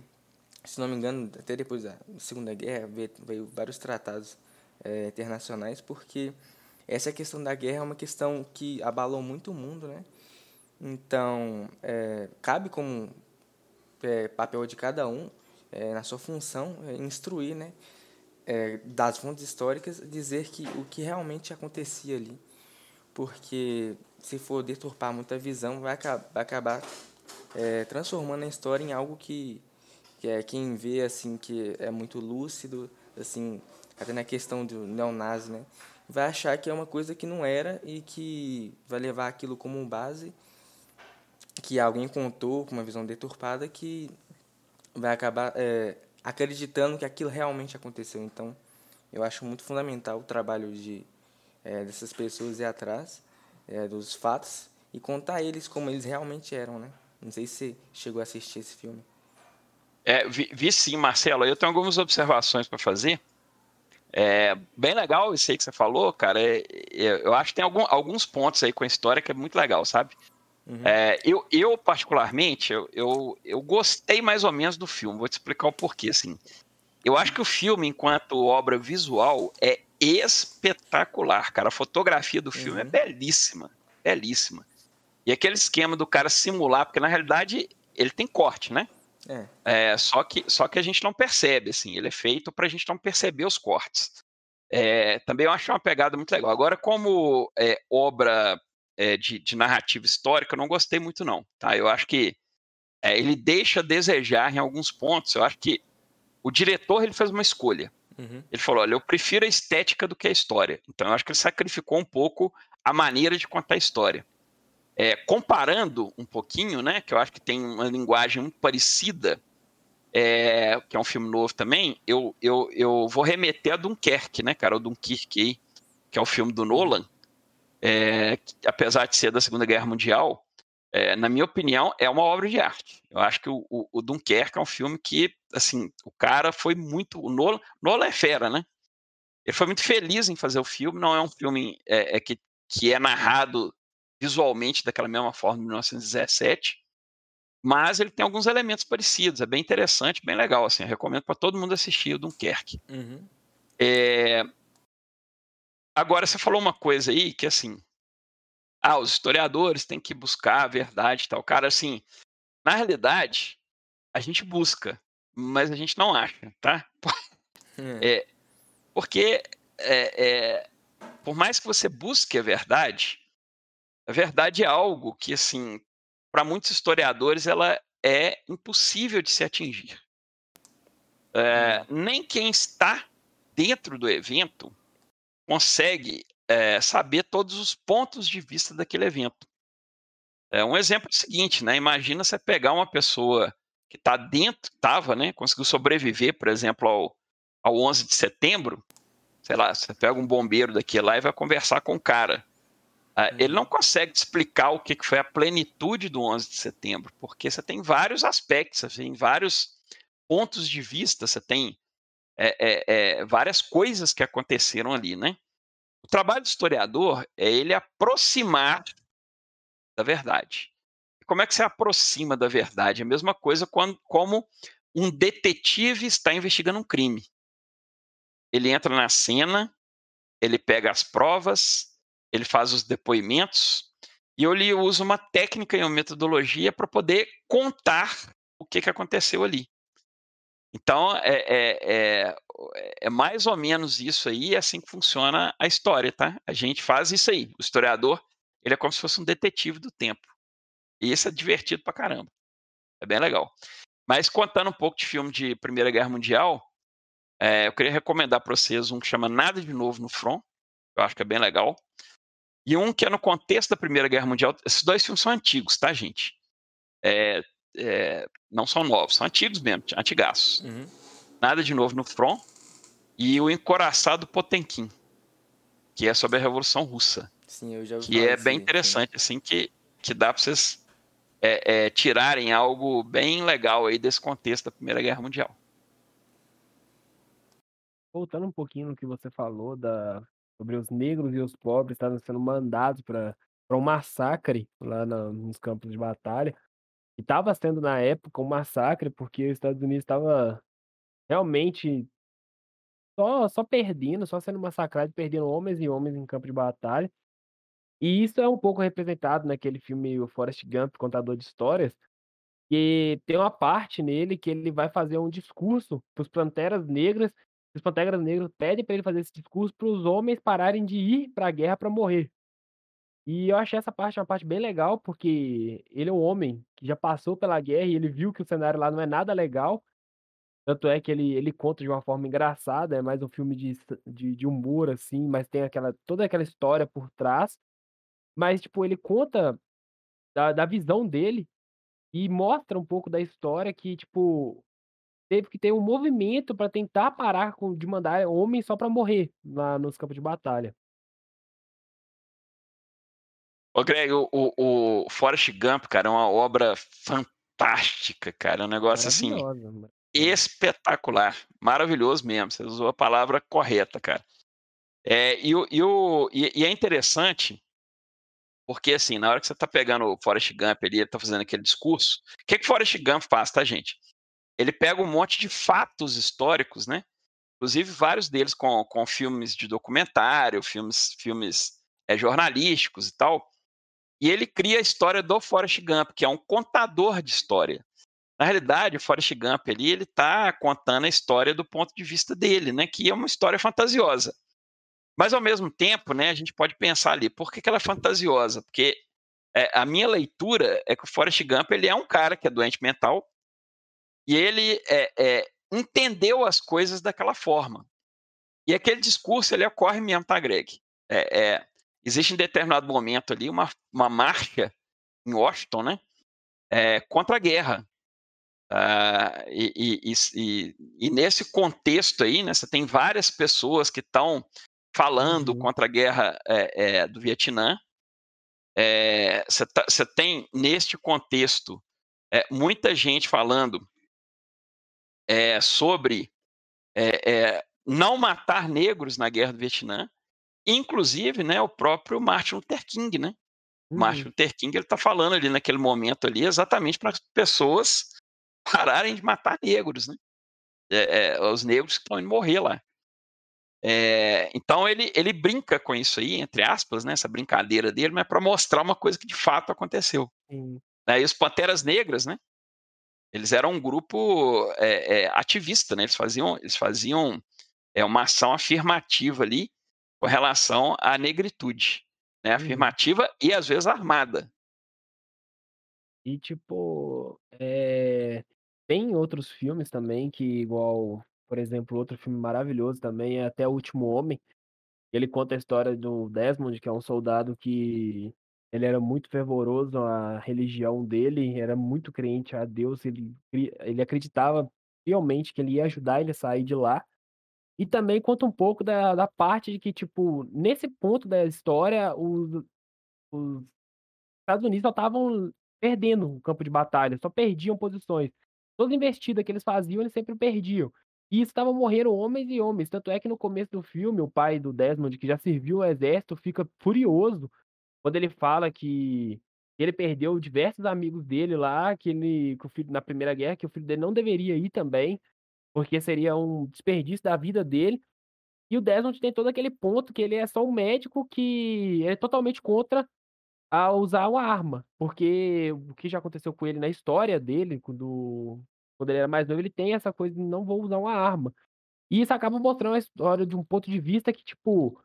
se não me engano, até depois da Segunda Guerra veio, vários tratados é, internacionais, porque essa questão da guerra é uma questão que abalou muito o mundo, né? Então, é, cabe como é, papel de cada um, é, na sua função, é, instruir, né? É, das fontes históricas, dizer que o que realmente acontecia ali. Porque se for deturpar muita visão, vai, vai acabar transformando a história em algo que, que é quem vê assim que é muito lúcido, assim, até na questão do neonazi, né? Vai achar que é uma coisa que não era e que vai levar aquilo como base que alguém contou com uma visão deturpada que vai acabar é, acreditando que aquilo realmente aconteceu. Então, eu acho muito fundamental o trabalho de é, dessas pessoas ir atrás é, dos fatos e contar eles como eles realmente eram, né? Não sei se chegou a assistir esse filme. É, vi, vi sim, Marcelo. Eu tenho algumas observações para fazer. É bem legal isso aí que você falou, cara. É, é, eu acho que tem algum, alguns pontos aí com a história que é muito legal, sabe? Uhum. É, eu, eu, particularmente, eu, eu, eu, gostei mais ou menos do filme. Vou te explicar o porquê, assim. Eu acho que o filme, enquanto obra visual, é espetacular, cara. A fotografia do filme é uhum. é belíssima, belíssima. E aquele esquema do cara simular, porque na realidade ele tem corte, né? É. é. só, que, só que a gente não percebe, assim, ele é feito para a gente não perceber os cortes. É, também eu acho uma pegada muito legal. Agora, como é, obra é, de, de, narrativa histórica, eu não gostei muito, não. Tá? Eu acho que é, ele deixa a desejar em alguns pontos. Eu acho que o diretor ele fez uma escolha. Uhum. Ele falou: olha, eu prefiro a estética do que a história. Então, eu acho que ele sacrificou um pouco a maneira de contar a história. É, comparando um pouquinho, né, que eu acho que tem uma linguagem muito parecida, é, que é um filme novo também, eu, eu, eu vou remeter a Dunkerque, né, cara, o Dunkirk, que é o filme do Nolan, é, que, apesar de ser da Segunda Guerra Mundial, é, na minha opinião, é uma obra de arte. Eu acho que o, o, o, Dunkerque é um filme que, assim, o cara foi muito. O Nolan, Nolan é fera, né? Ele foi muito feliz em fazer o filme. Não é um filme é, é que, que é narrado visualmente daquela mesma forma em 1917, mas ele tem alguns elementos parecidos. É bem interessante, bem legal. Assim, eu recomendo para todo mundo assistir o Dunkerque. Uhum. É... Agora, você falou uma coisa aí que, assim, ah, os historiadores têm que buscar a verdade e tal. Cara, assim, na realidade, a gente busca, mas a gente não acha, tá? Hum. É, porque é, é, por mais que você busque a verdade, a verdade é algo que, assim, para muitos historiadores, ela é impossível de se atingir. É, nem quem está dentro do evento consegue é, saber todos os pontos de vista daquele evento. É, um exemplo é o seguinte, né? Imagina você pegar uma pessoa que está dentro, estava, né? Conseguiu sobreviver, por exemplo, ao, ao 11 de setembro. Sei lá, você pega um bombeiro daqui lá e vai conversar com o cara. Ah, ele não consegue explicar o que foi a plenitude do 11 de setembro, porque você tem vários aspectos, você tem vários pontos de vista, você tem é, é, é, várias coisas que aconteceram ali, né? O trabalho do historiador é ele aproximar da verdade. Como é que você aproxima da verdade? É a mesma coisa quando, como um detetive está investigando um crime. Ele entra na cena, ele pega as provas, ele faz os depoimentos e eu lhe uso uma técnica e uma metodologia para poder contar o que, que aconteceu ali. Então, é, é, é, é, mais ou menos isso aí, é assim que funciona a história, tá? A gente faz isso aí. O historiador, ele é como se fosse um detetive do tempo. E isso é divertido pra caramba. É bem legal. Mas contando um pouco de filme de Primeira Guerra Mundial, é, eu queria recomendar para vocês um que chama Nada de Novo no Front. Eu acho que é bem legal. E um que é no contexto da Primeira Guerra Mundial. Esses dois filmes são antigos, tá, gente? É, é, não são novos, são antigos mesmo, antigaços. Uhum. Nada de novo no front. E o Encoraçado Potemkin, que é sobre a Revolução Russa. Sim, eu já ouvi que é bem interessante, assim, que, que dá para vocês é, é, tirarem algo bem legal aí desse contexto da Primeira Guerra Mundial. Voltando um pouquinho no que você falou da, sobre os negros e os pobres estarem sendo mandados para um massacre lá na- nos campos de batalha. E estava sendo, na época, um massacre porque os Estados Unidos estava realmente só, só perdendo, só sendo massacrado, perdendo homens e homens em campo de batalha. E isso é um pouco representado naquele filme O Forrest Gump, Contador de Histórias, que tem uma parte nele que ele vai fazer um discurso para os Panteras Negras. Os Panteras Negras pedem para ele fazer esse discurso para os homens pararem de ir para a guerra para morrer. E eu achei essa parte uma parte bem legal, porque ele é um homem que já passou pela guerra e ele viu que o cenário lá não é nada legal. Tanto é que ele, ele conta de uma forma engraçada, é mais um filme de, de, de humor, assim, mas tem aquela, toda aquela história por trás. Mas, tipo, ele conta da, da visão dele e mostra um pouco da história que, tipo, teve que ter um movimento para tentar parar com, de mandar homens só para morrer lá nos campos de batalha. Ô, Greg, o, o, o Forrest Gump, cara, é uma obra fantástica, cara. É um negócio assim maravilhosa. espetacular, maravilhoso mesmo. Você usou a palavra correta, cara. É, e, e, o- e- e é interessante, porque assim, na hora que você tá pegando o Forrest Gump ali, ele tá fazendo aquele discurso, o que que o Forrest Gump faz, tá, gente? Ele pega um monte de fatos históricos, né? Inclusive vários deles com, com filmes de documentário, filmes, filmes é, jornalísticos e tal, e ele cria a história do Forrest Gump, que é um contador de história. Na realidade, o Forrest Gump ali, ele está contando a história do ponto de vista dele, né? Que é uma história fantasiosa. Mas ao mesmo tempo, né, a gente pode pensar ali, por que, que ela é fantasiosa? Porque é, a minha leitura é que o Forrest Gump ele é um cara que é doente mental e ele é, é, entendeu as coisas daquela forma. E aquele discurso ele ocorre mesmo, tá, Greg? É, é, existe em determinado momento ali uma, uma marcha em Washington, né? É, contra a guerra. Ah, e, e- e- e nesse contexto aí, né, você tem várias pessoas que estão falando Uhum. contra a guerra do Vietnã. É, Você tá- você tem, neste contexto, é, muita gente falando é, sobre é, é, não matar negros na guerra do Vietnã, inclusive né, o próprio Martin Luther King, né? O Martin Uhum. Luther King está falando ali naquele momento ali exatamente para as pessoas pararem de matar negros, né? É, é, os negros que estão indo morrer lá. É, então ele, ele brinca com isso aí, entre aspas, né, essa brincadeira dele, mas para mostrar uma coisa que de fato aconteceu. Né? E os Panteras Negras, né? Eles eram um grupo é, é, ativista, né? Eles faziam, eles faziam é, uma ação afirmativa ali com relação à negritude, né? Uhum. Afirmativa e às vezes armada. E tipo, eh, tem outros filmes também que igual, por exemplo, outro filme maravilhoso também é Até o Último Homem. Ele conta a história do Desmond, que é um soldado que ele era muito fervoroso à religião dele, era muito crente a Deus, ele, ele acreditava realmente que ele ia ajudar ele a sair de lá. E também conta um pouco da, da parte de que, tipo, nesse ponto da história, os, os Estados Unidos só estavam perdendo o campo de batalha, só perdiam posições. Toda investida que eles faziam, eles sempre perdiam. E estavam morrendo homens e homens. Tanto é que no começo do filme, o pai do Desmond, que já serviu o exército, fica furioso quando ele fala que ele perdeu diversos amigos dele lá, que ele, que o filho, na Primeira Guerra, que o filho dele não deveria ir também, porque seria um desperdício da vida dele. E o Desmond tem todo aquele ponto que ele é só um médico que é totalmente contra a usar uma arma, porque o que já aconteceu com ele na história dele, quando quando ele era mais novo, ele tem essa coisa de não vou usar uma arma. E isso acaba mostrando a história de um ponto de vista que, tipo,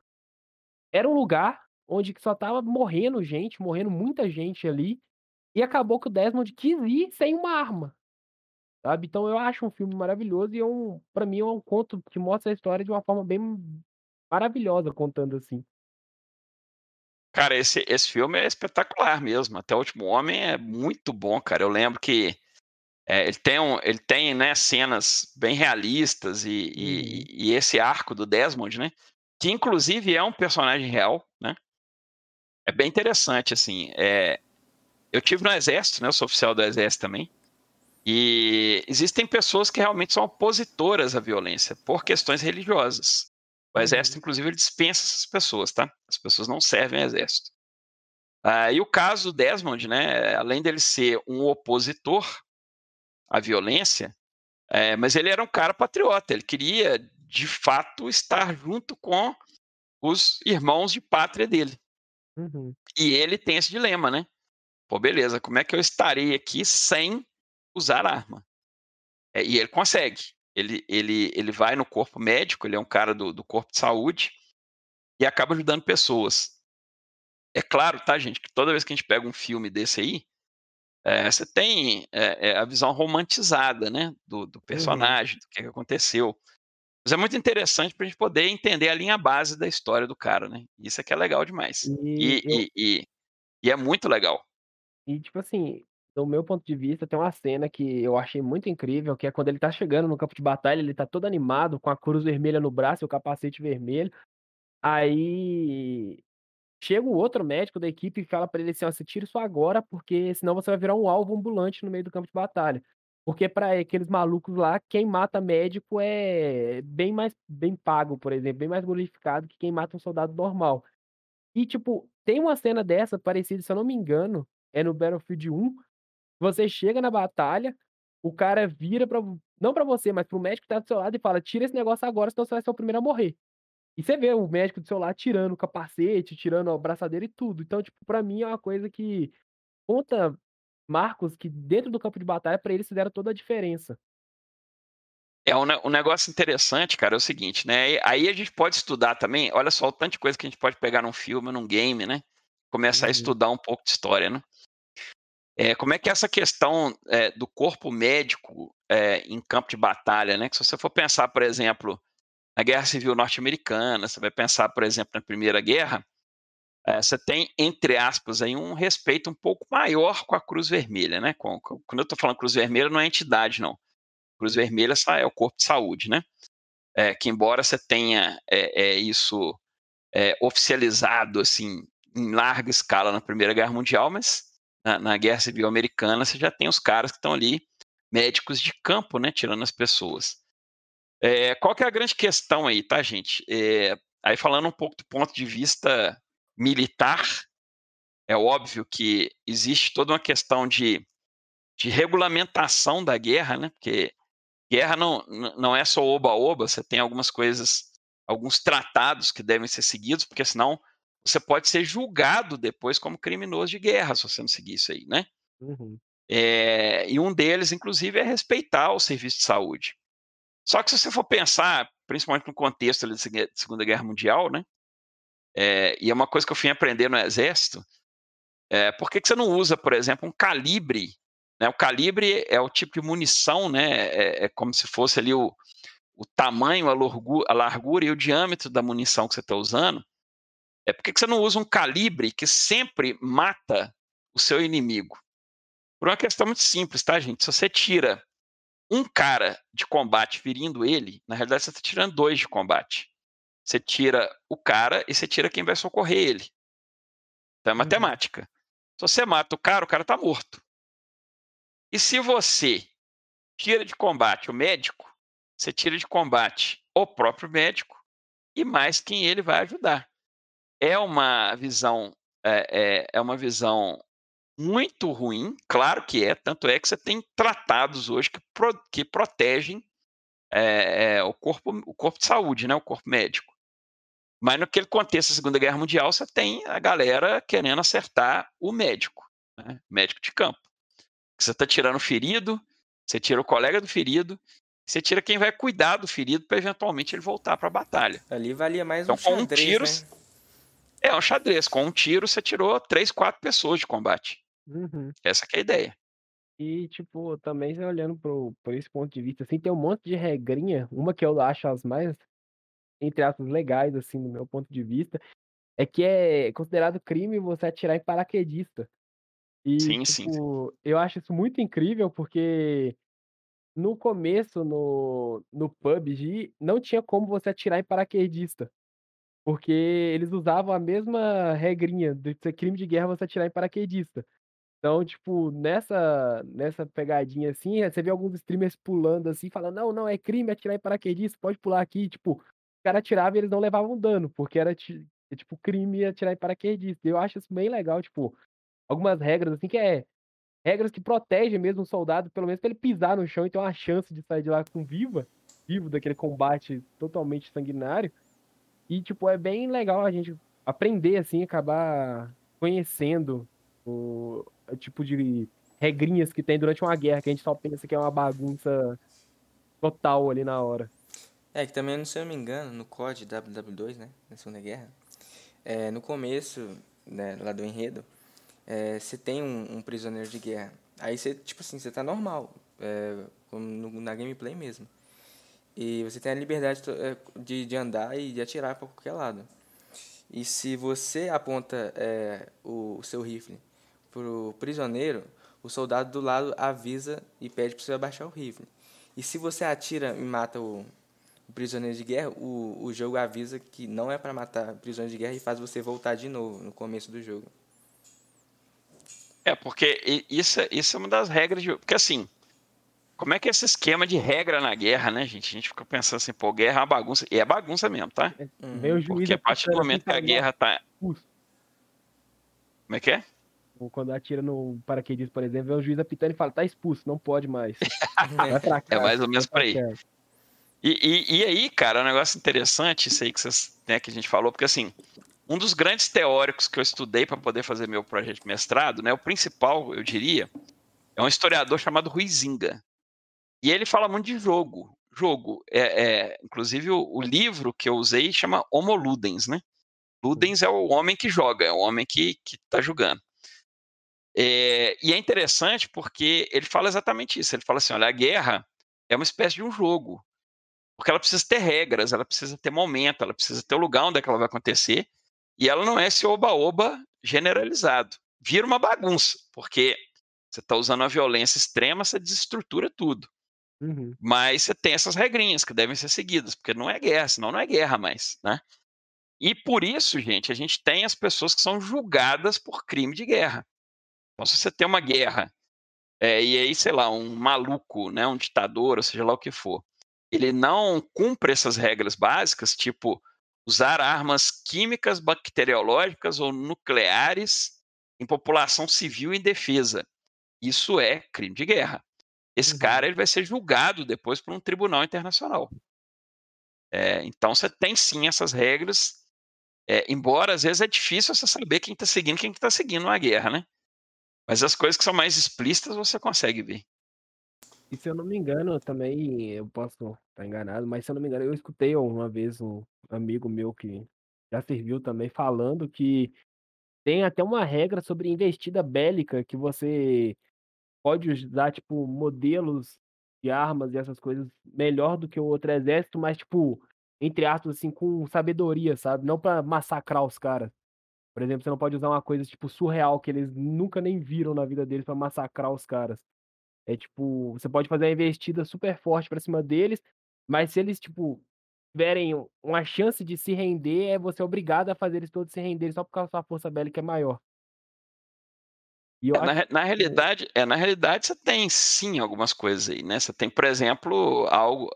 era um lugar onde que só estava morrendo gente, morrendo muita gente ali, e acabou que o Desmond quis ir sem uma arma, sabe. Então eu acho um filme maravilhoso e é um pra mim é um conto que mostra a história de uma forma bem maravilhosa contando assim. Cara, esse, esse filme é espetacular mesmo. Até o Último Homem é muito bom, cara. Eu lembro que é, ele tem, um, ele tem né, cenas bem realistas e, Uhum. e, e esse arco do Desmond, né? Que inclusive é um personagem real, né? É bem interessante, assim. É, eu tive no exército, né? Eu sou oficial do exército também. E existem pessoas que realmente são opositoras à violência por questões religiosas. O uhum. exército, inclusive, dispensa essas pessoas, tá? As pessoas não servem ao exército. Ah, e o caso do Desmond, né? Além dele ser um opositor à violência, é, mas ele era um cara patriota. Ele queria, de fato, estar junto com os irmãos de pátria dele. Uhum. E ele tem esse dilema, né? Pô, beleza, como é que eu estarei aqui sem usar arma? É, e ele consegue. Ele, ele, ele vai no corpo médico, ele é um cara do, do corpo de saúde e acaba ajudando pessoas. É claro, tá, gente, que toda vez que a gente pega um filme desse aí, é, você tem é, a visão romantizada, né, do, do uhum. personagem, uhum. do que aconteceu. Mas é muito interessante para a gente poder entender a linha base da história do cara, né? Isso é que é legal demais. E, e, eu... e, e, e é muito legal. E, tipo assim, do meu ponto de vista, tem uma cena que eu achei muito incrível, que é quando ele tá chegando no campo de batalha, ele tá todo animado, com a cruz vermelha no braço e o capacete vermelho. Aí chega o outro médico da equipe e fala para ele assim: ó, você tira isso agora, porque senão você vai virar um alvo ambulante no meio do campo de batalha. Porque para aqueles malucos lá, quem mata médico é bem mais bem pago, por exemplo, bem mais glorificado que quem mata um soldado normal. E, tipo, tem uma cena dessa parecida, se eu não me engano, é no Battlefield 1. Você chega na batalha, o cara vira para não para você, mas para o médico que tá do seu lado e fala: "Tira esse negócio agora, senão você vai ser o primeiro a morrer". E você vê o médico do seu lado tirando o capacete, tirando a braçadeira e tudo. Então, tipo, para mim é uma coisa que conta marcos que dentro do campo de batalha para eles fizeram toda a diferença. É um, um negócio interessante, cara, é o seguinte, né? Aí a gente pode estudar também, olha só o tanto de coisa que a gente pode pegar num filme, num game, né? Começar uhum. a estudar um pouco de história, né? É, como é que é essa questão é, do corpo médico é, em campo de batalha, né? Que se você for pensar, por exemplo, na Guerra Civil Norte-Americana, você vai pensar, por exemplo, na Primeira Guerra, você tem, entre aspas, aí, um respeito um pouco maior com a Cruz Vermelha, né? Com, com, quando eu estou falando Cruz Vermelha, não é entidade, não. Cruz Vermelha é o corpo de saúde, né? É, que embora você tenha é, é isso oficializado assim em larga escala na Primeira Guerra Mundial, mas na, na, Guerra Civil Americana você já tem os caras que estão ali médicos de campo, né? Tirando as pessoas. Qual que é a grande questão aí, tá, gente? aí falando um pouco do ponto de vista militar, é óbvio que existe toda uma questão de, de regulamentação da guerra, né? Porque guerra não, não é só oba-oba, você tem algumas coisas, alguns tratados que devem ser seguidos, porque senão você pode ser julgado depois como criminoso de guerra se você não seguir isso aí, né? Uhum. É, e um deles, inclusive, é respeitar o serviço de saúde. Só que se você for pensar, principalmente no contexto da Segunda Guerra Mundial, né? É, e é uma coisa que eu fui aprender no Exército. É, por que, que você não usa, por exemplo, um calibre? Né? O calibre é o tipo de munição, né? é, é como se fosse ali o, o tamanho, a largura, a largura, e o diâmetro da munição que você está usando. É por que, que você não usa um calibre que sempre mata o seu inimigo? Por uma questão muito simples, tá, gente? Se você tira um cara de combate ferindo ele, na realidade você está tirando dois de combate. Você tira o cara e você tira quem vai socorrer ele. Então é uhum. matemática. Se você mata o cara, o cara está morto. E se você tira de combate o médico, você tira de combate o próprio médico e mais quem ele vai ajudar. É uma visão é, é, é uma visão muito ruim, claro que é, tanto é que você tem tratados hoje que, pro, que protegem é, é, o, corpo, o corpo de saúde, né, o corpo médico. Mas naquele contexto da Segunda Guerra Mundial, você tem a galera querendo acertar o médico, né? médico de campo. Você está tirando o ferido, você tira o colega do ferido, você tira quem vai cuidar do ferido para eventualmente ele voltar para a batalha. Ali valia mais então, um xadrez, um tiro, né? É um xadrez. Com um tiro, você tirou três, quatro pessoas de combate. Uhum. Essa é a ideia. E, tipo, também olhando pro, por esse ponto de vista, assim, tem um monte de regrinha. Uma que eu acho as mais entre aspas, legais, assim, do meu ponto de vista, é que é considerado crime você atirar em paraquedista. E, sim, tipo, sim. eu acho isso muito incrível, porque no começo, no, no PUBG, não tinha como você atirar em paraquedista. Porque eles usavam a mesma regrinha de ser crime de guerra você atirar em paraquedista. Então, tipo, nessa nessa pegadinha, assim, você vê alguns streamers pulando, assim, falando: "Não, não, é crime atirar em paraquedista, pode pular aqui", tipo, cara atirava e eles não levavam dano, porque era é tipo crime atirar em paraquedista. Eu acho isso bem legal, tipo, algumas regras, assim, que é regras que protegem mesmo o soldado, pelo menos pra ele pisar no chão e ter uma chance de sair de lá com viva vivo daquele combate totalmente sanguinário. E, tipo, é bem legal a gente aprender, assim, acabar conhecendo o o tipo de regrinhas que tem durante uma guerra, que a gente só pensa que é uma bagunça total ali na hora. É, que também, se eu não me engano, no COD WW2, né, na Segunda Guerra, é, no começo, né, lá do enredo, é, você tem um, um prisioneiro de guerra. Aí você, tipo assim, você tá normal, é, no- na gameplay mesmo. E você tem a liberdade é, de, de andar e de atirar para qualquer lado. E se você aponta é, o, o seu rifle pro prisioneiro, o soldado do lado avisa e pede para você abaixar o rifle. E se você atira e mata o prisioneiro de guerra, o, o jogo avisa que não é para matar prisioneiro de guerra e faz você voltar de novo no começo do jogo. É, porque isso, é- isso é uma das regras de. Porque assim, como é que é esse esquema de regra na guerra, né, gente? A gente fica pensando assim, pô, guerra é uma bagunça. E é bagunça mesmo, tá? Uhum. Vem o juiz Porque a partir do momento que a falando, "Ó, guerra tá. expulso". Como é que é? Ou quando atira no paraquedista, por exemplo, vem o juiz apitando e fala: "Tá expulso, não pode mais". É mais ou menos por aí. E, e, e aí, cara, é um negócio interessante, isso aí que, vocês, né, que a gente falou, porque assim, um dos grandes teóricos que eu estudei para poder fazer meu projeto de mestrado, né, o principal, eu diria, é um historiador chamado Ruizinga. E ele fala muito de jogo. Jogo. É, é, inclusive, o, o livro que eu usei chama Homo Ludens, né? Ludens é o homem que joga, é o homem que está jogando. É, e é interessante porque ele fala exatamente isso. Ele fala assim: olha, a guerra é uma espécie de um jogo. Porque ela precisa ter regras, ela precisa ter momento, ela precisa ter o lugar onde é que ela vai acontecer. E ela não é esse oba-oba generalizado. Vira uma bagunça, porque você está usando a violência extrema, você desestrutura tudo. Uhum. Mas você tem essas regrinhas que devem ser seguidas, porque não é guerra, senão não é guerra mais, né? E por isso, gente, a gente tem as pessoas que são julgadas por crime de guerra. Então, se você tem uma guerra, é, e aí, sei lá, um maluco, né, um ditador, ou seja lá o que for, ele não cumpre essas regras básicas, tipo usar armas químicas, bacteriológicas ou nucleares em população civil indefesa. Isso é crime de guerra. Esse Uhum. cara ele vai ser julgado depois por um tribunal internacional. É, então você tem sim essas regras, é, embora às vezes é difícil você saber quem está seguindo quem está seguindo uma guerra, né? Mas as coisas que são mais explícitas você consegue ver. E se eu não me engano, também, eu posso estar enganado, mas se eu não me engano, eu escutei uma vez um amigo meu que já serviu também falando que tem até uma regra sobre investida bélica que você pode usar, tipo, modelos de armas e essas coisas melhor do que o outro exército, mas, tipo, entre aspas, assim, com sabedoria, sabe? Não pra massacrar os caras. Por exemplo, você não pode usar uma coisa, tipo, surreal que eles nunca nem viram na vida deles pra massacrar os caras. É tipo, você pode fazer uma investida super forte pra cima deles, mas se eles, tipo, tiverem uma chance de se render, é você obrigado a fazer eles todos se renderem só por causa da sua força bélica é maior. É, na, na que realidade, é, na realidade você tem sim algumas coisas aí, né? Você tem, por exemplo, algo.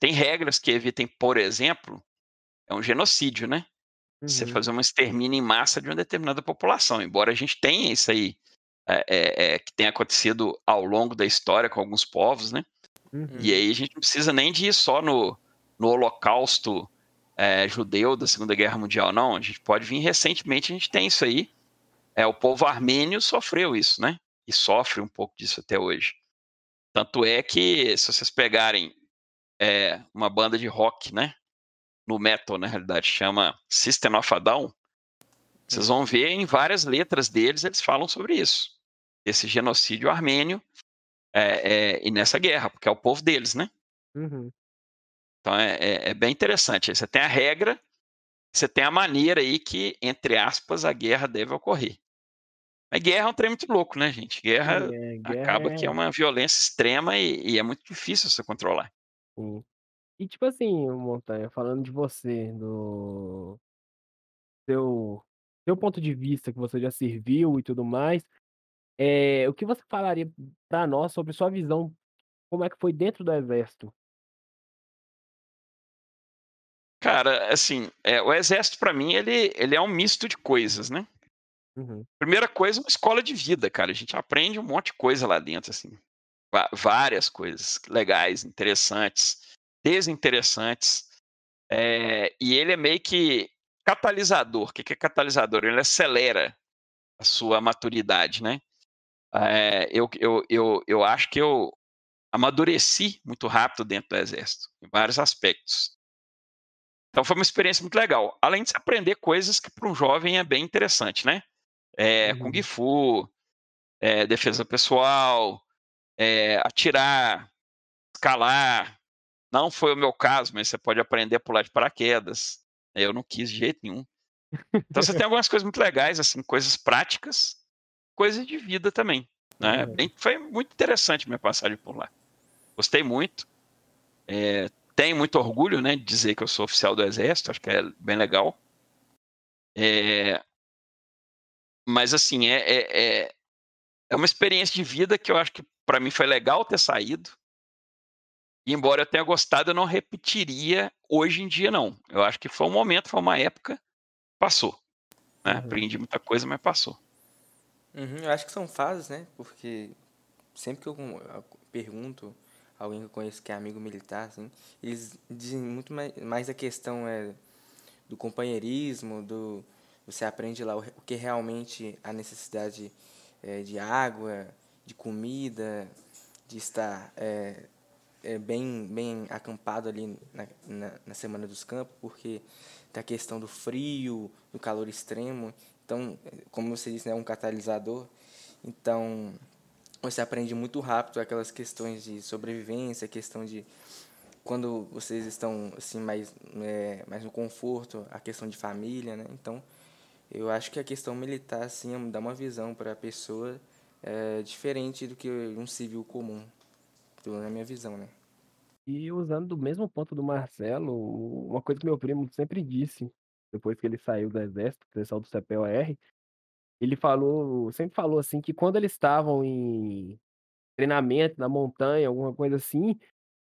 Tem regras que evitem, por exemplo, é um genocídio, né? Você Uhum. fazer um extermínio em massa de uma determinada população. Embora a gente tenha isso aí, é, é, que tenha acontecido ao longo da história com alguns povos, né? Uhum. E aí a gente não precisa nem de ir só no, no holocausto é, judeu da Segunda Guerra Mundial, não. A gente pode vir recentemente, a gente tem isso aí. É, o povo armênio sofreu isso, né? E sofre um pouco disso até hoje. Tanto é que, se vocês pegarem é, uma banda de rock, né? No metal, na realidade, chama System of a Down, vocês vão ver em várias letras deles, eles falam sobre isso. Esse genocídio armênio é, é, e nessa guerra, porque é o povo deles, né? Uhum. Então é, é, é bem interessante. Você tem a regra, você tem a maneira aí que, entre aspas, a guerra deve ocorrer. Mas guerra é um trem muito louco, né, gente? Guerra é, guerra acaba que é é uma violência extrema e, e é muito difícil você controlar. sim. E tipo assim, Montanha, falando de você, do seu seu ponto de vista, que você já serviu e tudo mais, eh, o que você falaria pra nós sobre sua visão, como é que foi dentro do exército? Cara, assim, eh, o exército pra mim ele ele é um misto de coisas, né. Uhum. Primeira coisa, uma escola de vida, cara, a gente aprende um monte de coisa lá dentro, assim, várias coisas legais, interessantes, desinteressantes, eh, e ele é meio que catalisador. O que é catalisador? Ele acelera a sua maturidade, né. Eh, eu eu eu eu acho que eu amadureci muito rápido dentro do exército, em vários aspectos. Então foi uma experiência muito legal, além de aprender coisas que para um jovem é bem interessante, né, Kung Uhum. Fu, eh, defesa pessoal, eh, atirar, escalar. Não foi o meu caso, mas você pode aprender a pular de paraquedas. Eu não quis de jeito nenhum. Então você tem algumas coisas muito legais, assim, coisas práticas, coisas de vida também, né, Aham. bem foi muito interessante minha passagem por lá. Gostei muito, eh, tenho muito orgulho, né, de dizer que eu sou oficial do exército, acho que é bem legal. Eh mas assim, é é é é uma experiência de vida que eu acho que pra mim foi legal ter saído. E embora eu tenha gostado, eu não repetiria hoje em dia não. Eu acho que foi um momento, foi uma época, passou, né, Aham. aprendi muita coisa, mas passou. Uhum, eu acho que são fases, né, porque sempre que eu pergunto a alguém que eu conheço que é amigo militar, assim, eles dizem muito mai mais a questão, eh, do companheirismo, do você aprende lá o o que realmente a necessidade, eh, de água, de comida, de estar, eh eh, bem bem acampado ali na na na semana dos campos, porque tem a questão do frio, do calor extremo. Então, como você disse, né, é um catalisador, então você aprende muito rápido aquelas questões de sobrevivência, questão de quando vocês estão, assim, mais, eh, mais no conforto, a questão de família, né, então eu acho que a questão militar, assim, dá uma visão pra pessoa, eh, diferente do que um civil comum, pelo na minha visão, né. E usando do mesmo ponto do Marcelo, uma coisa que meu primo sempre disse, depois que ele saiu do exército, que saiu do CPOR, ele falou sempre falou, assim, que quando eles estavam em treinamento na montanha, alguma coisa assim,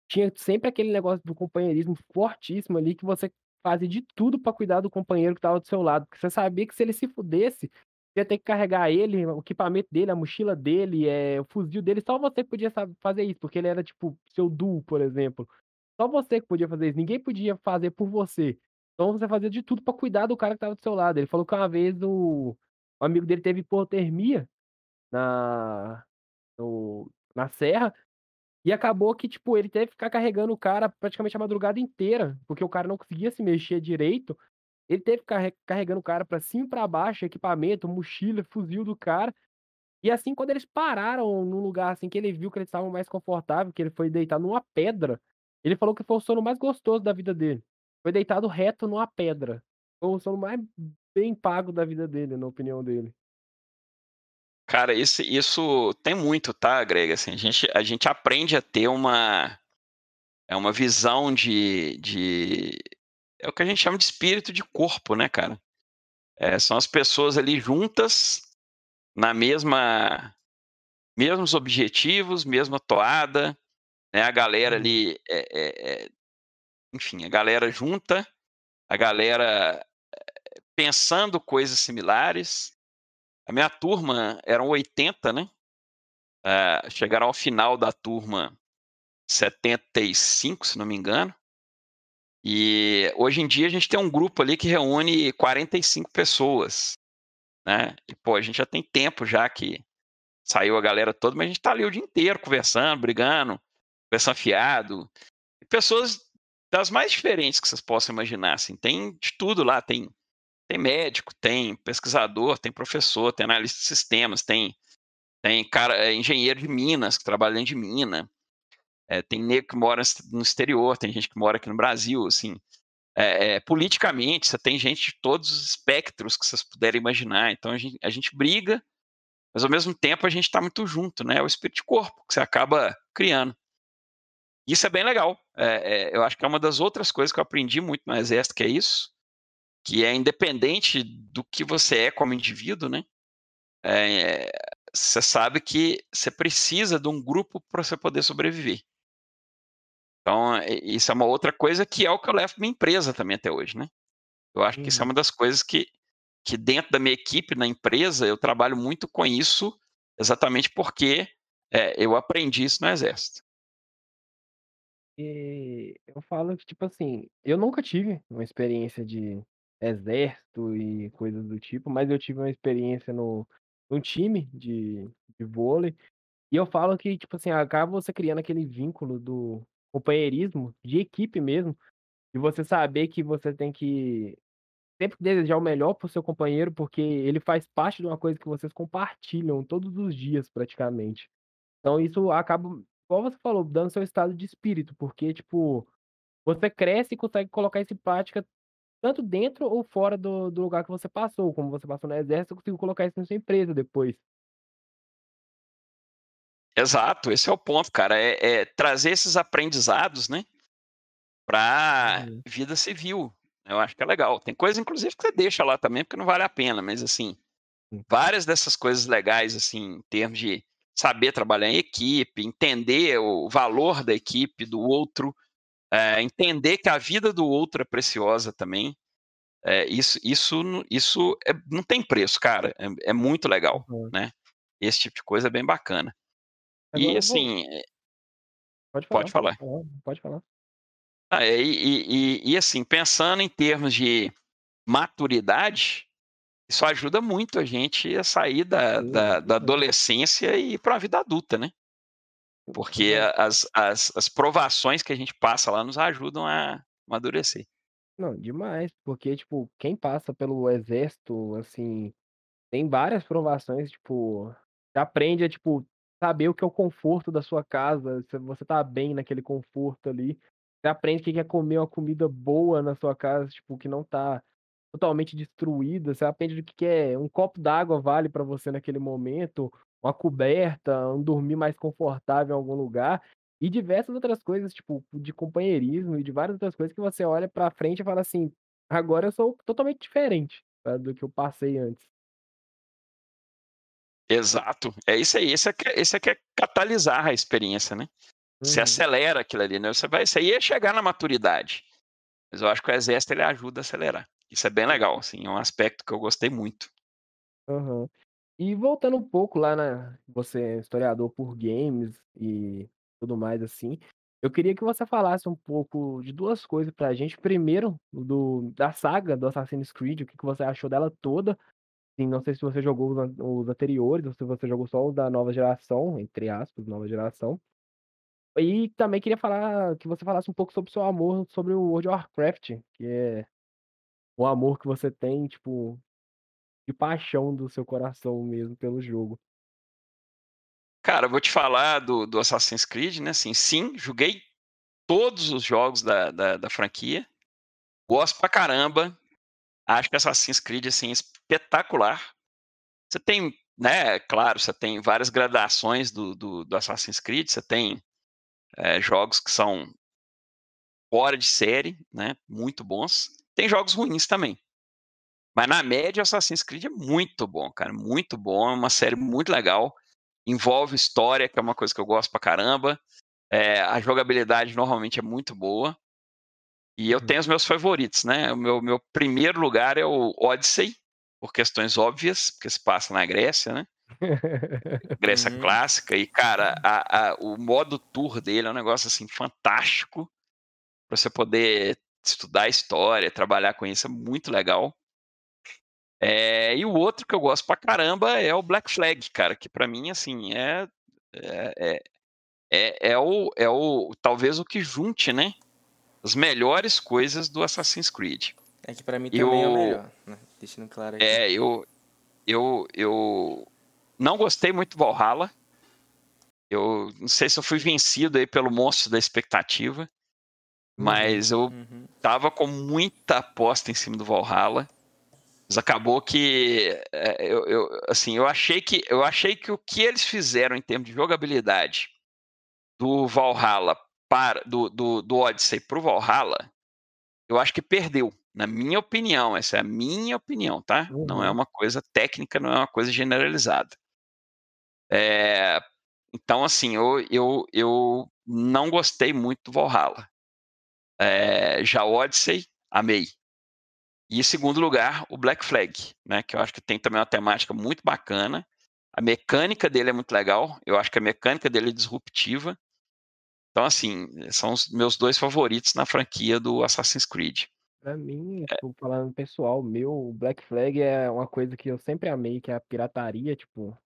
tinha sempre aquele negócio do companheirismo fortíssimo ali, que você fazia de tudo pra cuidar do companheiro que estava do seu lado, porque você sabia que se ele se fudesse, ia ter que carregar ele, o equipamento dele, a mochila dele, eh, o fuzil dele, só você podia fazer isso, porque ele era, tipo, seu duo, por exemplo. Só você que podia fazer isso, ninguém podia fazer por você. Então você fazia de tudo pra cuidar do cara que estava do seu lado. Ele falou que uma vez o o amigo dele teve hipotermia na no na serra, e acabou que, tipo, ele teve que ficar carregando o cara praticamente a madrugada inteira, porque o cara não conseguia se mexer direito. Ele teve que carre carregando o cara pra cima e pra baixo, equipamento, mochila, fuzil do cara. E assim, quando eles pararam num lugar, assim, que ele viu que eles estavam mais confortável, que ele foi deitar numa pedra, ele falou que foi o sono mais gostoso da vida dele. Foi deitado reto numa pedra. Foi o sono mais bem pago da vida dele, na opinião dele. Cara, esse isso tem muito, tá, Greg, assim, a gente a gente aprende a ter uma é uma visão de de é o que a gente chama de espírito de corpo, né, cara. Eh, são as pessoas ali juntas, na mesma mesmos objetivos, mesma toada, né, a galera Uhum. ali, eh eh eh, enfim, a galera junta, a galera, eh, pensando coisas similares. A minha turma eram 80, né, eh, chegaram ao final da turma 75, se não me engano. E hoje em dia a gente tem um grupo ali que reúne 45 pessoas, né. E pô, a gente já tem tempo já que saiu a galera toda, mas a gente tá ali o dia inteiro conversando, brigando, conversando fiado. E pessoas das mais diferentes que vocês possam imaginar, assim, tem de tudo lá, tem tem médico, tem pesquisador, tem professor, tem analista de sistemas, tem tem cara eh, engenheiro de minas, que trabalha dentro de mina. Eh, tem nego que mora no exterior, tem gente que mora aqui no Brasil, assim. Eh eh, politicamente, você tem gente de todos os espectros que vocês puderem imaginar, então a gen a gente briga, mas ao mesmo tempo a gente tá muito junto, né, é o espírito de corpo que você acaba criando. Isso é bem legal, eh eh, eu acho que é uma das outras coisas que eu aprendi muito no exército que é isso, que é independente do que você é como indivíduo, né? É, você sabe que você precisa de um grupo para você poder sobreviver. Então, isso é uma outra coisa que é o que eu levo para minha empresa também até hoje, né? Eu acho uhum. que isso é uma das coisas que, que dentro da minha equipe, na empresa, eu trabalho muito com isso, exatamente porque é, eu aprendi isso no Exército. Eu falo que, tipo assim, eu nunca tive uma experiência de exército e coisas do tipo, mas eu tive uma experiência no, no time de, de vôlei. E eu falo que, tipo assim, acaba você criando aquele vínculo do companheirismo, de equipe mesmo, de você saber que você tem que sempre desejar o melhor pro seu companheiro, porque ele faz parte de uma coisa que vocês compartilham todos os dias, praticamente. Então isso acaba, igual você falou, dando seu estado de espírito, porque, tipo, você cresce e consegue colocar isso em prática tanto dentro ou fora do, do lugar que você passou. Como você passou no exército, você conseguiu colocar isso na sua empresa depois. Exato, esse é o ponto, cara. É, é trazer esses aprendizados, né, para uhum. vida civil. Eu acho que é legal. Tem coisa, inclusive, que você deixa lá também, porque não vale a pena, mas assim, várias dessas coisas legais, assim, em termos de saber trabalhar em equipe, entender o valor da equipe, do outro, é, entender que a vida do outro é preciosa também. É, isso, isso, isso é, não tem preço, cara. É, é muito legal, uhum. né? Esse tipo de coisa é bem bacana. Agora e assim. Vou... Pode falar. Pode falar. Pode falar. Ah, e, e, e, assim, pensando em termos de maturidade, isso ajuda muito a gente a sair da, da, da adolescência e ir para a vida adulta, né? Porque as, as, as provações que a gente passa lá nos ajudam a amadurecer. Não, demais, porque, tipo, quem passa pelo exército, assim, tem várias provações, tipo, aprende a, tipo, saber o que é o conforto da sua casa, se você tá bem naquele conforto ali. Você aprende o que é comer uma comida boa na sua casa, tipo, que não tá totalmente destruída. Você aprende o que é um copo d'água vale para você naquele momento, uma coberta, um dormir mais confortável em algum lugar. E diversas outras coisas, tipo, de companheirismo e de várias outras coisas que você olha pra frente e fala assim: agora eu sou totalmente diferente tá, do que eu passei antes. Exato. É isso aí. Esse é que, esse é, que é catalisar a experiência, né? Você uhum. acelera aquilo ali, né? Você vai, você ia chegar na maturidade. Mas eu acho que o exército ele ajuda a acelerar. Isso é bem legal, assim, é um aspecto que eu gostei muito. Uhum. E voltando um pouco lá na você é historiador por games e tudo mais assim, eu queria que você falasse um pouco de duas coisas pra gente. Primeiro, do da saga do Assassin's Creed, o que que você achou dela toda, Sim, não sei se você jogou os, os anteriores ou se você jogou só os da nova geração, entre aspas, nova geração. E também queria falar que você falasse um pouco sobre o seu amor sobre o World of Warcraft, que é o amor que você tem, tipo, de paixão do seu coração mesmo pelo jogo. Cara, eu vou te falar do, do Assassin's Creed, né? Assim, sim, joguei todos os jogos da, da, da franquia. Gosto pra caramba. Acho que Assassin's Creed assim espetacular. Você tem, né? Claro, você tem várias gradações do, do, do Assassin's Creed. Você tem é, jogos que são fora de série, né? Muito bons. Tem jogos ruins também. Mas na média, Assassin's Creed é muito bom, cara. Muito bom. É uma série muito legal. Envolve história, que é uma coisa que eu gosto pra caramba. É, a jogabilidade normalmente é muito boa. E eu uhum. tenho os meus favoritos, né? O meu, meu primeiro lugar é o Odyssey, por questões óbvias, porque se passa na Grécia, né? Grécia uhum. clássica. E, cara, a, a, o modo tour dele é um negócio assim fantástico para você poder estudar história, trabalhar com isso, é muito legal. É, e o outro que eu gosto pra caramba é o Black Flag, cara, que para mim, assim, é, é, é, é, é, o, é o talvez o que junte, né? as melhores coisas do Assassin's Creed. É que para mim também eu, é o melhor, né? deixando claro aqui. É, eu, eu, eu não gostei muito do Valhalla. Eu não sei se eu fui vencido aí pelo monstro da expectativa. Mas eu uhum. tava com muita aposta em cima do Valhalla. Mas acabou que é, eu, eu, assim, eu achei que eu achei que o que eles fizeram em termos de jogabilidade do Valhalla para do, do, do Odyssey pro Valhalla, eu acho que perdeu. na minha opinião, essa é a minha opinião, tá? Uhum. Não é uhum. uma coisa técnica, não é uma coisa generalizada. É, então, assim, eu, eu, eu não gostei muito do Valhalla. É, já Odyssey, amei. E em segundo lugar, o Black Flag, né, que eu acho que tem também uma temática muito bacana. A mecânica dele é muito legal. Eu acho que a mecânica dele é disruptiva. Então, assim, são os meus dois favoritos na franquia do Assassin's Creed. Pra mim, é. tipo, falando pessoal, meu Black Flag é uma coisa que eu sempre amei, que é a pirataria, tipo,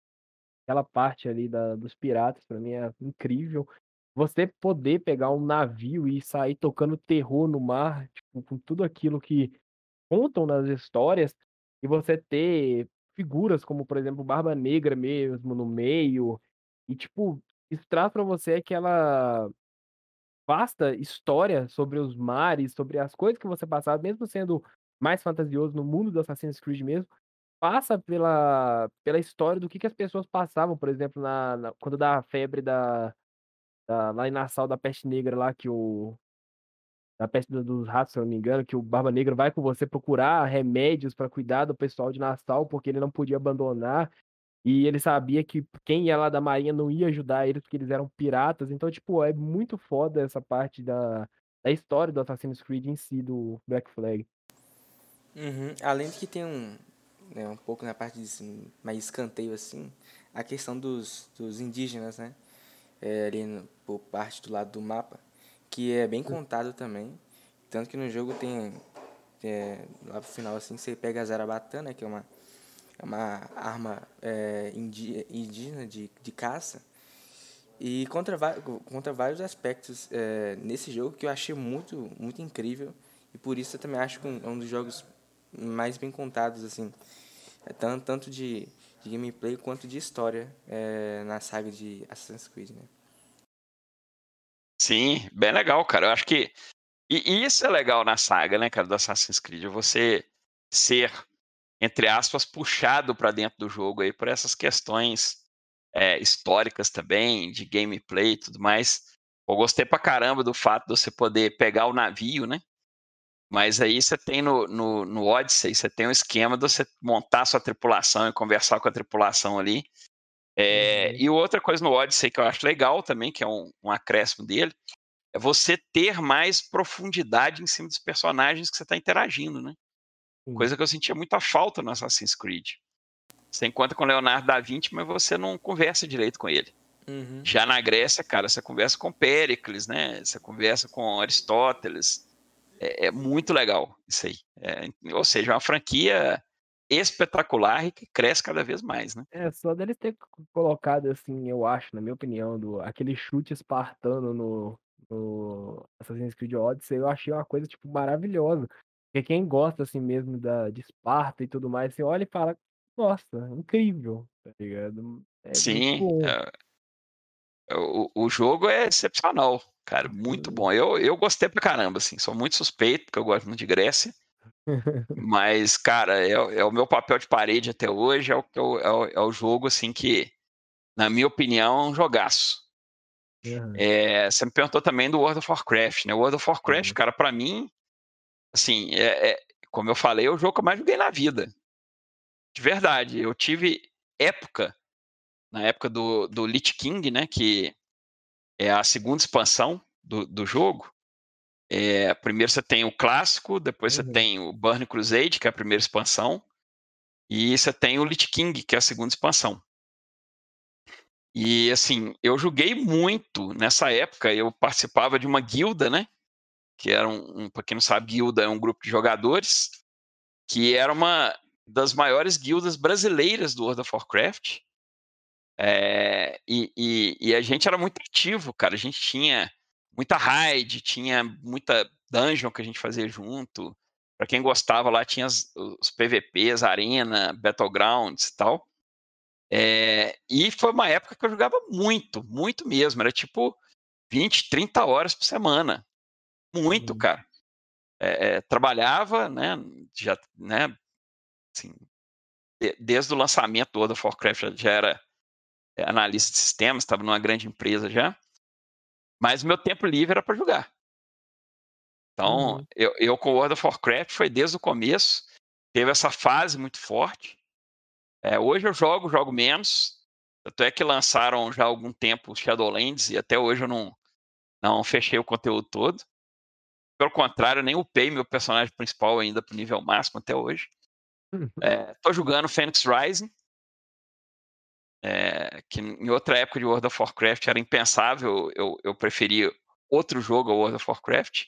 aquela parte ali da, dos piratas, para mim é incrível. Você poder pegar um navio e sair tocando terror no mar, tipo, com tudo aquilo que contam nas histórias, e você ter figuras como, por exemplo, Barba Negra mesmo no meio, e tipo, isso traz para você aquela vasta história sobre os mares, sobre as coisas que você passava, mesmo sendo mais fantasioso no mundo do Assassin's Creed mesmo, passa pela, pela história do que, que as pessoas passavam, por exemplo, na, na quando dá a febre da, da, lá em Nassau da peste negra lá, que o. Da peste dos ratos, se eu não me engano, que o Barba Negra vai com você procurar remédios para cuidar do pessoal de Nassau, porque ele não podia abandonar. E ele sabia que quem ia lá da marinha não ia ajudar eles, porque eles eram piratas. Então, tipo, é muito foda essa parte da, da história do Assassin's Creed em si, do Black Flag. Uhum. Além de que tem um, né, um pouco na parte de assim, mais escanteio assim, a questão dos, dos indígenas, né? É, ali no, por parte do lado do mapa, que é bem contado também. Tanto que no jogo tem, é, lá pro final assim, você pega a Zarabatana, né, que é uma, é uma arma é, indígena de, de caça. E contra, contra vários aspectos é, nesse jogo que eu achei muito, muito incrível. E por isso eu também acho que é um dos jogos mais bem contados, assim, é, tanto, tanto de, de gameplay quanto de história é, na saga de Assassin's Creed, né? Sim, bem legal, cara. Eu acho que. E, isso é legal na saga, né, cara, do Assassin's Creed. Você ser, entre aspas, puxado para dentro do jogo aí por essas questões é, históricas também, de gameplay e tudo mais. Eu gostei pra caramba do fato de você poder pegar o navio, né? Mas aí você tem no, no, no Odyssey, você tem um esquema de você montar a sua tripulação e conversar com a tripulação ali. É, uhum. E outra coisa no Odyssey que eu acho legal também, que é um, um acréscimo dele, é você ter mais profundidade em cima dos personagens que você está interagindo, né? Uhum. Coisa que eu sentia muita falta no Assassin's Creed. Você encontra com Leonardo da Vinci, mas você não conversa direito com ele. Uhum. Já na Grécia, cara, você conversa com Péricles, né? Você conversa com Aristóteles é, é muito legal isso aí. É, ou seja, é uma franquia espetacular e que cresce cada vez mais, né? É, só deles ter colocado, assim, eu acho, na minha opinião, do, aquele chute espartano no, no Assassin's Creed Odyssey, eu achei uma coisa, tipo, maravilhosa. Porque quem gosta, assim, mesmo da, de Esparta e tudo mais, você olha e fala, nossa, incrível, tá ligado? É Sim, o, o jogo é excepcional. Cara, muito bom. Eu, eu gostei pra caramba, assim. Sou muito suspeito, porque eu gosto muito de Grécia. Mas, cara, é, é o meu papel de parede até hoje. É o, é o, é o jogo, assim, que, na minha opinião, é um jogaço. Uhum. É, você me perguntou também do World of Warcraft, né? O World of Warcraft, uhum. cara, para mim, assim, é, é, como eu falei, é o jogo que eu mais joguei na vida. De verdade. Eu tive época, na época do, do Lich King, né? Que é a segunda expansão do, do jogo. É, primeiro você tem o clássico, depois uhum. você tem o Burn Crusade, que é a primeira expansão, e você tem o Lich King, que é a segunda expansão. E assim, eu joguei muito nessa época, eu participava de uma guilda, né? Que era um, um para quem não sabe, guilda é um grupo de jogadores, que era uma das maiores guildas brasileiras do World of Warcraft. É, e, e, e, a gente era muito ativo, cara. A gente tinha muita raid, tinha muita dungeon que a gente fazia junto. Para quem gostava lá, tinha os, os PVPs, Arena, Battlegrounds e tal. É, e foi uma época que eu jogava muito, muito mesmo. Era tipo 20, 30 horas por semana. Muito, uhum. cara. É, trabalhava, né? Já, né? Assim, desde o lançamento do World of Warcraft já era é, analista de sistemas, estava numa grande empresa já. Mas meu tempo livre era para jogar. Então, Uhum. eu, eu com World of Warcraft foi desde o começo, teve essa fase muito forte. É, hoje eu jogo, jogo menos. Até que lançaram já há algum tempo Shadowlands e até hoje eu não, não fechei o conteúdo todo. Pelo contrário, nem upei meu personagem principal ainda pro nível máximo até hoje. É, tô jogando Phoenix Rising, é, que em outra época de World of Warcraft era impensável, eu, eu preferia outro jogo ao World of Warcraft.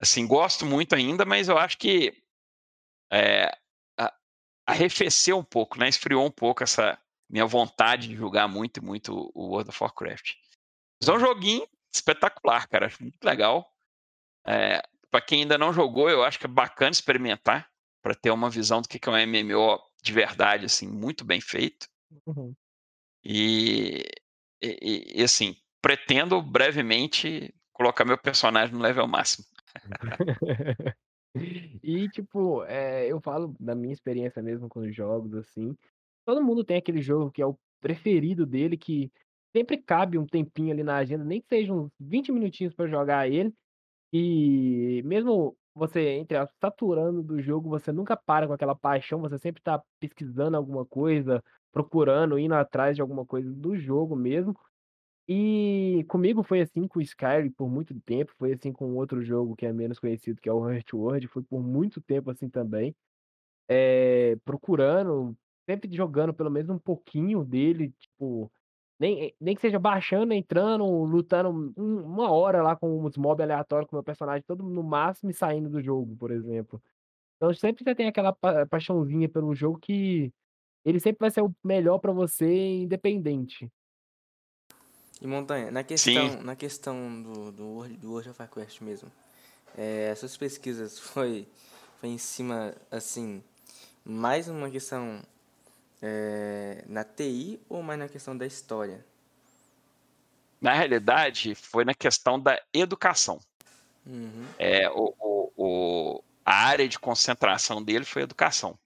Assim, gosto muito ainda, mas eu acho que é, arrefeceu um pouco, né? Esfriou um pouco essa minha vontade de jogar muito, muito o World of Warcraft. Mas é um joguinho espetacular, cara. Acho muito legal. É, para quem ainda não jogou, eu acho que é bacana experimentar para ter uma visão do que é um MMO de verdade, assim, muito bem feito. Uhum. E, e, e, assim, pretendo brevemente colocar meu personagem no level máximo. e, tipo, é, eu falo da minha experiência mesmo com os jogos, assim. Todo mundo tem aquele jogo que é o preferido dele, que sempre cabe um tempinho ali na agenda, nem que seja uns 20 minutinhos para jogar ele. E mesmo você, entre aspas, saturando do jogo, você nunca para com aquela paixão, você sempre tá pesquisando alguma coisa, procurando, indo atrás de alguma coisa do jogo mesmo. E comigo foi assim com o Skyrim por muito tempo, foi assim com outro jogo que é menos conhecido, que é o Earthworld, foi por muito tempo assim também. Eh, procurando, sempre jogando pelo menos um pouquinho dele, tipo, nem nem que seja baixando, entrando, lutando um uma hora lá com os mob aleatórios com o meu personagem todo no máximo e saindo do jogo, por exemplo. Então sempre você tem aquela pa paixãozinha pelo jogo que ele sempre vai ser o melhor pra você independente. E Montanha, na questão, na questão do, do, World, do World of Warcraft mesmo, é, essas pesquisas foi, foi em cima, assim, mais uma questão é, na TI ou mais na questão da história? Na realidade, foi na questão da educação. Uhum. É, o, o, o, a área de concentração dele foi educação.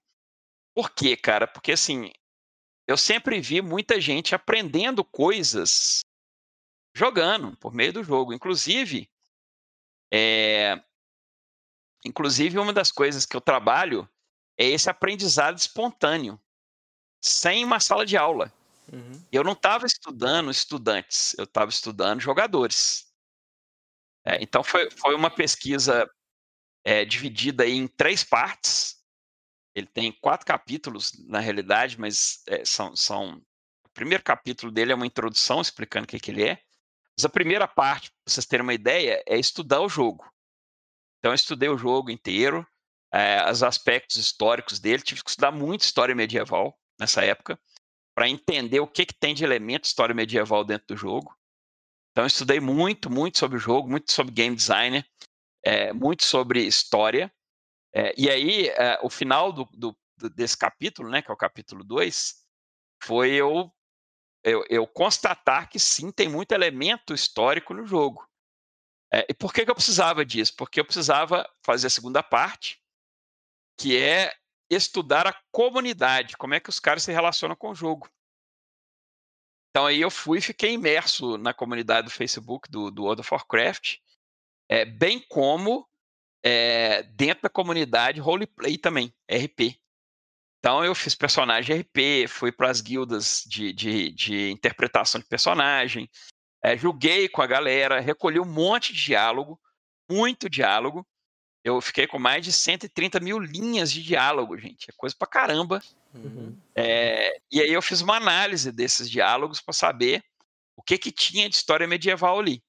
Por quê, cara? Porque assim, eu sempre vi muita gente aprendendo coisas jogando por meio do jogo. Inclusive, é, inclusive uma das coisas que eu trabalho é esse aprendizado espontâneo, sem uma sala de aula. Uhum. Eu não estava estudando estudantes, eu estava estudando jogadores. É, então foi, foi uma pesquisa é, dividida em três partes. Ele tem quatro capítulos na realidade, mas é, são, são o primeiro capítulo dele é uma introdução explicando o que, que ele é. Mas a primeira parte, para vocês terem uma ideia, é estudar o jogo. Então, eu estudei o jogo inteiro, é, os aspectos históricos dele, tive que estudar muito história medieval nessa época, para entender o que, que tem de elemento história medieval dentro do jogo. Então, eu estudei muito, muito sobre o jogo, muito sobre game designer, é, muito sobre história. É, e aí, é, o final do, do, desse capítulo, né, que é o capítulo 2, foi eu eu, eu, constatar que sim, tem muito elemento histórico no jogo. É, e por que, que eu precisava disso? Porque eu precisava fazer a segunda parte, que é estudar a comunidade, como é que os caras se relacionam com o jogo. Então aí eu fui e fiquei imerso na comunidade do Facebook do, do World of Warcraft, é, bem como é, dentro da comunidade roleplay também, RP. Então eu fiz personagem RP, fui para as guildas de, de, de, interpretação de personagem, é, joguei com a galera, recolhi um monte de diálogo, muito diálogo. Eu fiquei com mais de 130 mil linhas de diálogo, gente. É coisa pra caramba. Uhum. É, e aí eu fiz uma análise desses diálogos para saber o que, que tinha de história medieval ali.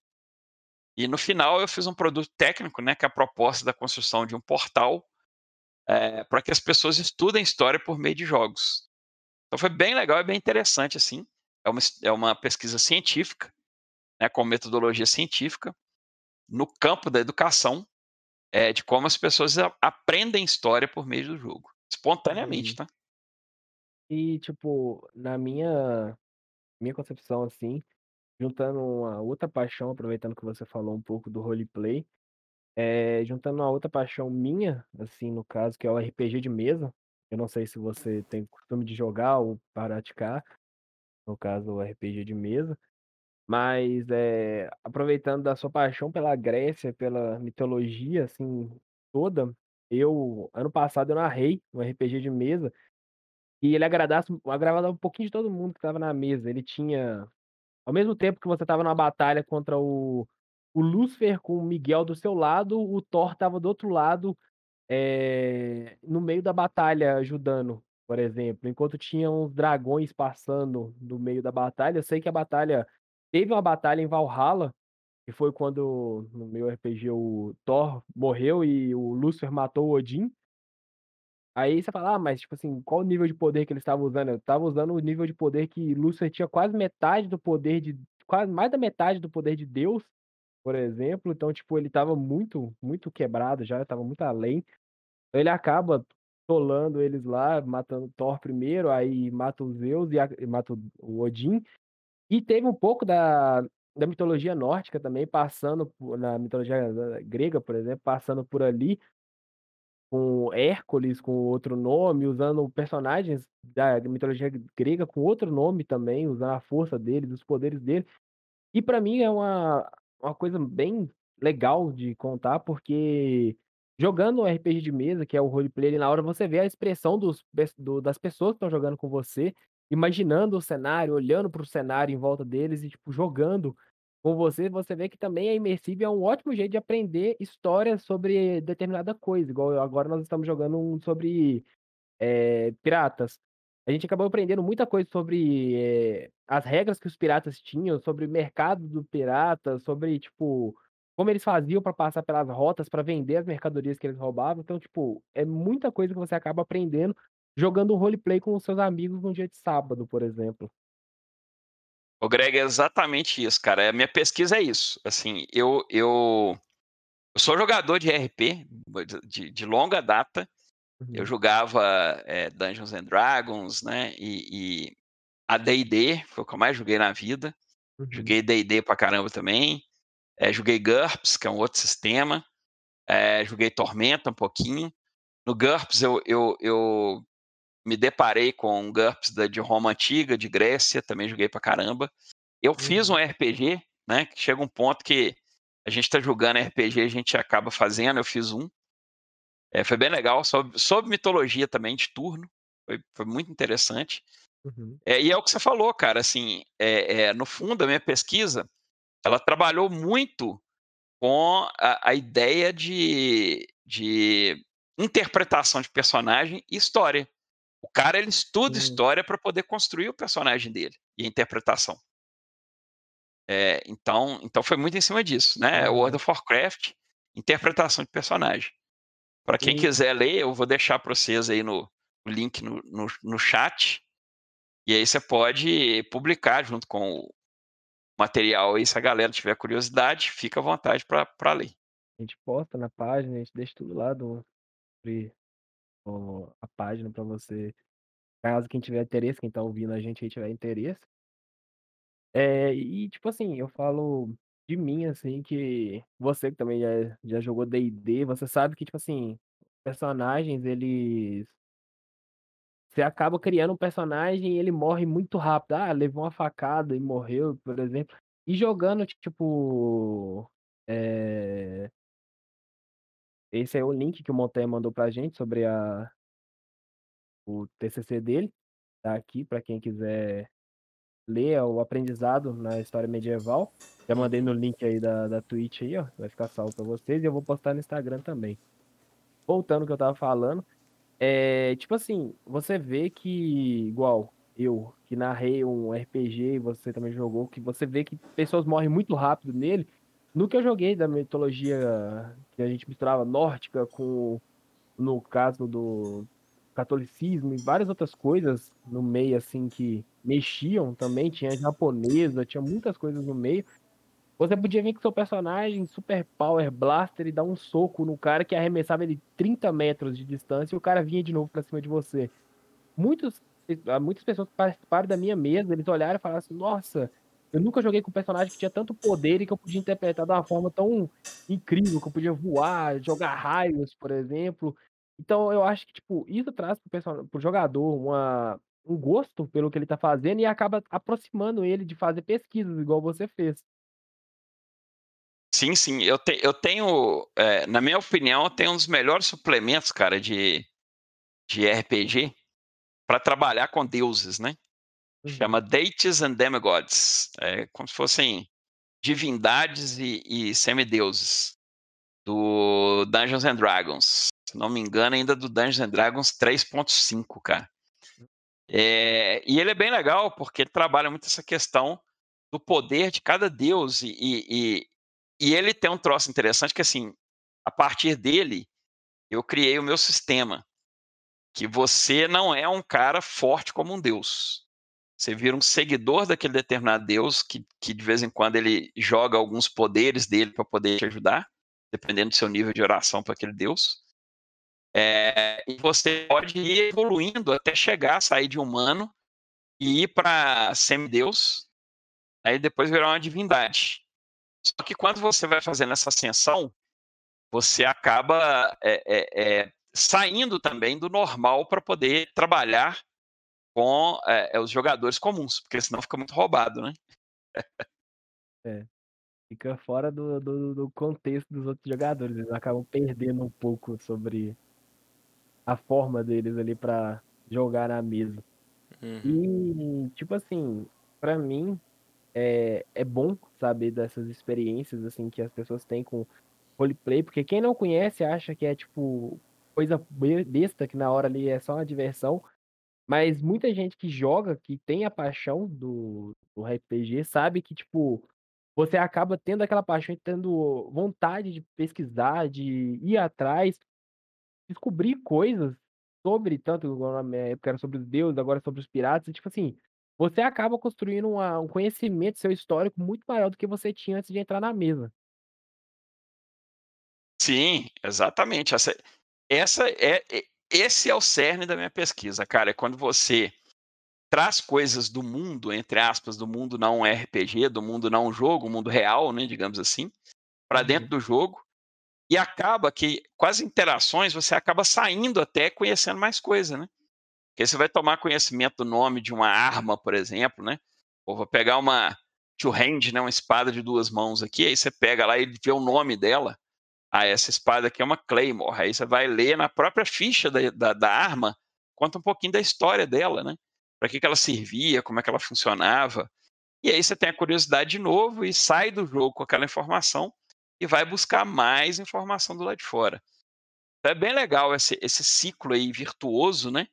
E no final eu fiz um produto técnico, né, que é a proposta da construção de um portal é, para que as pessoas estudem história por meio de jogos. Então foi bem legal e bem interessante, assim. É uma, é uma pesquisa científica, né, com metodologia científica, no campo da educação, é, de como as pessoas aprendem história por meio do jogo, espontaneamente, Uhum. tá? E, tipo, na minha, minha concepção, assim, juntando uma outra paixão, aproveitando que você falou um pouco do roleplay, é, juntando uma outra paixão minha, assim, no caso, que é o RPG de mesa. Eu não sei se você tem costume de jogar ou praticar, no caso, o RPG de mesa. Mas, eh, aproveitando da sua paixão pela Grécia, pela mitologia, assim, toda, eu ano passado eu narrei um RPG de mesa, e ele agradasse agradava um pouquinho de todo mundo que estava na mesa. Ele tinha ao mesmo tempo que você estava numa batalha contra o o Lúcifer com o Miguel do seu lado, o Thor estava do outro lado, eh, no meio da batalha ajudando, por exemplo, enquanto tinha uns dragões passando no meio da batalha. Eu sei que a batalha teve uma batalha em Valhalla, que foi quando no meu RPG o Thor morreu e o Lúcifer matou o Odin. Aí você fala: "Ah, mas, tipo assim, qual o nível de poder que ele estava usando?". Eu estava usando o nível de poder que Lúcifer tinha quase metade do poder de quase mais da metade do poder de Deus, por exemplo. Então, tipo, ele estava muito, muito quebrado já, estava muito além. Ele acaba trolando eles lá, matando Thor primeiro, aí mata o Zeus e a e mata o Odin. E teve um pouco da da mitologia nórdica também, passando na mitologia da grega, por exemplo, passando por ali com Hércules, com outro nome, usando personagens da mitologia grega com outro nome também, usando a força deles, os poderes dele. E pra mim é uma uma coisa bem legal de contar, porque jogando um RPG de mesa, que é o roleplay, ali na hora você vê a expressão dos do das pessoas que estão jogando com você, imaginando o cenário, olhando para o cenário em volta deles e, tipo, jogando com você, você vê que também é imersivo é um ótimo jeito de aprender histórias sobre determinada coisa, igual agora nós estamos jogando um sobre, eh, piratas. A gente acabou aprendendo muita coisa sobre, eh, as regras que os piratas tinham, sobre o mercado do pirata, sobre, tipo, como eles faziam pra passar pelas rotas pra vender as mercadorias que eles roubavam. Então, tipo, é muita coisa que você acaba aprendendo jogando um roleplay com os seus amigos num dia de sábado, por exemplo. Ô Greg, é exatamente isso, cara. A minha pesquisa é isso. Assim, eu eu eu sou jogador de RP de de longa data. Eu Uhum. jogava, eh, Dungeons& and Dragons, né, e e AD&D foi o que eu mais joguei na vida. Uhum. Joguei D&D pra caramba também. Eh, joguei GURPS, que é um outro sistema. Eh, joguei Tormenta um pouquinho. No GURPS eu eu eu me deparei com GURPS da de Roma antiga, de Grécia, também joguei pra caramba. Eu fiz um Uhum. RPG, né, que chega um ponto que a gente tá jogando RPG, a gente acaba fazendo, eu fiz um. Eh, foi bem legal, sob sobre mitologia também de turno, foi foi muito interessante. Uhum. Eh, e é o que você falou, cara, assim, eh eh, no fundo a minha pesquisa, ela trabalhou muito com a a ideia de de interpretação de personagem e história. O cara ele estuda Hum. história pra poder construir o personagem dele, e a interpretação. Eh, então então foi muito em cima disso, né, World of Warcraft, interpretação de personagem. Pra quem E quiser ler, eu vou deixar pra vocês aí no o link no no no chat, e aí você pode publicar junto com o material aí, se a galera tiver curiosidade, fica à vontade pra ler. A gente posta na página, a gente deixa tudo lá do sobre a página pra você caso quem tiver interesse, quem tá ouvindo a gente aí tiver interesse. Eh, e tipo assim, eu falo de mim, assim, que você que também já já jogou D&D, você sabe que, tipo assim, personagens eles você acaba criando um personagem e ele morre muito rápido. Ah, levou uma facada e morreu, por exemplo. E jogando tipo, eh esse é o link que o Montanha mandou pra gente sobre a o TCC dele, tá aqui pra quem quiser ler, é o aprendizado na história medieval. Já mandei no link aí da da Twitch aí, ó, vai ficar salvo pra vocês e eu vou postar no Instagram também. Voltando ao que eu estava falando, eh, tipo assim, você vê que igual eu, que narrei um RPG e você também jogou, que você vê que pessoas morrem muito rápido nele. No que eu joguei da mitologia que a gente misturava nórdica com no caso do catolicismo e várias outras coisas no meio, assim, que mexiam também, tinha japonesa, tinha muitas coisas no meio. Você podia vir com seu personagem super power blaster e dar um soco no cara que arremessava ele 30 metros de distância e o cara vinha de novo pra cima de você. Muitos muitas pessoas participaram da minha mesa, eles olharam e falaram assim: "Nossa, eu nunca joguei com um personagem que tinha tanto poder e que eu podia interpretar de uma forma tão incrível, que eu podia voar, jogar raios", por exemplo. Então eu acho que, tipo, isso traz para o perso para o jogador uma um gosto pelo que ele tá fazendo e acaba aproximando ele de fazer pesquisas igual você fez. Sim, sim. Eu, te, eu tenho, é, na minha opinião, tem um dos melhores suplementos, cara, de, de RPG para trabalhar com deuses, né? Uhum. Chama Deities and Demigods. É como se fossem divindades e, e semideuses do Dungeons and Dragons. Se não me engano, ainda do Dungeons and Dragons 3.5, cara. É, e ele é bem legal porque ele trabalha muito essa questão do poder de cada deus e, e, e ele tem um troço interessante que assim, a partir dele eu criei o meu sistema que você não é um cara forte como um deus. Você vira um seguidor daquele determinado deus que, que de vez em quando ele joga alguns poderes dele para poder te ajudar, dependendo do seu nível de oração para aquele deus. É, e você pode ir evoluindo até chegar, sair de humano e ir para semideus, aí depois virar uma divindade. Só que quando você vai fazendo essa ascensão, você acaba é, é, saindo também do normal para poder trabalhar com é, é, os jogadores comuns, porque senão fica muito roubado, né? é. Fica fora do, do, do, contexto dos outros jogadores. Eles acabam perdendo um pouco sobre a forma deles ali para jogar na mesa. Uhum. E, tipo assim, para mim, é, é bom saber dessas experiências assim que as pessoas têm com roleplay, porque quem não conhece acha que é tipo coisa besta, que na hora ali é só uma diversão. Mas muita gente que joga, que tem a paixão do, do RPG, sabe que, tipo, você acaba tendo aquela paixão e tendo vontade de pesquisar, de ir atrás, descobrir coisas sobre, tanto na minha época era sobre os deuses, agora sobre os piratas, e, tipo assim, você acaba construindo uma, um conhecimento seu histórico muito maior do que você tinha antes de entrar na mesa. Sim, exatamente. Essa, essa é, esse é o cerne da minha pesquisa, cara. É quando você traz coisas do mundo, entre aspas, do mundo não RPG, do mundo não jogo, mundo real, né, digamos assim, para uhum. dentro do jogo. E acaba que, com as interações, você acaba saindo até conhecendo mais coisa, né? Porque você vai tomar conhecimento do nome de uma arma, por exemplo, né? Ou vou pegar uma two-hand, né, uma espada de duas mãos aqui, aí você pega lá e vê o nome dela. Ah, essa espada aqui é uma Claymore. Aí você vai ler na própria ficha da, da, da arma, conta um pouquinho da história dela, né? Para que, que ela servia, como é que ela funcionava. E aí você tem a curiosidade de novo e sai do jogo com aquela informação e vai buscar mais informação do lado de fora. Então é bem legal esse, esse ciclo aí virtuoso, né?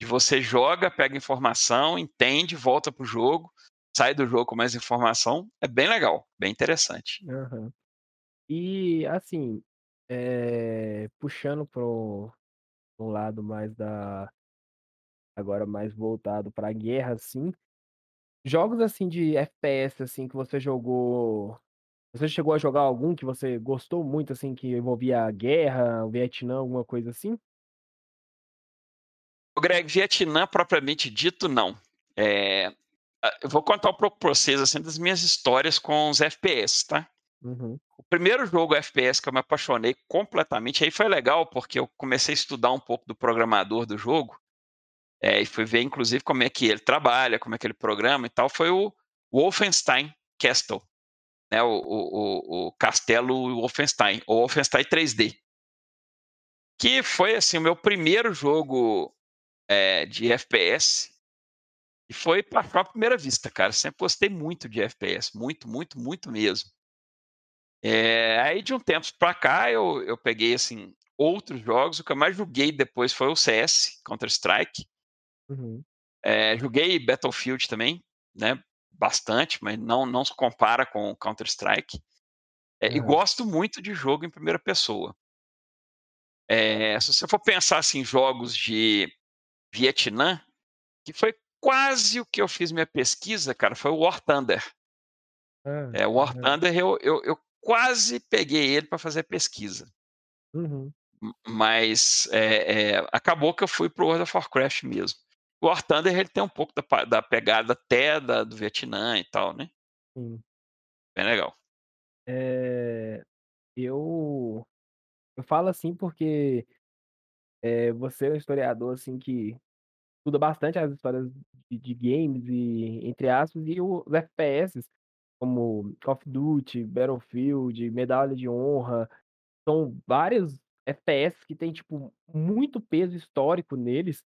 De você joga, pega informação, entende, volta pro jogo, sai do jogo com mais informação. É bem legal, bem interessante. Uhum. E, assim, eh, puxando para um lado mais da agora mais voltado pra guerra, assim, jogos, assim, de FPS, assim, que você jogou você chegou a jogar algum que você gostou muito, assim, que envolvia a guerra, o Vietnã, alguma coisa assim? O Greg, Vietnã propriamente dito, não. É, eu vou contar um pouco para vocês assim, das minhas histórias com os FPS, tá? Uhum. O primeiro jogo FPS que eu me apaixonei completamente, aí foi legal, porque eu comecei a estudar um pouco do programador do jogo, é, e fui ver, inclusive, como é que ele trabalha, como é que ele programa e tal, foi o Wolfenstein Castle, né, o, o, o Castelo Wolfenstein, ou Wolfenstein 3D, que foi, assim, o meu primeiro jogo é, de FPS, e foi para a primeira vista, cara, sempre gostei muito de FPS, muito, muito, muito mesmo. É, aí de um tempo para cá eu, eu peguei assim outros jogos. O que eu mais joguei depois foi o CS, Counter Strike. Uhum. É, joguei Battlefield também, né? Bastante, mas não não se compara com Counter Strike. É, uhum. E gosto muito de jogo em primeira pessoa. Se você for pensar assim, jogos de Vietnã, que foi quase o que eu fiz minha pesquisa, cara, foi o War Thunder. Ah, é, o War Thunder eu, eu, eu quase peguei ele para fazer pesquisa. Uhum. Mas é, é, acabou que eu fui para o World of Warcraft mesmo. O War Thunder ele tem um pouco da, da pegada até da, do Vietnã e tal, né? Sim. Bem legal. É, eu, eu falo assim porque é, você é um historiador assim que estuda bastante as histórias de de games e entre aspas, e os FPS, como Call of Duty, Battlefield, Medalha de Honra, são vários FPS que tem, tipo, muito peso histórico neles.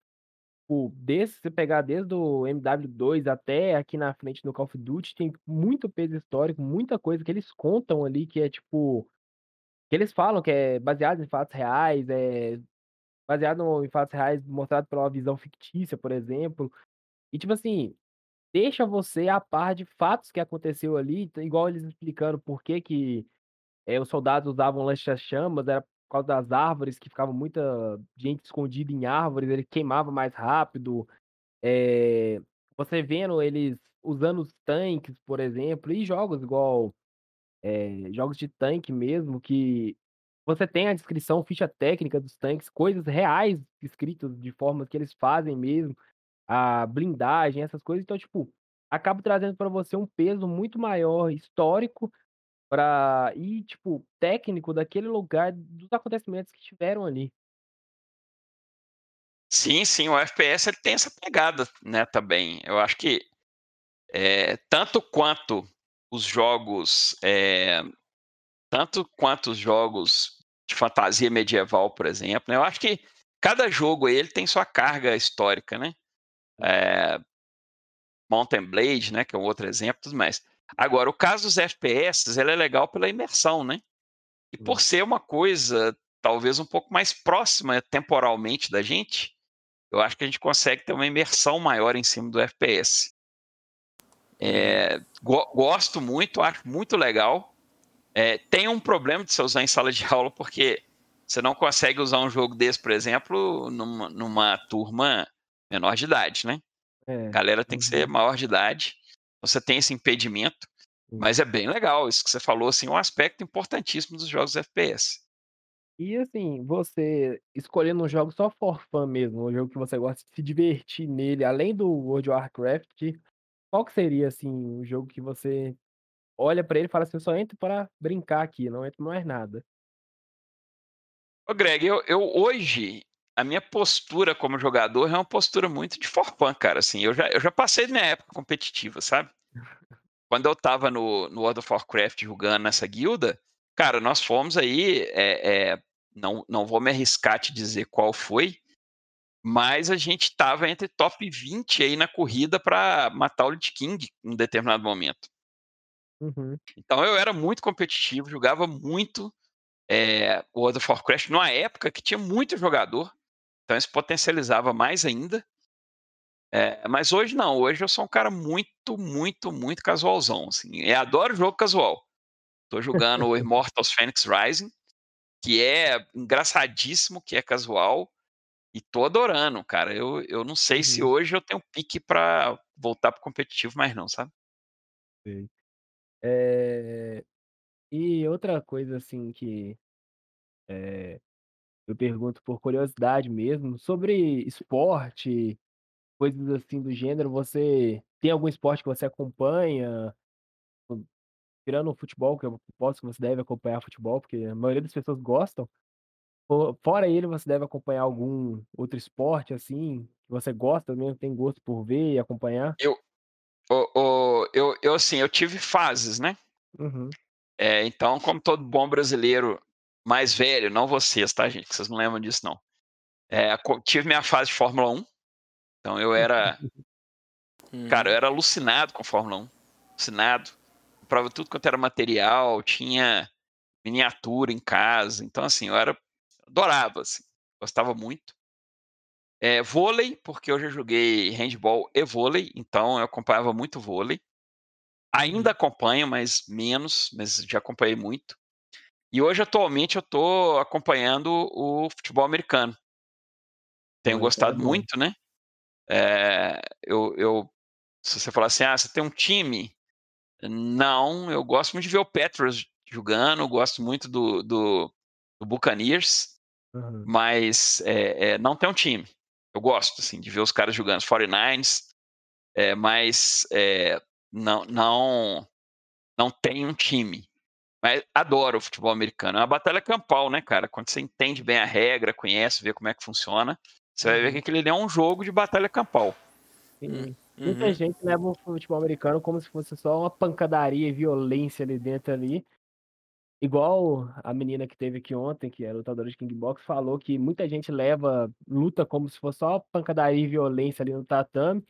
Tipo, desde se pegar desde o MW2 até aqui na frente no Call of Duty, tem muito peso histórico, muita coisa que eles contam ali que é, tipo que eles falam que é baseado em fatos reais, é baseado em fatos reais mostrado pela visão fictícia, por exemplo. E, tipo assim, deixa você a par de fatos que aconteceu ali, igual eles explicando por que que, eh, os soldados usavam lança-chamas, era por causa das árvores, que ficava muita gente escondida em árvores, ele queimava mais rápido. Eh, você vendo eles usando os tanques, por exemplo, e jogos igual, eh, jogos de tanque mesmo, que você tem a descrição, ficha técnica dos tanques, coisas reais escritas de formas que eles fazem mesmo, a blindagem, essas coisas. Então, tipo, acaba trazendo pra você um peso muito maior histórico pra e, tipo, técnico daquele lugar, dos acontecimentos que tiveram ali. Sim, sim, o FPS ele tem essa pegada, né, também. Eu acho que, eh, tanto quanto os jogos, eh, tanto quanto os jogos de fantasia medieval, por exemplo, né, eu acho que cada jogo ele tem sua carga histórica, né. Eh, Mount and Blade, né, que é um outro exemplo, tudo mais. Agora, o caso dos FPS, ele é legal pela imersão, né. E por Hum. ser uma coisa talvez um pouco mais próxima temporalmente da gente, eu acho que a gente consegue ter uma imersão maior em cima do FPS. Eh, go gosto muito, acho muito legal. Eh, tem um problema de você usar em sala de aula, porque você não consegue usar um jogo desse, por exemplo, numa numa turma menor de idade, né. É. Galera tem que ser maior de idade, você tem esse impedimento, mas é bem legal, isso que você falou, assim, um aspecto importantíssimo dos jogos FPS. E, assim, você escolhendo um jogo só for fun mesmo, um jogo que você gosta de se divertir nele, além do World of Warcraft, qual que seria, assim, um jogo que você olha pra ele e fala assim: "Eu só entro pra brincar aqui, não entro mais nada"? Ô Greg, eu eu hoje, a minha postura como jogador é uma postura muito de for fun, cara, assim, eu já eu já passei da minha época competitiva, sabe. Quando eu estava no no World of Warcraft jogando nessa guilda, cara, nós fomos aí, eh eh, não não vou me arriscar te dizer qual foi, mas a gente estava entre top 20 aí na corrida pra matar o Lich King, em um determinado momento. Uhum. Então eu era muito competitivo, jogava muito, eh, World of Warcraft numa época que tinha muito jogador, então isso potencializava mais ainda. Eh, mas hoje não, hoje eu sou um cara muito, muito, muito casualzão, assim, e adoro jogo casual. Tô jogando o Immortals Fenyx Rising, que é engraçadíssimo, que é casual, e tô adorando, cara. Eu eu não sei se Uhum. hoje eu tenho pique pra voltar para o competitivo mais não, sabe. Sei. Eh, e outra coisa, assim, que, eh, eu pergunto por curiosidade mesmo, sobre esporte, coisas assim do gênero, você tem algum esporte que você acompanha? Hum, tirando o futebol, que eu aposto que você deve acompanhar futebol, porque a maioria das pessoas gostam. Fo fora ele, você deve acompanhar algum outro esporte, assim, que você gosta mesmo, tem gosto por ver e acompanhar? Eu o o eu eu, assim, eu tive fases, né. Uhum. Eh, então, como todo bom brasileiro mais velho, não vocês, tá gente, vocês não lembram disso não. Co tive minha fase de Fórmula 1, então eu era cara, eu Uhum. era alucinado com Fórmula 1, alucinado. Comprava tudo quanto era material, tinha miniatura em casa, então, assim, eu era adorava, assim, gostava muito. Eh, vôlei, porque eu já joguei handebol e vôlei, então eu acompanhava muito vôlei. Ainda Uhum. acompanho, mas menos, mas já acompanhei muito. E hoje, atualmente, eu tô acompanhando o futebol americano. Tenho é gostado muito, né. Eh, eu eu se você falar assim: "Ah, você tem um time?", não, eu gosto muito de ver o Patriots jogando, gosto muito do do do Buccaneers, Aham. mas, eh eh, não tenho um time. Eu gosto, assim, de ver os caras jogando, os 49ers, eh, mas, não não não tenho um time. Mas adoro o futebol americano, é uma batalha campal, né, cara, quando você entende bem a regra, conhece, vê como é que funciona, Você vai ver que aquele ali é um jogo de batalha campal. Sim. Muita gente leva o futebol americano como se fosse só uma pancadaria e violência ali dentro ali. Igual a menina que teve aqui ontem, que é lutadora de kickbox, falou que muita gente leva luta como se fosse só pancadaria e violência ali no tatame.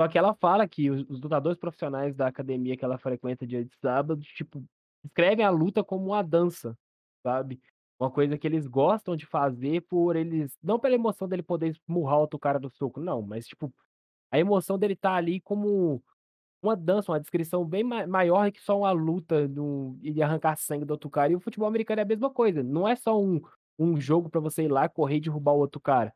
Só que ela fala que os, os lutadores profissionais da academia que ela frequenta dia de sábado, tipo, escrevem a luta como uma dança, sabe? Uma coisa que eles gostam de fazer por eles. Não pela emoção dele poder esmurrar outro cara do soco, não, mas tipo, a emoção dele tá ali como uma dança, uma descrição bem ma maior que só uma luta do e arrancar sangue do outro cara. E o futebol americano é a mesma coisa, não é só um um jogo para você ir lá, correr e derrubar o outro cara.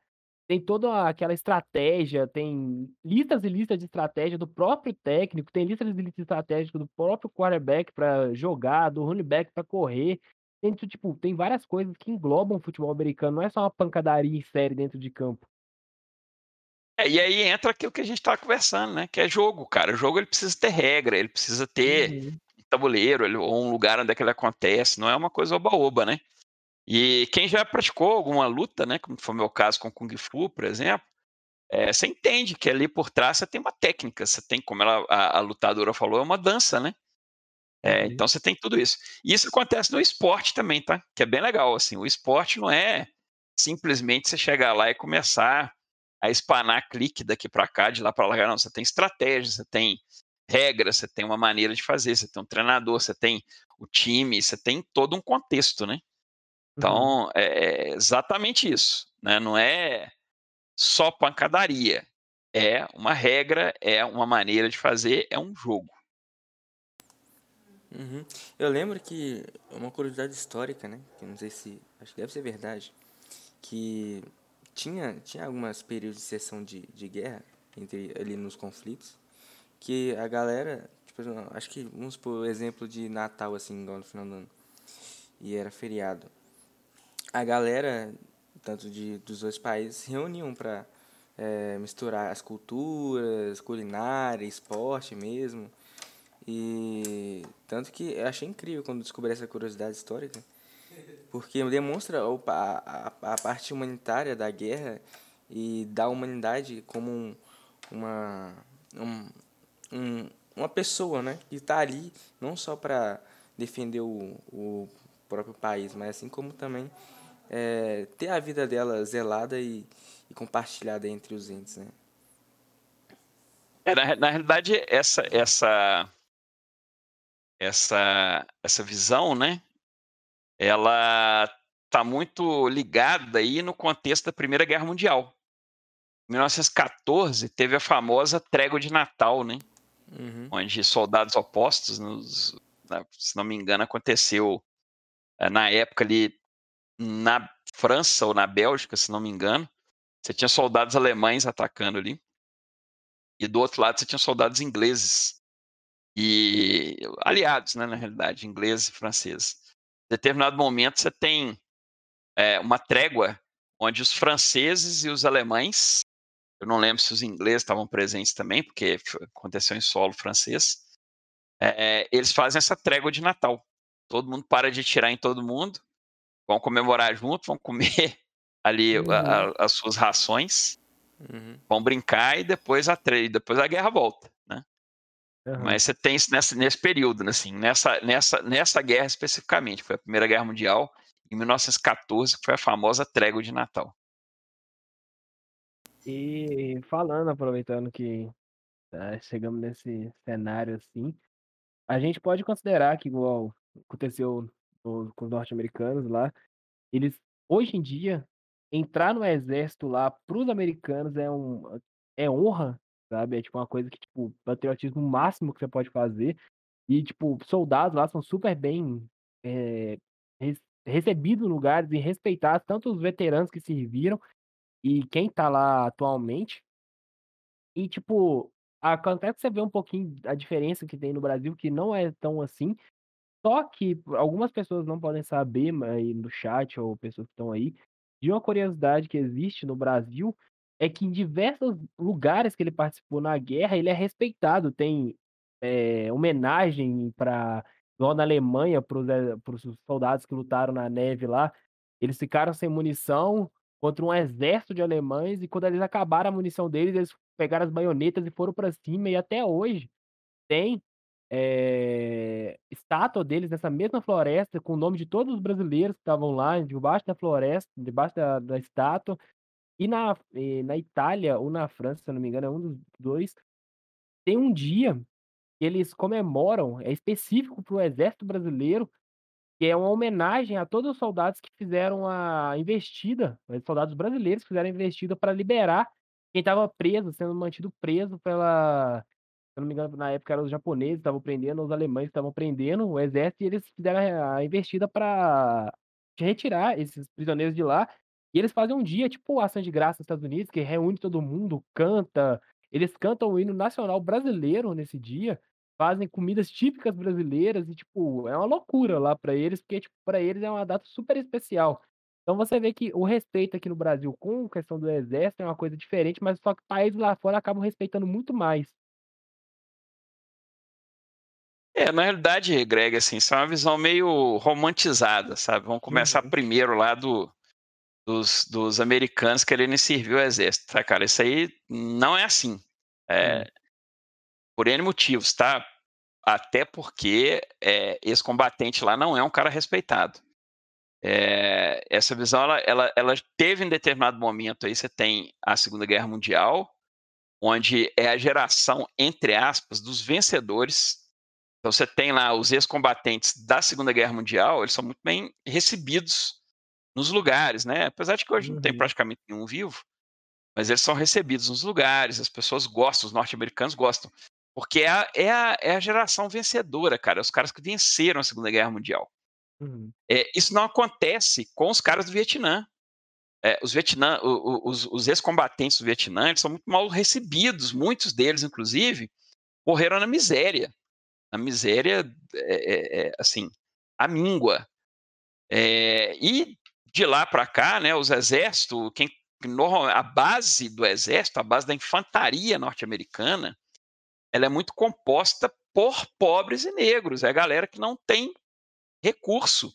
Tem toda aquela estratégia, tem listas e listas de estratégia do próprio técnico, tem listas e listas de estratégia do próprio quarterback para jogar, do running back para correr. Tem, tipo, tem várias coisas que englobam o futebol americano, não é só uma pancadaria em série dentro de campo. É, e aí entra aquilo que a gente estava conversando, né? Que é jogo, cara. O jogo ele precisa ter regra, ele precisa ter uhum. um tabuleiro ele, ou um lugar onde é que ele acontece. Não é uma coisa oba-oba, né? E quem já praticou alguma luta, né? Como foi o meu caso com Kung Fu, por exemplo, é, você entende que ali por trás você tem uma técnica, você tem, como ela, a, a lutadora falou, é uma dança, né? É, uhum. Então você tem tudo isso. E isso acontece no esporte também, tá? Que é bem legal, assim. O esporte não é simplesmente você chegar lá e começar a espanar clique daqui para cá, de lá para lá. Não, você tem estratégia, você tem regras, você tem uma maneira de fazer, você tem um treinador, você tem o time, você tem todo um contexto, né? Então, uhum. é exatamente isso, né? Não é só pancadaria, é uma regra, é uma maneira de fazer, é um jogo. Uhum. Eu lembro que uma curiosidade histórica, né? Que não sei se acho que deve ser verdade, que tinha, tinha algumas períodos de sessão de, de guerra entre ali nos conflitos que a galera, tipo, acho que vamos por exemplo de Natal assim, igual no final do ano. E era feriado. A galera, tanto de dos dois países, se reuniam para é, misturar as culturas, culinária, esporte mesmo. E tanto que eu achei incrível quando descobri essa curiosidade histórica porque demonstra a, a, a parte humanitária da guerra e da humanidade como um, uma, um, um, uma pessoa né, que está ali não só para defender o, o próprio país, mas assim como também é, ter a vida dela zelada e, e compartilhada entre os entes. Né? É, na, na realidade, essa, essa, essa, essa visão, né, ela está muito ligada aí no contexto da Primeira Guerra Mundial. Em 1914 teve a famosa trégua de Natal, né? Uhum. Onde soldados opostos, nos, se não me engano, aconteceu eh, na época ali na França ou na Bélgica, se não me engano. Você tinha soldados alemães atacando ali. E do outro lado você tinha soldados ingleses. E aliados, né, na realidade, ingleses e franceses determinado momento você tem é, uma trégua onde os franceses e os alemães, eu não lembro se os ingleses estavam presentes também, porque aconteceu em solo francês, é, eles fazem essa trégua de Natal. Todo mundo para de tirar em todo mundo, vão comemorar junto, vão comer ali uhum. a, a, as suas rações, uhum. vão brincar e depois a, depois a guerra volta. Uhum. Mas você tem isso nessa, nesse período, né, assim, nessa, nessa, nessa guerra especificamente, foi a Primeira Guerra Mundial, em 1914, que foi a famosa trégua de Natal. E falando, aproveitando que tá, chegamos nesse cenário assim, a gente pode considerar que, igual aconteceu com os norte-americanos lá, eles, hoje em dia, entrar no exército lá para os americanos é, um, é honra sabe? É tipo uma coisa que, tipo, patriotismo máximo que você pode fazer. E, tipo, soldados lá são super bem é, recebidos no lugares e respeitados, tanto os veteranos que serviram e quem tá lá atualmente. E, tipo, acontece que você vê um pouquinho a diferença que tem no Brasil, que não é tão assim. Só que algumas pessoas não podem saber, aí no chat ou pessoas que estão aí, de uma curiosidade que existe no Brasil, é que em diversos lugares que ele participou na guerra, ele é respeitado. Tem é, homenagem para. Igual na Alemanha, para os soldados que lutaram na neve lá. Eles ficaram sem munição, contra um exército de alemães e quando eles acabaram a munição deles, eles pegaram as baionetas e foram pra cima e até hoje tem, eh, estátua deles nessa mesma floresta com o nome de todos os brasileiros que estavam lá debaixo da floresta, debaixo da da estátua. E na e na Itália ou na França, se eu não me engano, é um dos 2, tem um dia que eles comemoram, é específico para o exército brasileiro, que é uma homenagem a todos os soldados que fizeram a investida, os soldados brasileiros que fizeram a investida pra liberar quem estava preso, sendo mantido preso pela eu não me engano, na época eram os japoneses que estavam prendendo, os alemães estavam prendendo o exército e eles fizeram a a investida pra retirar esses prisioneiros de lá. E eles fazem um dia tipo ação de graça nos Estados Unidos, que reúne todo mundo, canta, eles cantam o hino nacional brasileiro nesse dia, fazem comidas típicas brasileiras e, tipo, é uma loucura lá pra eles, porque, tipo, pra eles é uma data super especial. Então você vê que o respeito aqui no Brasil com questão do exército é uma coisa diferente, mas só que países lá fora acabam respeitando muito mais. É, na realidade, Greg, assim, isso é uma visão meio romantizada, sabe. Vamos começar Uhum. primeiro lá do dos dos americanos quererem servir o exército, tá, cara, isso aí não é assim. Hum. Eh, por N motivos, tá. Até porque, eh, esse combatente lá não é um cara respeitado. Eh, essa visão ela ela ela teve em determinado momento aí você tem a Segunda Guerra Mundial, onde é a geração, entre aspas, dos vencedores. Então você tem lá os ex-combatentes da Segunda Guerra Mundial, eles são muito bem recebidos nos lugares, né, apesar de que hoje não tem Uhum. praticamente nenhum vivo, mas eles são recebidos nos lugares, as pessoas gostam, os norte-americanos gostam, porque é a é a é a geração vencedora, cara, os caras que venceram a Segunda Guerra Mundial. Uhum. Eh, isso não acontece com os caras do Vietnã. Eh, os Vietnã os os ex-combatentes do Vietnã, eles são muito mal recebidos, muitos deles inclusive, morreram na miséria, na miséria, eh eh, assim, à míngua. Eh, e de lá pra cá, né, os exército, quem a base do exército, a base da infantaria norte-americana, ela é muito composta por pobres e negros, é a galera que não tem recurso.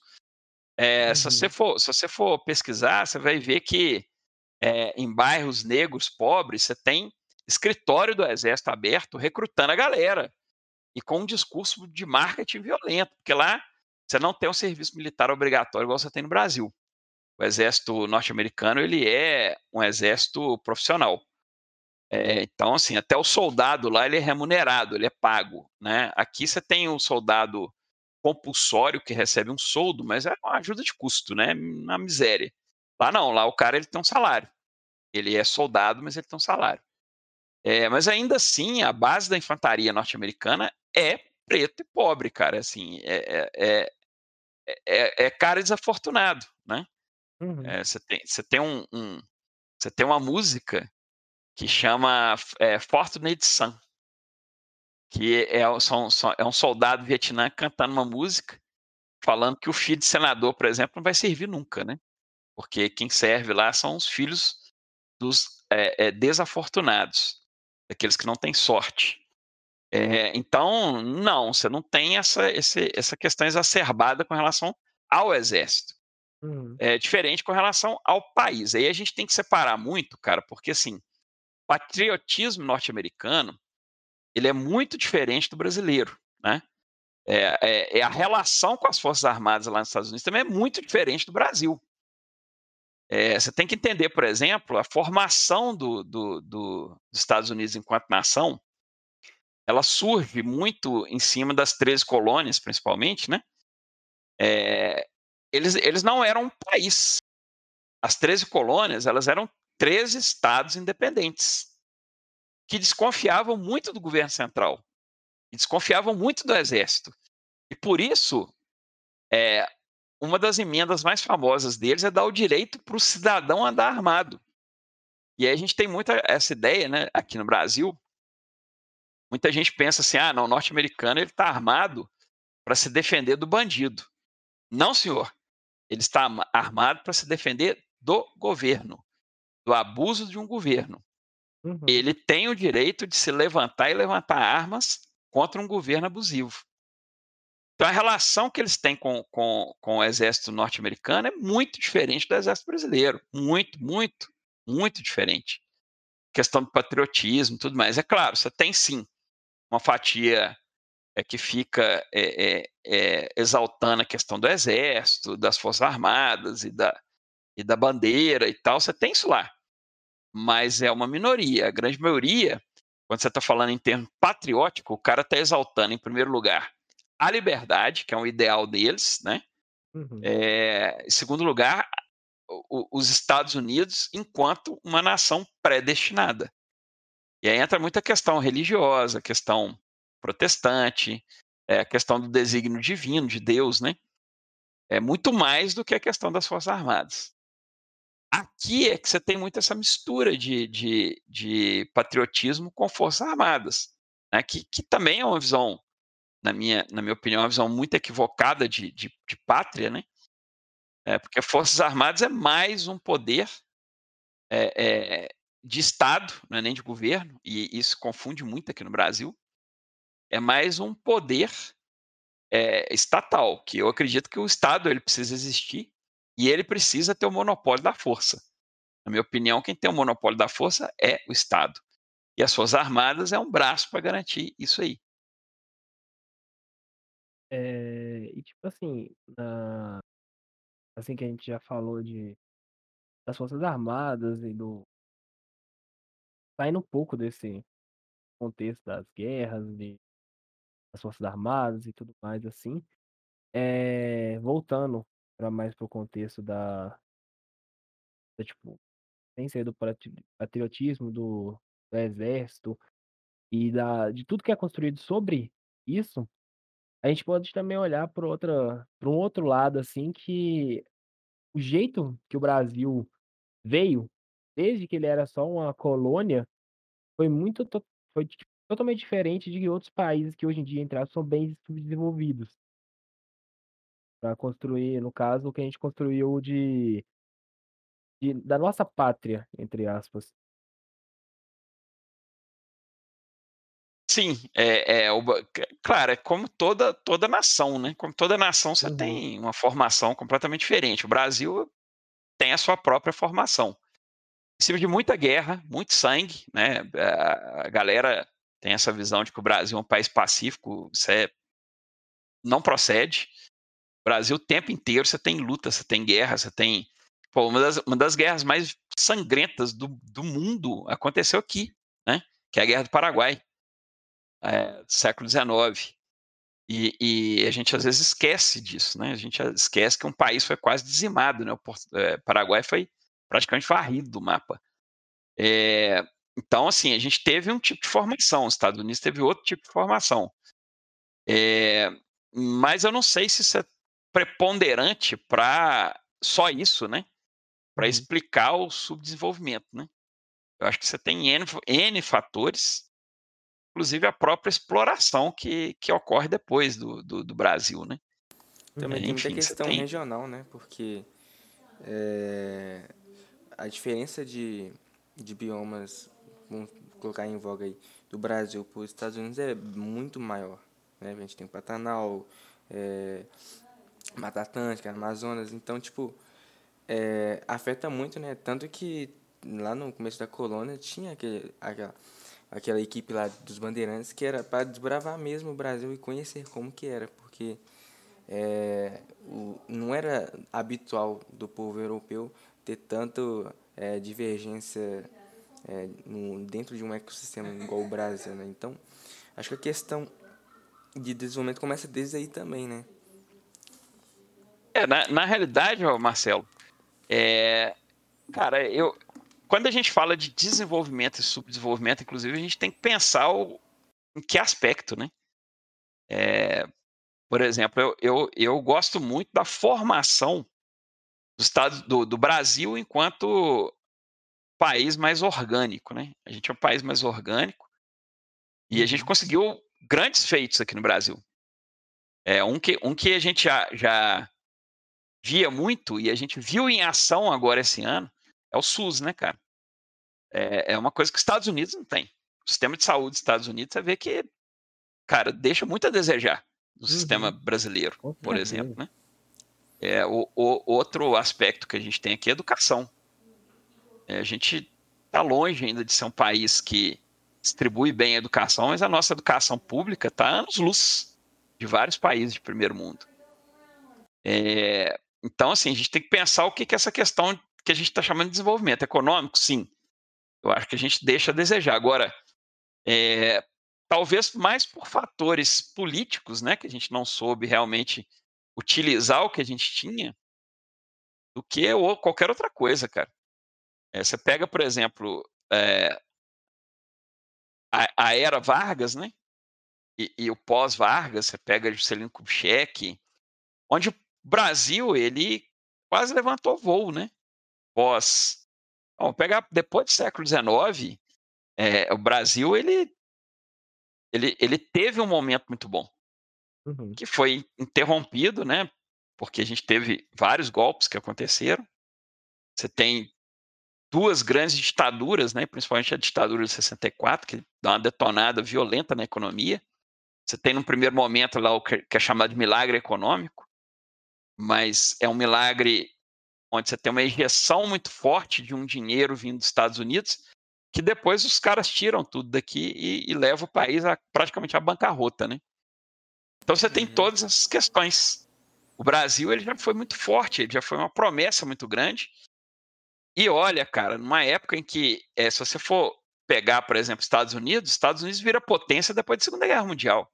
Eh, se você Uhum. for se você for pesquisar, você vai ver que, eh, em bairros negros pobres, você tem escritório do exército aberto recrutando a galera, e com um discurso de marketing violento, porque lá você não tem um serviço militar obrigatório igual você tem no Brasil. O exército norte-americano, ele é um exército profissional. Eh, então, assim, até o soldado lá ele é remunerado, ele é pago, né. Aqui você tem um soldado compulsório que recebe um soldo, mas é uma ajuda de custo, né, uma miséria. Lá não, lá o cara ele tem um salário. Ele é soldado, mas ele tem um salário. Eh, mas ainda assim, a base da infantaria norte-americana é preto e pobre, cara, assim, é é é é é cara desafortunado, né. Uhum. Eh, você tem você tem um um você tem uma música que chama, eh, Fortunate Son. Que é são são é um soldado do Vietnã cantando uma música, falando que o filho de senador, por exemplo, não vai servir nunca, né, porque quem serve lá são os filhos dos, eh eh, desafortunados, daqueles que não têm sorte. Eh, então, não, você não tem essa esse essa questão exacerbada com relação ao exército. Uhum. É diferente com relação ao país, aí a gente tem que separar muito, cara, porque, assim, patriotismo norte-americano, ele é muito diferente do brasileiro, né. Eh eh eh, a relação com as forças armadas lá nos Estados Unidos também é muito diferente do Brasil. Eh, você tem que entender, por exemplo, a formação do do do dos Estados Unidos enquanto nação, ela surge muito em cima das 13 colônias, principalmente, né. Eh, eles eles não eram um país. As 13 colônias, elas eram 13 estados independentes, que desconfiavam muito do governo central, desconfiavam muito do exército. E por isso, eh, uma das emendas mais famosas deles é dar o direito para o cidadão andar armado. E aí a gente tem muita essa ideia, né, aqui no Brasil muita gente pensa assim: "Ah não, o norte-americano ele tá armado pra se defender do bandido". Não senhor, ele está armado pra se defender do governo, do abuso de um governo. Uhum. Ele tem o direito de se levantar e levantar armas contra um governo abusivo. Então, a relação que eles têm com, com, com o exército norte-americano é muito diferente do exército brasileiro. Muito, muito, muito diferente. Questão do patriotismo tudo mais. É claro, você tem sim uma fatia é, que fica é, é, é, exaltando a questão do exército, das forças armadas e da, e da bandeira e tal. Você tem isso lá. Mas é uma minoria. A grande maioria, quando você está falando em termos patriótico, o cara está exaltando, em primeiro lugar, a liberdade, que é um ideal deles, né? Uhum. É, em segundo lugar, o, os Estados Unidos enquanto uma nação predestinada. E aí entra muita questão religiosa, questão protestante, é, a questão do desígnio divino de Deus, né? É muito mais do que a questão das Forças Armadas. Aqui é que você tem muito essa mistura de, de, de patriotismo com Forças Armadas, né? que, que também é uma visão na minha, na minha opinião, uma visão muito equivocada de, de, de pátria, né? É, porque Forças Armadas é mais um poder é, é, de Estado, não é nem de governo, e isso confunde muito aqui no Brasil. É mais um poder é, estatal, que eu acredito que o Estado ele precisa existir e ele precisa ter o monopólio da força. Na minha opinião, quem tem o monopólio da força é o Estado. E as Forças Armadas é um braço para garantir isso aí. É, e tipo assim, na, assim que a gente já falou de das Forças Armadas e do saindo um pouco desse contexto das guerras, de, das Forças Armadas e tudo mais assim, é, voltando para mais pro contexto da, da tipo, sem ser do patriotismo do, do exército e da, de tudo que é construído sobre isso, a gente pode também olhar para outra, um outro lado, assim, que o jeito que o Brasil veio, desde que ele era só uma colônia, foi muito foi tipo, totalmente diferente de outros países que hoje em dia entraram são bem subdesenvolvidos. Para construir, no caso, o que a gente construiu de, de da nossa pátria, entre aspas. Sim, é, é, claro, é como toda, toda nação, né? Como toda nação, você Uhum. tem uma formação completamente diferente. O Brasil tem a sua própria formação. Em cima de muita guerra, muito sangue, né? A galera tem essa visão de que o Brasil é um país pacífico, isso é, não procede. O Brasil o tempo inteiro você tem luta, você tem guerra, você tem. Pô, uma, das, uma das guerras mais sangrentas do, do mundo aconteceu aqui, né? Que é a Guerra do Paraguai é, do século XIX. E, e, a gente às vezes esquece disso, né? A gente esquece que um país foi quase dizimado, né? O é, Paraguai foi praticamente varrido do mapa. É, então, assim, a gente teve um tipo de formação, os Estados Unidos teve outro tipo de formação. É, mas eu não sei se isso é preponderante para só isso, né? Para uhum. explicar o subdesenvolvimento, né? Eu acho que você tem N, N fatores inclusive a própria exploração que, que ocorre depois do, do, do Brasil, né? Também é, tem muita questão tem... regional, né? Porque é, a diferença de, de biomas, vamos colocar em voga aí, do Brasil para os Estados Unidos é muito maior. Né? A gente tem Pantanal, é, Mata Atlântica, Amazonas, então, tipo, é, afeta muito, né? Tanto que lá no começo da colônia tinha aquele, aquela aquela equipe lá dos bandeirantes que era para desbravar mesmo o Brasil e conhecer como que era, porque é, o, não era habitual do povo europeu ter tanto é, divergência é, no, dentro de um ecossistema igual o Brasil, né? Então, acho que a questão de desenvolvimento começa desde aí também, né? É, na, na realidade, Marcelo, é, cara, eu, quando a gente fala de desenvolvimento e subdesenvolvimento, inclusive, a gente tem que pensar o, em que aspecto, né? É, por exemplo, eu, eu, eu gosto muito da formação do, estado, do, do Brasil enquanto país mais orgânico, né? A gente é um país mais orgânico e a gente uhum. conseguiu grandes feitos aqui no Brasil. É, um, que, um que a gente já, já via muito e a gente viu em ação agora esse ano é o SUS, né, cara? É, é uma coisa que os Estados Unidos não tem. O sistema de saúde dos Estados Unidos, você vê que, cara, deixa muito a desejar. do uhum. sistema brasileiro, por exemplo, né? É, o, o, outro aspecto que a gente tem aqui é educação. É, a gente está longe ainda de ser um país que distribui bem a educação, mas a nossa educação pública está anos luz de vários países de primeiro mundo. É, então, assim, a gente tem que pensar o que, que é essa questão que a gente está chamando de desenvolvimento econômico, sim. Eu acho que a gente deixa a desejar. Agora, é, talvez mais por fatores políticos, né, que a gente não soube realmente utilizar o que a gente tinha, do que qualquer outra coisa, cara. É, você pega, por exemplo, é, a, a, era Vargas, né? E, e o pós-Vargas, você pega Juscelino Kubitschek, onde o Brasil, ele quase levantou voo, né? Pós... Vamos pegar depois do século XIX, é, o Brasil, ele, ele, ele teve um momento muito bom, uhum. que foi interrompido, né? Porque a gente teve vários golpes que aconteceram. Você tem duas grandes ditaduras, né, principalmente a ditadura de 64, que dá uma detonada violenta na economia. Você tem no primeiro momento lá o que é chamado de milagre econômico, mas é um milagre onde você tem uma injeção muito forte de um dinheiro vindo dos Estados Unidos, que depois os caras tiram tudo daqui e, e levam o país a praticamente à bancarrota, né? Então você tem uhum. todas essas questões. O Brasil ele já foi muito forte, ele já foi uma promessa muito grande, e olha, cara, numa época em que, é, se você for pegar, por exemplo, Estados Unidos, Estados Unidos vira potência depois da Segunda Guerra Mundial.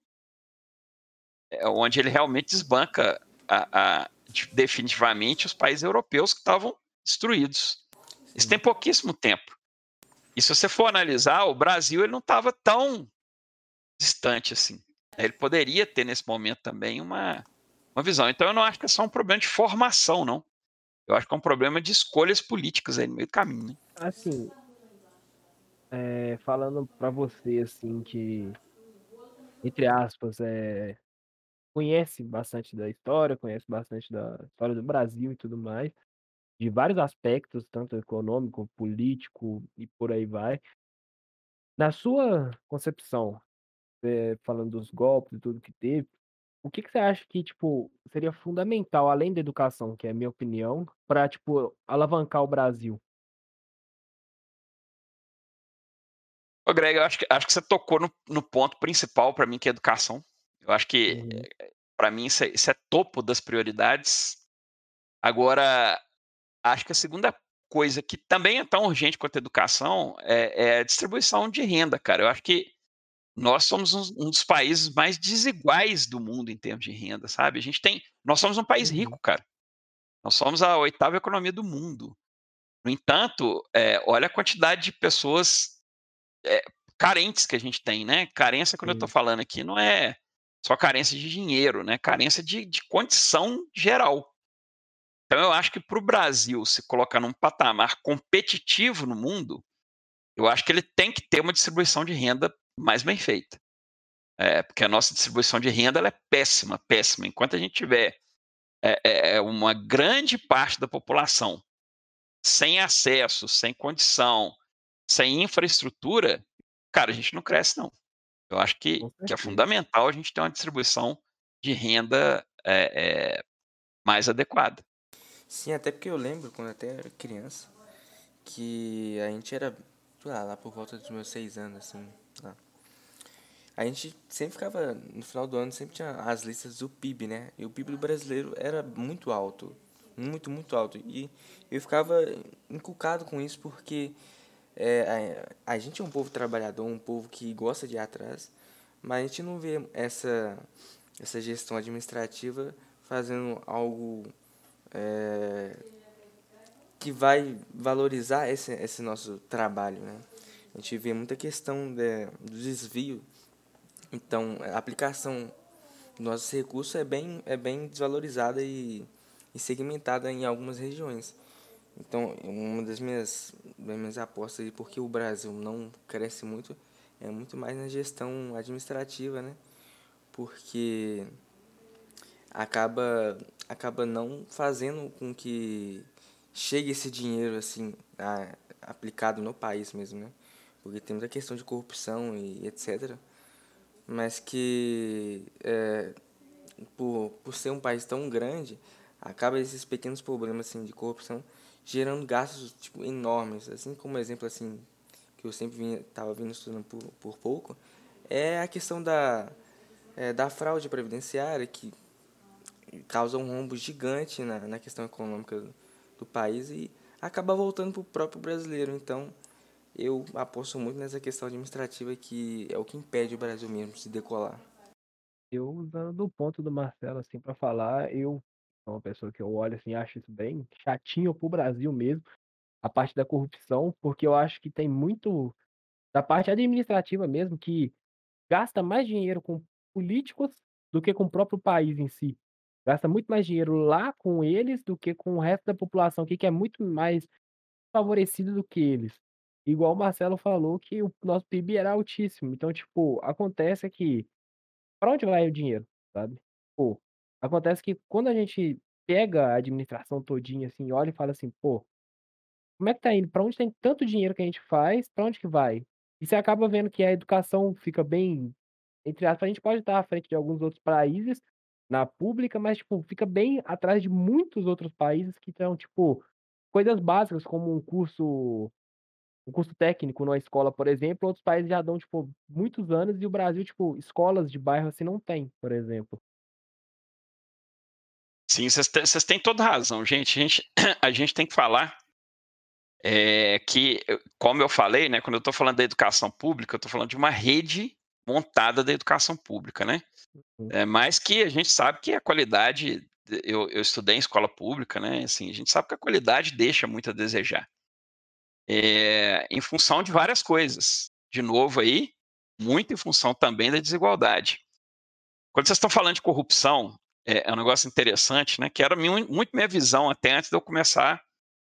É onde ele realmente desbanca a, a, definitivamente os países europeus que estavam destruídos. Isso tem pouquíssimo tempo. E se você for analisar, o Brasil ele não estava tão distante assim. Ele poderia ter nesse momento também uma, uma visão. Então eu não acho que é só um problema de formação, não. Eu acho que é um problema de escolhas políticas aí no meio do caminho, né? Assim, é, falando para você, assim, que, entre aspas, é, conhece bastante da história, conhece bastante da história do Brasil e tudo mais, de vários aspectos, tanto econômico, político e por aí vai. Na sua concepção, é, falando dos golpes e tudo que teve, o que que você acha que, tipo, seria fundamental, além da educação, que é a minha opinião, para tipo, alavancar o Brasil? Greg, eu acho que, acho que você tocou no, no ponto principal para mim, que é educação. Eu acho que, uhum. Eh, para mim, isso é, isso é topo das prioridades. Agora, acho que a segunda coisa que também é tão urgente quanto a educação é, é a distribuição de renda, cara. Eu acho que nós somos um, um, dos países mais desiguais do mundo em termos de renda, sabe? A gente tem, nós somos um país uhum. rico, cara. Nós somos a oitava economia do mundo. No entanto, é, olha a quantidade de pessoas é, carentes que a gente tem, né? Carência, quando eu estou falando aqui, não é só carência de dinheiro, né? Carência de, de condição geral. Então, eu acho que para o Brasil se colocar num patamar competitivo no mundo, eu acho que ele tem que ter uma distribuição de renda mais bem feita. É, porque a nossa distribuição de renda é péssima, péssima. Enquanto a gente tiver é, é, é, uma grande parte da população sem acesso, sem condição, sem infraestrutura, cara, a gente não cresce, não. Eu acho que, que é fundamental a gente ter uma distribuição de renda é, é, mais adequada. Sim, até porque eu lembro, quando eu até era criança, que a gente era, lá, lá por volta dos meus seis anos, assim, lá a gente sempre ficava, no final do ano, sempre tinha as listas do PIB, né? E o PIB do brasileiro era muito alto. Muito, muito alto. E eu ficava inculcado com isso porque é, a, a gente é um povo trabalhador, um povo que gosta de ir atrás, mas a gente não vê essa, essa gestão administrativa fazendo algo é, que vai valorizar esse, esse nosso trabalho, né? A gente vê muita questão de, do desvio então, a aplicação dos nossos recursos é bem, é bem desvalorizada e, e segmentada em algumas regiões. Então, uma das minhas, das minhas apostas, porque o Brasil não cresce muito, é muito mais na gestão administrativa, né? Porque acaba, acaba não fazendo com que chegue esse dinheiro assim a, aplicado no país mesmo, né? Porque tem muita questão de corrupção e etc mas que é, por, por ser um país tão grande, acaba esses pequenos problemas assim de corrupção gerando gastos tipo enormes, assim como exemplo assim que eu sempre vinha tava vindo estudando por, por pouco, é a questão da é, da fraude previdenciária que causa um rombo gigante na, na questão econômica do, do país e acaba voltando para o próprio brasileiro. Então, eu aposto muito nessa questão administrativa que é o que impede o Brasil mesmo de decolar. Eu, usando o ponto do Marcelo, assim, para falar, eu uma pessoa que eu olho, assim, acho isso bem chatinho pro Brasil mesmo, a parte da corrupção, porque eu acho que tem muito da parte administrativa mesmo, que gasta mais dinheiro com políticos do que com o próprio país em si. Gasta muito mais dinheiro lá com eles do que com o resto da população aqui, que é muito mais favorecido do que eles. Igual o Marcelo falou que o nosso PIB era altíssimo. Então, tipo, acontece que para onde vai o dinheiro, sabe? Pô, acontece que quando a gente pega a administração todinha assim, olha e fala assim, pô, como é que tá indo? Para onde tem tanto dinheiro que a gente faz, para onde que vai? E você acaba vendo que a educação fica bem, entre aspas, a gente pode estar à frente de alguns outros países na pública, mas tipo, fica bem atrás de muitos outros países que estão, tipo, coisas básicas como um curso um curso técnico numa escola, por exemplo, outros países já dão, tipo, muitos anos e o Brasil, tipo, escolas de bairro assim não tem, por exemplo. Sim, vocês têm toda razão, gente. A gente, a gente tem que falar é, que, como eu falei, né, quando eu estou falando da educação pública, eu estou falando de uma rede montada da educação pública, né? Uhum. É, mas que a gente sabe que a qualidade, eu, eu estudei em escola pública, né? Assim, a gente sabe que a qualidade deixa muito a desejar é, em função de várias coisas. De novo aí, muito em função também da desigualdade. Quando vocês estão falando de corrupção, é, é um negócio interessante, né? Que era muito minha visão até antes de eu começar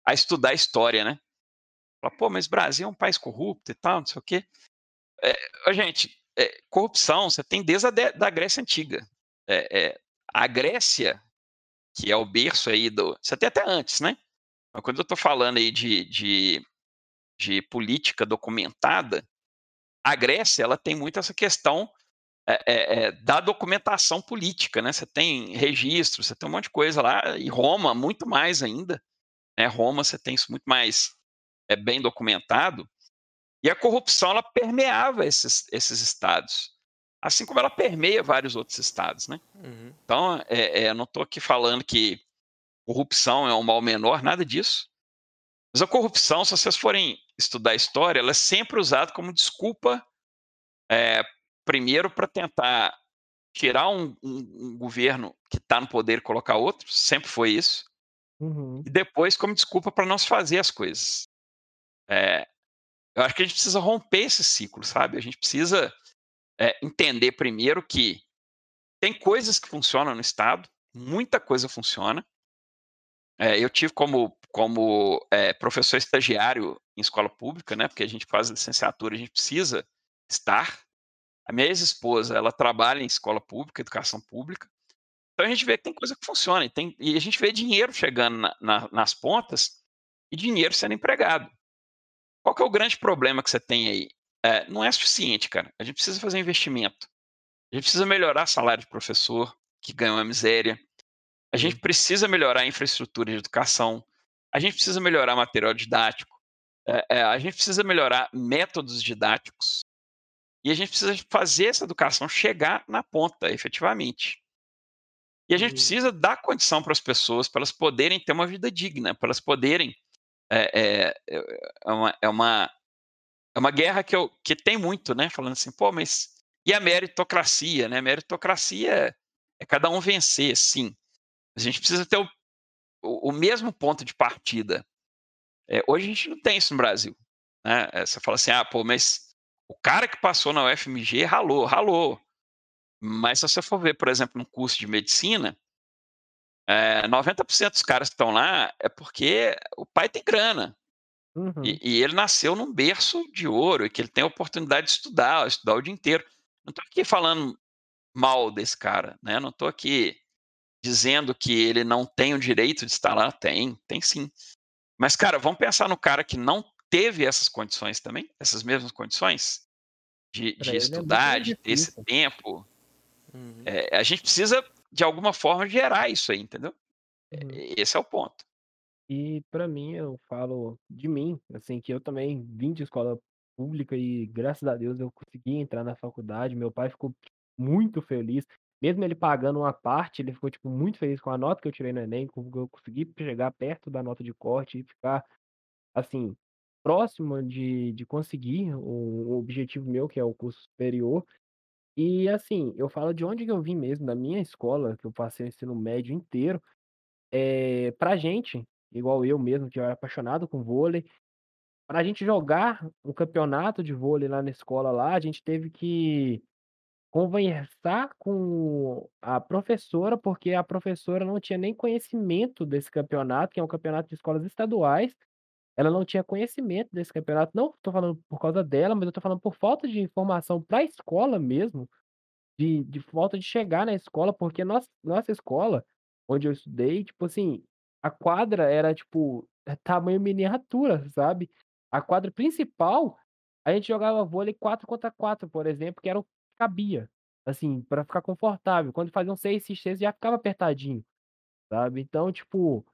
a estudar história, né? Falar, pô, mas Brasil é um país corrupto e tal, não sei o quê. É, gente, é, corrupção você tem desde a de, da Grécia Antiga. É, é, a Grécia, que é o berço aí do. Você tem até antes, né? Mas quando eu estou falando aí de, de de política documentada, a Grécia ela tem muito essa questão é, é, da documentação política, né? Você tem registro, você tem um monte de coisa lá, e Roma, muito mais ainda. Né? Roma, você tem isso muito mais é, bem documentado. E a corrupção, ela permeava esses, esses estados, assim como ela permeia vários outros estados, né? Uhum. Então, é, é, não estou aqui falando que corrupção é um mal menor, nada disso. Mas a corrupção, se vocês forem estudar a história, ela é sempre usada como desculpa, é, primeiro, para tentar tirar um, um, um governo que está no poder e colocar outro, sempre foi isso. Uhum. E depois, como desculpa para não se fazer as coisas. É, eu acho que a gente precisa romper esse ciclo, sabe? A gente precisa é, entender primeiro que tem coisas que funcionam no Estado, muita coisa funciona, é, eu tive como, como é, professor estagiário em escola pública, né? Porque a gente faz licenciatura, a gente precisa estar. A minha ex-esposa, ela trabalha em escola pública, educação pública. Então a gente vê que tem coisa que funciona e, tem, e a gente vê dinheiro chegando na, na, nas pontas e dinheiro sendo empregado. Qual que é o grande problema que você tem aí? É, não é suficiente, cara. A gente precisa fazer investimento. A gente precisa melhorar salário de professor, que ganha uma miséria. A gente precisa melhorar a infraestrutura de educação, a gente precisa melhorar material didático, é, é, a gente precisa melhorar métodos didáticos e a gente precisa fazer essa educação chegar na ponta, efetivamente. E a gente precisa dar condição para as pessoas, para elas poderem ter uma vida digna, para elas poderem. É, é, é, uma, é, uma, é uma guerra que, eu, que tem muito, né? Falando assim, pô, mas e a meritocracia, né? Meritocracia é, é cada um vencer, sim. A gente precisa ter o, o, o mesmo ponto de partida. É, hoje a gente não tem isso no Brasil. Né? É, você fala assim, ah, pô, mas o cara que passou na UFMG ralou, ralou. Mas se você for ver, por exemplo, no curso de medicina, é, 90% dos caras que estão lá é porque o pai tem grana. Uhum. E, e, ele nasceu num berço de ouro e que ele tem a oportunidade de estudar, estudar o dia inteiro. Não estou aqui falando mal desse cara, né? Não estou aqui dizendo que ele não tem o direito de estar lá? Tem, tem sim. Mas, cara, vamos pensar no cara que não teve essas condições também, essas mesmas condições de, de é estudar, é de ter esse tempo. Uhum. É, a gente precisa de alguma forma, gerar isso aí, entendeu? Uhum. Esse é o ponto. E para mim, eu falo de mim, assim, que eu também vim de escola pública e graças a Deus eu consegui entrar na faculdade. Meu pai ficou muito feliz, mesmo ele pagando uma parte, ele ficou tipo muito feliz com a nota que eu tirei no ENEM, com eu consegui chegar perto da nota de corte e ficar assim, próximo de de conseguir o objetivo meu, que é o curso superior. E assim, eu falo de onde que eu vim mesmo, da minha escola, que eu passei o ensino médio inteiro, eh, pra gente igual eu mesmo, que eu era apaixonado com vôlei. Pra gente jogar um campeonato de vôlei lá na escola lá, a gente teve que conversar com a professora, porque a professora não tinha nem conhecimento desse campeonato, que é um campeonato de escolas estaduais. Ela não tinha conhecimento desse campeonato, não tô falando por causa dela, mas eu falando por falta de informação pra escola mesmo, de de falta de chegar na escola, porque nossa nossa escola, onde eu estudei, tipo assim, a quadra era, tipo, é tamanho miniatura, sabe. A quadra principal, a gente jogava vôlei 4 contra 4, por exemplo, que era o que cabia, assim, pra ficar confortável. Quando faziam 6 x 6 já ficava apertadinho, sabe. Então, tipo,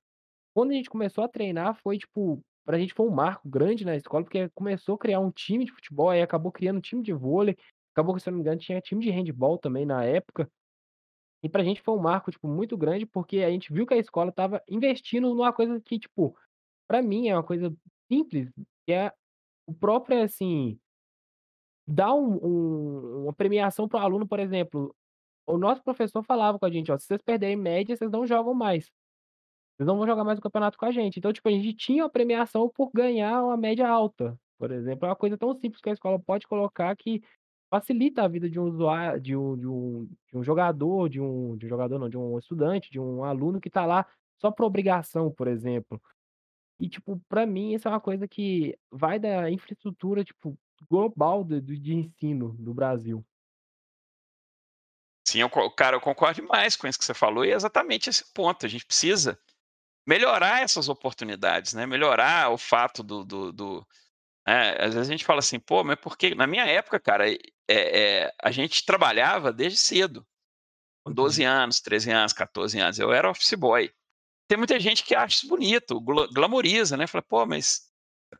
quando a gente começou a treinar foi, tipo, pra gente foi um marco grande na escola, porque começou a criar um time de futebol, aí acabou criando um time de vôlei, acabou que, se não me engano, tinha time de handebol também na época. E pra gente foi um marco, tipo, muito grande, porque a gente viu que a escola estava investindo numa coisa que, tipo, pra mim é uma coisa simples, que é o próprio, assim dar um um uma premiação para o aluno, por exemplo, o nosso professor falava com a gente: "Ó, se vocês perderem média, vocês não jogam mais. Vocês não vão jogar mais o campeonato com a gente". Então, tipo, a gente tinha uma premiação por ganhar uma média alta, por exemplo. É uma coisa tão simples que a escola pode colocar que facilita a vida de um usuário de um de um de um jogador, de um de um jogador não, de um estudante, de um aluno que tá lá só por obrigação, por exemplo. E, tipo, pra mim isso é uma coisa que vai da infraestrutura, tipo, global do de ensino do Brasil. Sim, eu cara, eu concordo demais com isso que você falou e é exatamente esse ponto, a gente precisa melhorar essas oportunidades, né, melhorar o fato do do do eh, às vezes a gente fala assim: "Pô, mas por que" na minha época, cara, eh eh, a gente trabalhava desde cedo, com Uhum. 12 anos, 13 anos, 14 anos, eu era office boy. Tem muita gente que acha isso bonito, glamoriza, né, fala: "Pô, mas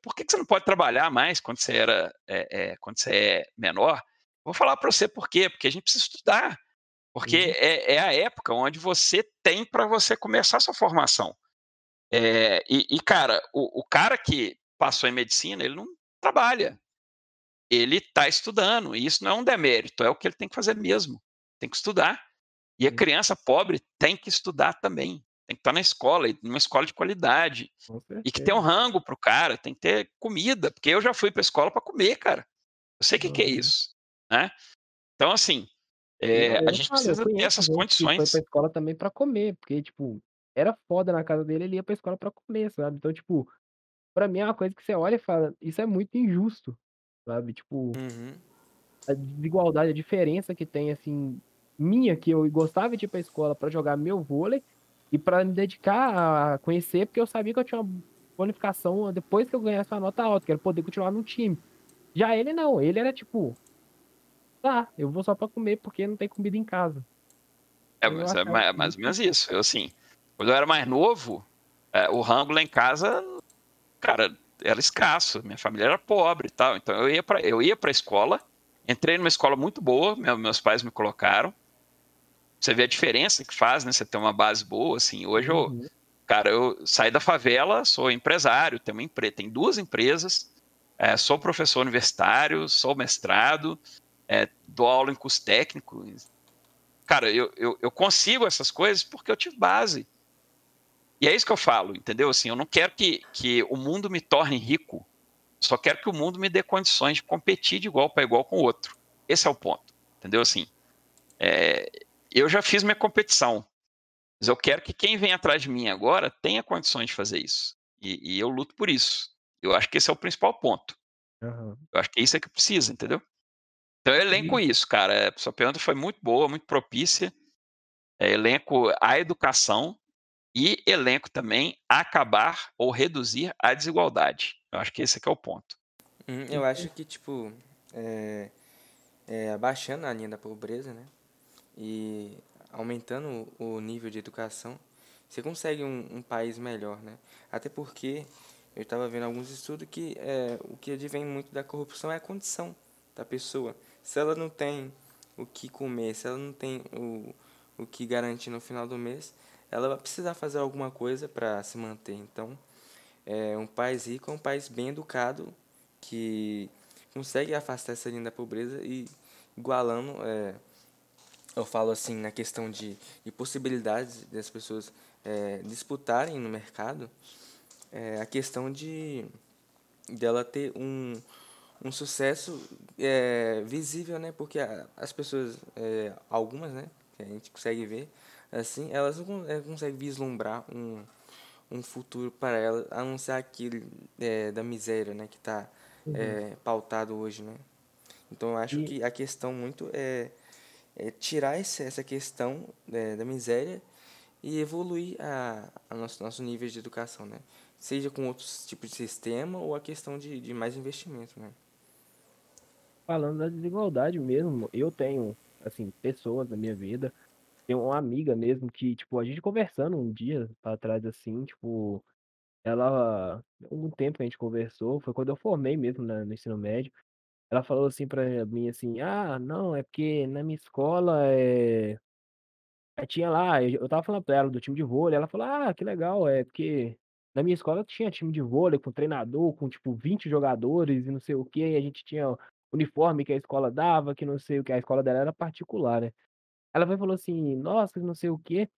por que que você não pode trabalhar mais quando você era, eh eh, quando você é menor?". Vou falar pra você por quê, porque a gente precisa estudar, porque Sim. é é a época onde você tem pra você começar sua formação. Eh, e e cara, o o cara que passou em medicina, ele não trabalha, ele tá estudando e isso não é um demérito, é o que ele tem que fazer mesmo, tem que estudar. E a Sim. criança pobre tem que estudar também, tem que estar na escola numa escola de qualidade, e que tenha um rango para o cara, tem que ter comida, porque eu já fui pra escola pra comer, cara. Eu sei que que é Uhum. isso, né. Então, assim, eh, a gente falo, precisa ter essas que foi pra condições. escola também pra comer, porque, tipo, era foda na casa dele, ele ia pra escola pra comer, sabe. Então, tipo, pra mim é uma coisa que você olha e fala: "Isso é muito injusto", sabe, tipo Uhum. a desigualdade, a diferença que tem, assim, minha, que eu gostava de ir pra escola pra jogar meu vôlei e pra me dedicar a conhecer, porque eu sabia que eu tinha uma bonificação depois que eu ganhasse uma nota alta, que era poder continuar no time. Já ele não, ele era tipo "Tá, eu vou só pra comer, porque não tem comida em casa". É, Então mas é achava ma é mais ou menos isso. Eu, assim, quando eu era mais novo, eh, o rango lá em casa, cara, era escasso, minha família era pobre e tal, então eu ia pra eu ia pra escola, entrei numa escola muito boa, meu meus pais me colocaram. Você vê a diferença que faz, né, você ter uma base boa, assim, hoje eu Uhum. cara, eu saí da favela, sou empresário, tenho uma empre tenho 2 empresas, eh, sou professor universitário, sou mestrado, eh, dou aula em curso técnico. Cara, eu eu eu consigo essas coisas porque eu tive base. E é isso que eu falo, entendeu, assim, eu não quero que que o mundo me torne rico, só quero que o mundo me dê condições de competir de igual pra igual com o outro. Esse é o ponto, entendeu, assim. Eh, eu já fiz minha competição, mas eu quero que quem vem atrás de mim agora tenha condições de fazer isso, e e eu luto por isso. Eu acho que esse é o principal ponto. Aham. Eu acho que isso é que precisa, entendeu. Então eu elenco E isso, cara, eh, sua pergunta foi muito boa, muito propícia, eh, elenco a educação e elenco também acabar ou reduzir a desigualdade. Eu acho que esse é é o ponto. Hum, eu acho Então que, tipo, eh eh, abaixando a linha da pobreza, né, e aumentando o nível de educação, você consegue um, um país melhor, né? Até porque eu estava vendo alguns estudos que é, o que advém muito da corrupção é a condição da pessoa. Se ela não tem o que comer, se ela não tem o, o que garantir no final do mês, ela vai precisar fazer alguma coisa para se manter. Então, é, um país rico é um país bem educado que consegue afastar essa linha da pobreza e igualando, é, eu falo assim, na questão de, de possibilidades das pessoas é, disputarem no mercado, é, a questão de dela ter um, um sucesso é, visível, né? Porque as pessoas, é, algumas, né? Que a gente consegue ver, assim, elas não é, conseguem vislumbrar um, um futuro para elas, a não ser aquele é, da miséria, né? Que está uhum. é, pautado hoje, né? Então, eu acho e... que a questão muito é, é tirar esse, essa questão da miséria e evoluir a, a nosso, nosso nível de educação, né? Seja com outros tipos de sistema ou a questão de, de mais investimento, né? Falando da desigualdade mesmo, eu tenho, assim, pessoas na minha vida, tenho uma amiga mesmo que, tipo, a gente conversando um dia atrás, assim, tipo, ela, um tempo que a gente conversou, foi quando eu formei mesmo né, no ensino médio, ela falou assim pra mim, assim, ah, não, é porque na minha escola é tinha lá, eu estava falando pra ela do time de vôlei, ela falou: "Ah, que legal, é porque na minha escola tinha time de vôlei com treinador, com tipo 20 jogadores e não sei o quê, e a gente tinha uniforme que a escola dava, que não sei o que, a escola dela era particular, né". Ela foi e falou assim: "Nossa, não sei o quê".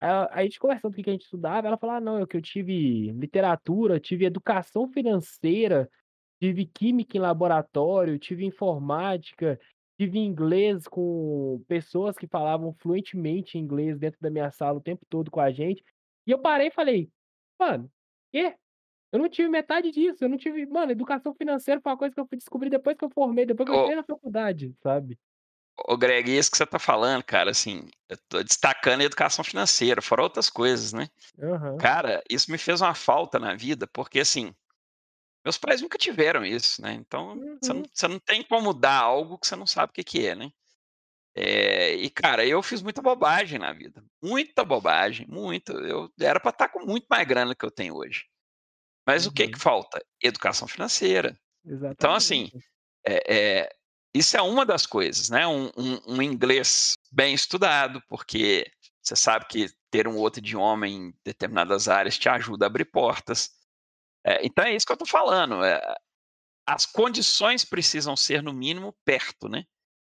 Aí a gente conversando do que que a gente estudava, ela falou: "Ah, não, é que eu tive literatura, tive educação financeira, tive química em laboratório, tive informática, tive inglês com pessoas que falavam fluentemente inglês dentro da minha sala o tempo todo com a gente. E eu parei e falei: "Mano, quê? Eu não tive metade disso, eu não tive" mano, educação financeira foi uma coisa que eu fui descobrir depois que eu formei, depois que eu entrei na faculdade, sabe. Ô Greg, isso que você tá falando, cara, assim, eu tô destacando a educação financeira, fora outras coisas, né. Aham. Cara, isso me fez uma falta na vida, porque assim meus pais nunca tiveram isso, né, então você não Uhum. você não tem como dar algo que você não sabe o que que é, né. Eh, e cara, eu fiz muita bobagem na vida, muita bobagem, muito, eu era pra estar com muito mais grana que eu tenho hoje. Mas o que que Uhum. falta? Educação financeira. Então assim, Exatamente. eh eh, isso é uma das coisas, né, um um um inglês bem estudado, porque você sabe que ter um outro idioma em determinadas áreas te ajuda a abrir portas. Eh, então é isso que eu tô falando, eh, as condições precisam ser no mínimo perto, né.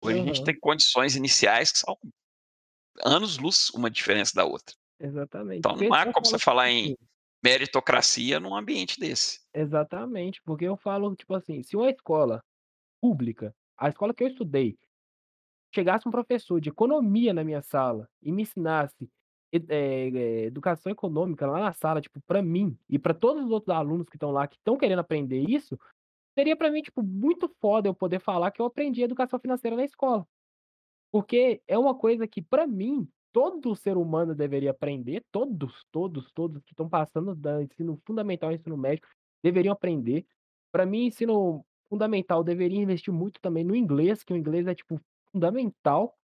Hoje a gente Aham. tem condições iniciais que são anos-luz uma diferença da outra. Exatamente, Então porque não há como você falar em assim meritocracia num ambiente desse. Exatamente, porque eu falo, tipo assim, se uma escola pública, a escola que eu estudei, chegasse um professor de economia na minha sala e me ensinasse eh, educação econômica lá na sala, tipo, pra mim e pra todos os outros alunos que estão lá, que estão querendo aprender isso, seria pra mim, tipo, muito foda eu poder falar que eu aprendi educação financeira na escola. Porque é uma coisa que, pra mim, todo ser humano deveria aprender, todos, todos, todos que estão passando da ensino fundamental ao ensino médio deveriam aprender. Pra mim, ensino fundamental deveria investir muito também no inglês, que o inglês é, tipo, fundamental.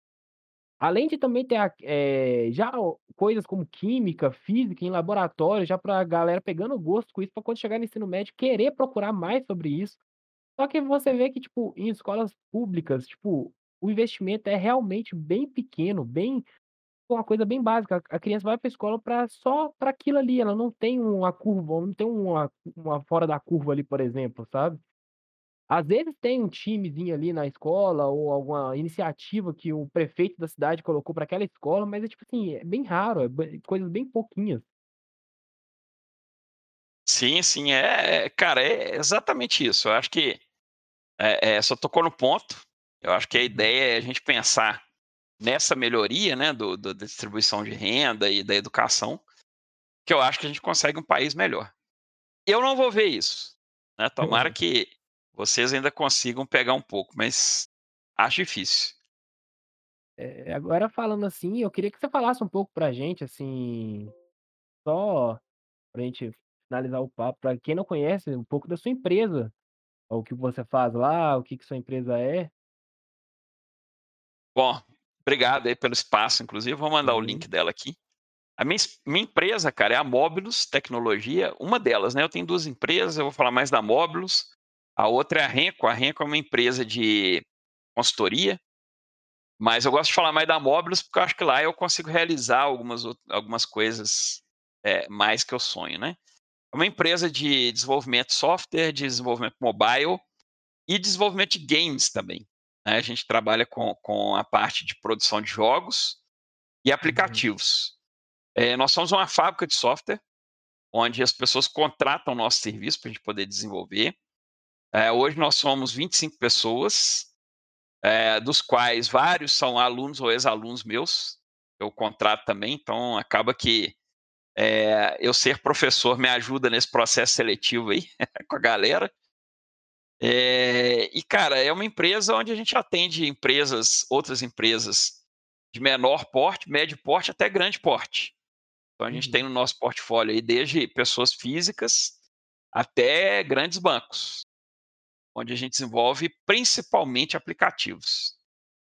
Além de também ter a eh, já coisas como química, física em laboratório, já pra galera pegando gosto com isso, pra quando chegar no ensino médio querer procurar mais sobre isso. Só que você vê que, tipo, em escolas públicas, tipo, o investimento é realmente bem pequeno, bem uma coisa bem básica, a criança vai pra escola pra só pra aquilo ali, ela não tem uma curva, não tem uma uma fora da curva ali, por exemplo, sabe. Às vezes tem um timezinho ali na escola ou alguma iniciativa que o prefeito da cidade colocou pra aquela escola, mas é tipo assim, é bem raro, é coisas bem pouquinhas. Sim, sim, é é cara, é exatamente isso, eu acho que, eh eh, você tocou no ponto, eu acho que a Uhum. ideia é a gente pensar nessa melhoria, né, do do da distribuição de renda e da educação, que eu acho que a gente consegue um país melhor. Eu não vou ver isso, né, tomara que vocês ainda consigam pegar um pouco, mas acho difícil. Eh, agora falando assim, eu queria que você falasse um pouco pra gente, assim, só pra gente finalizar o papo, pra quem não conhece, um pouco da sua empresa, o que você faz lá, o que que sua empresa é. Bom Obrigado aí pelo espaço, inclusive. Vou mandar uhum. o link dela aqui. A minha, minha, empresa, cara, é a Mobilus Tecnologia, uma delas, né? Eu tenho duas empresas, eu vou falar mais da Mobilus. A outra é a Renco. A Renco é uma empresa de consultoria, mas eu gosto de falar mais da Mobilus porque eu acho que lá eu consigo realizar algumas, algumas coisas é, mais que eu sonho, né? É uma empresa de desenvolvimento de software, de desenvolvimento mobile e desenvolvimento de games também. Né? A gente trabalha com, com a parte de produção de jogos e uhum. aplicativos. Uhum. É, nós somos uma fábrica de software, onde as pessoas contratam o nosso serviço para a gente poder desenvolver. É, hoje nós somos 25 pessoas, é, dos quais vários são alunos ou ex-alunos meus. Eu contrato também, então acaba que é, eu ser professor me ajuda nesse processo seletivo aí com a galera. É, e, cara, é uma empresa onde a gente atende empresas, outras empresas de menor porte, médio porte até grande porte. Então a gente uhum. tem no nosso portfólio aí desde pessoas físicas até grandes bancos, onde a gente desenvolve principalmente aplicativos.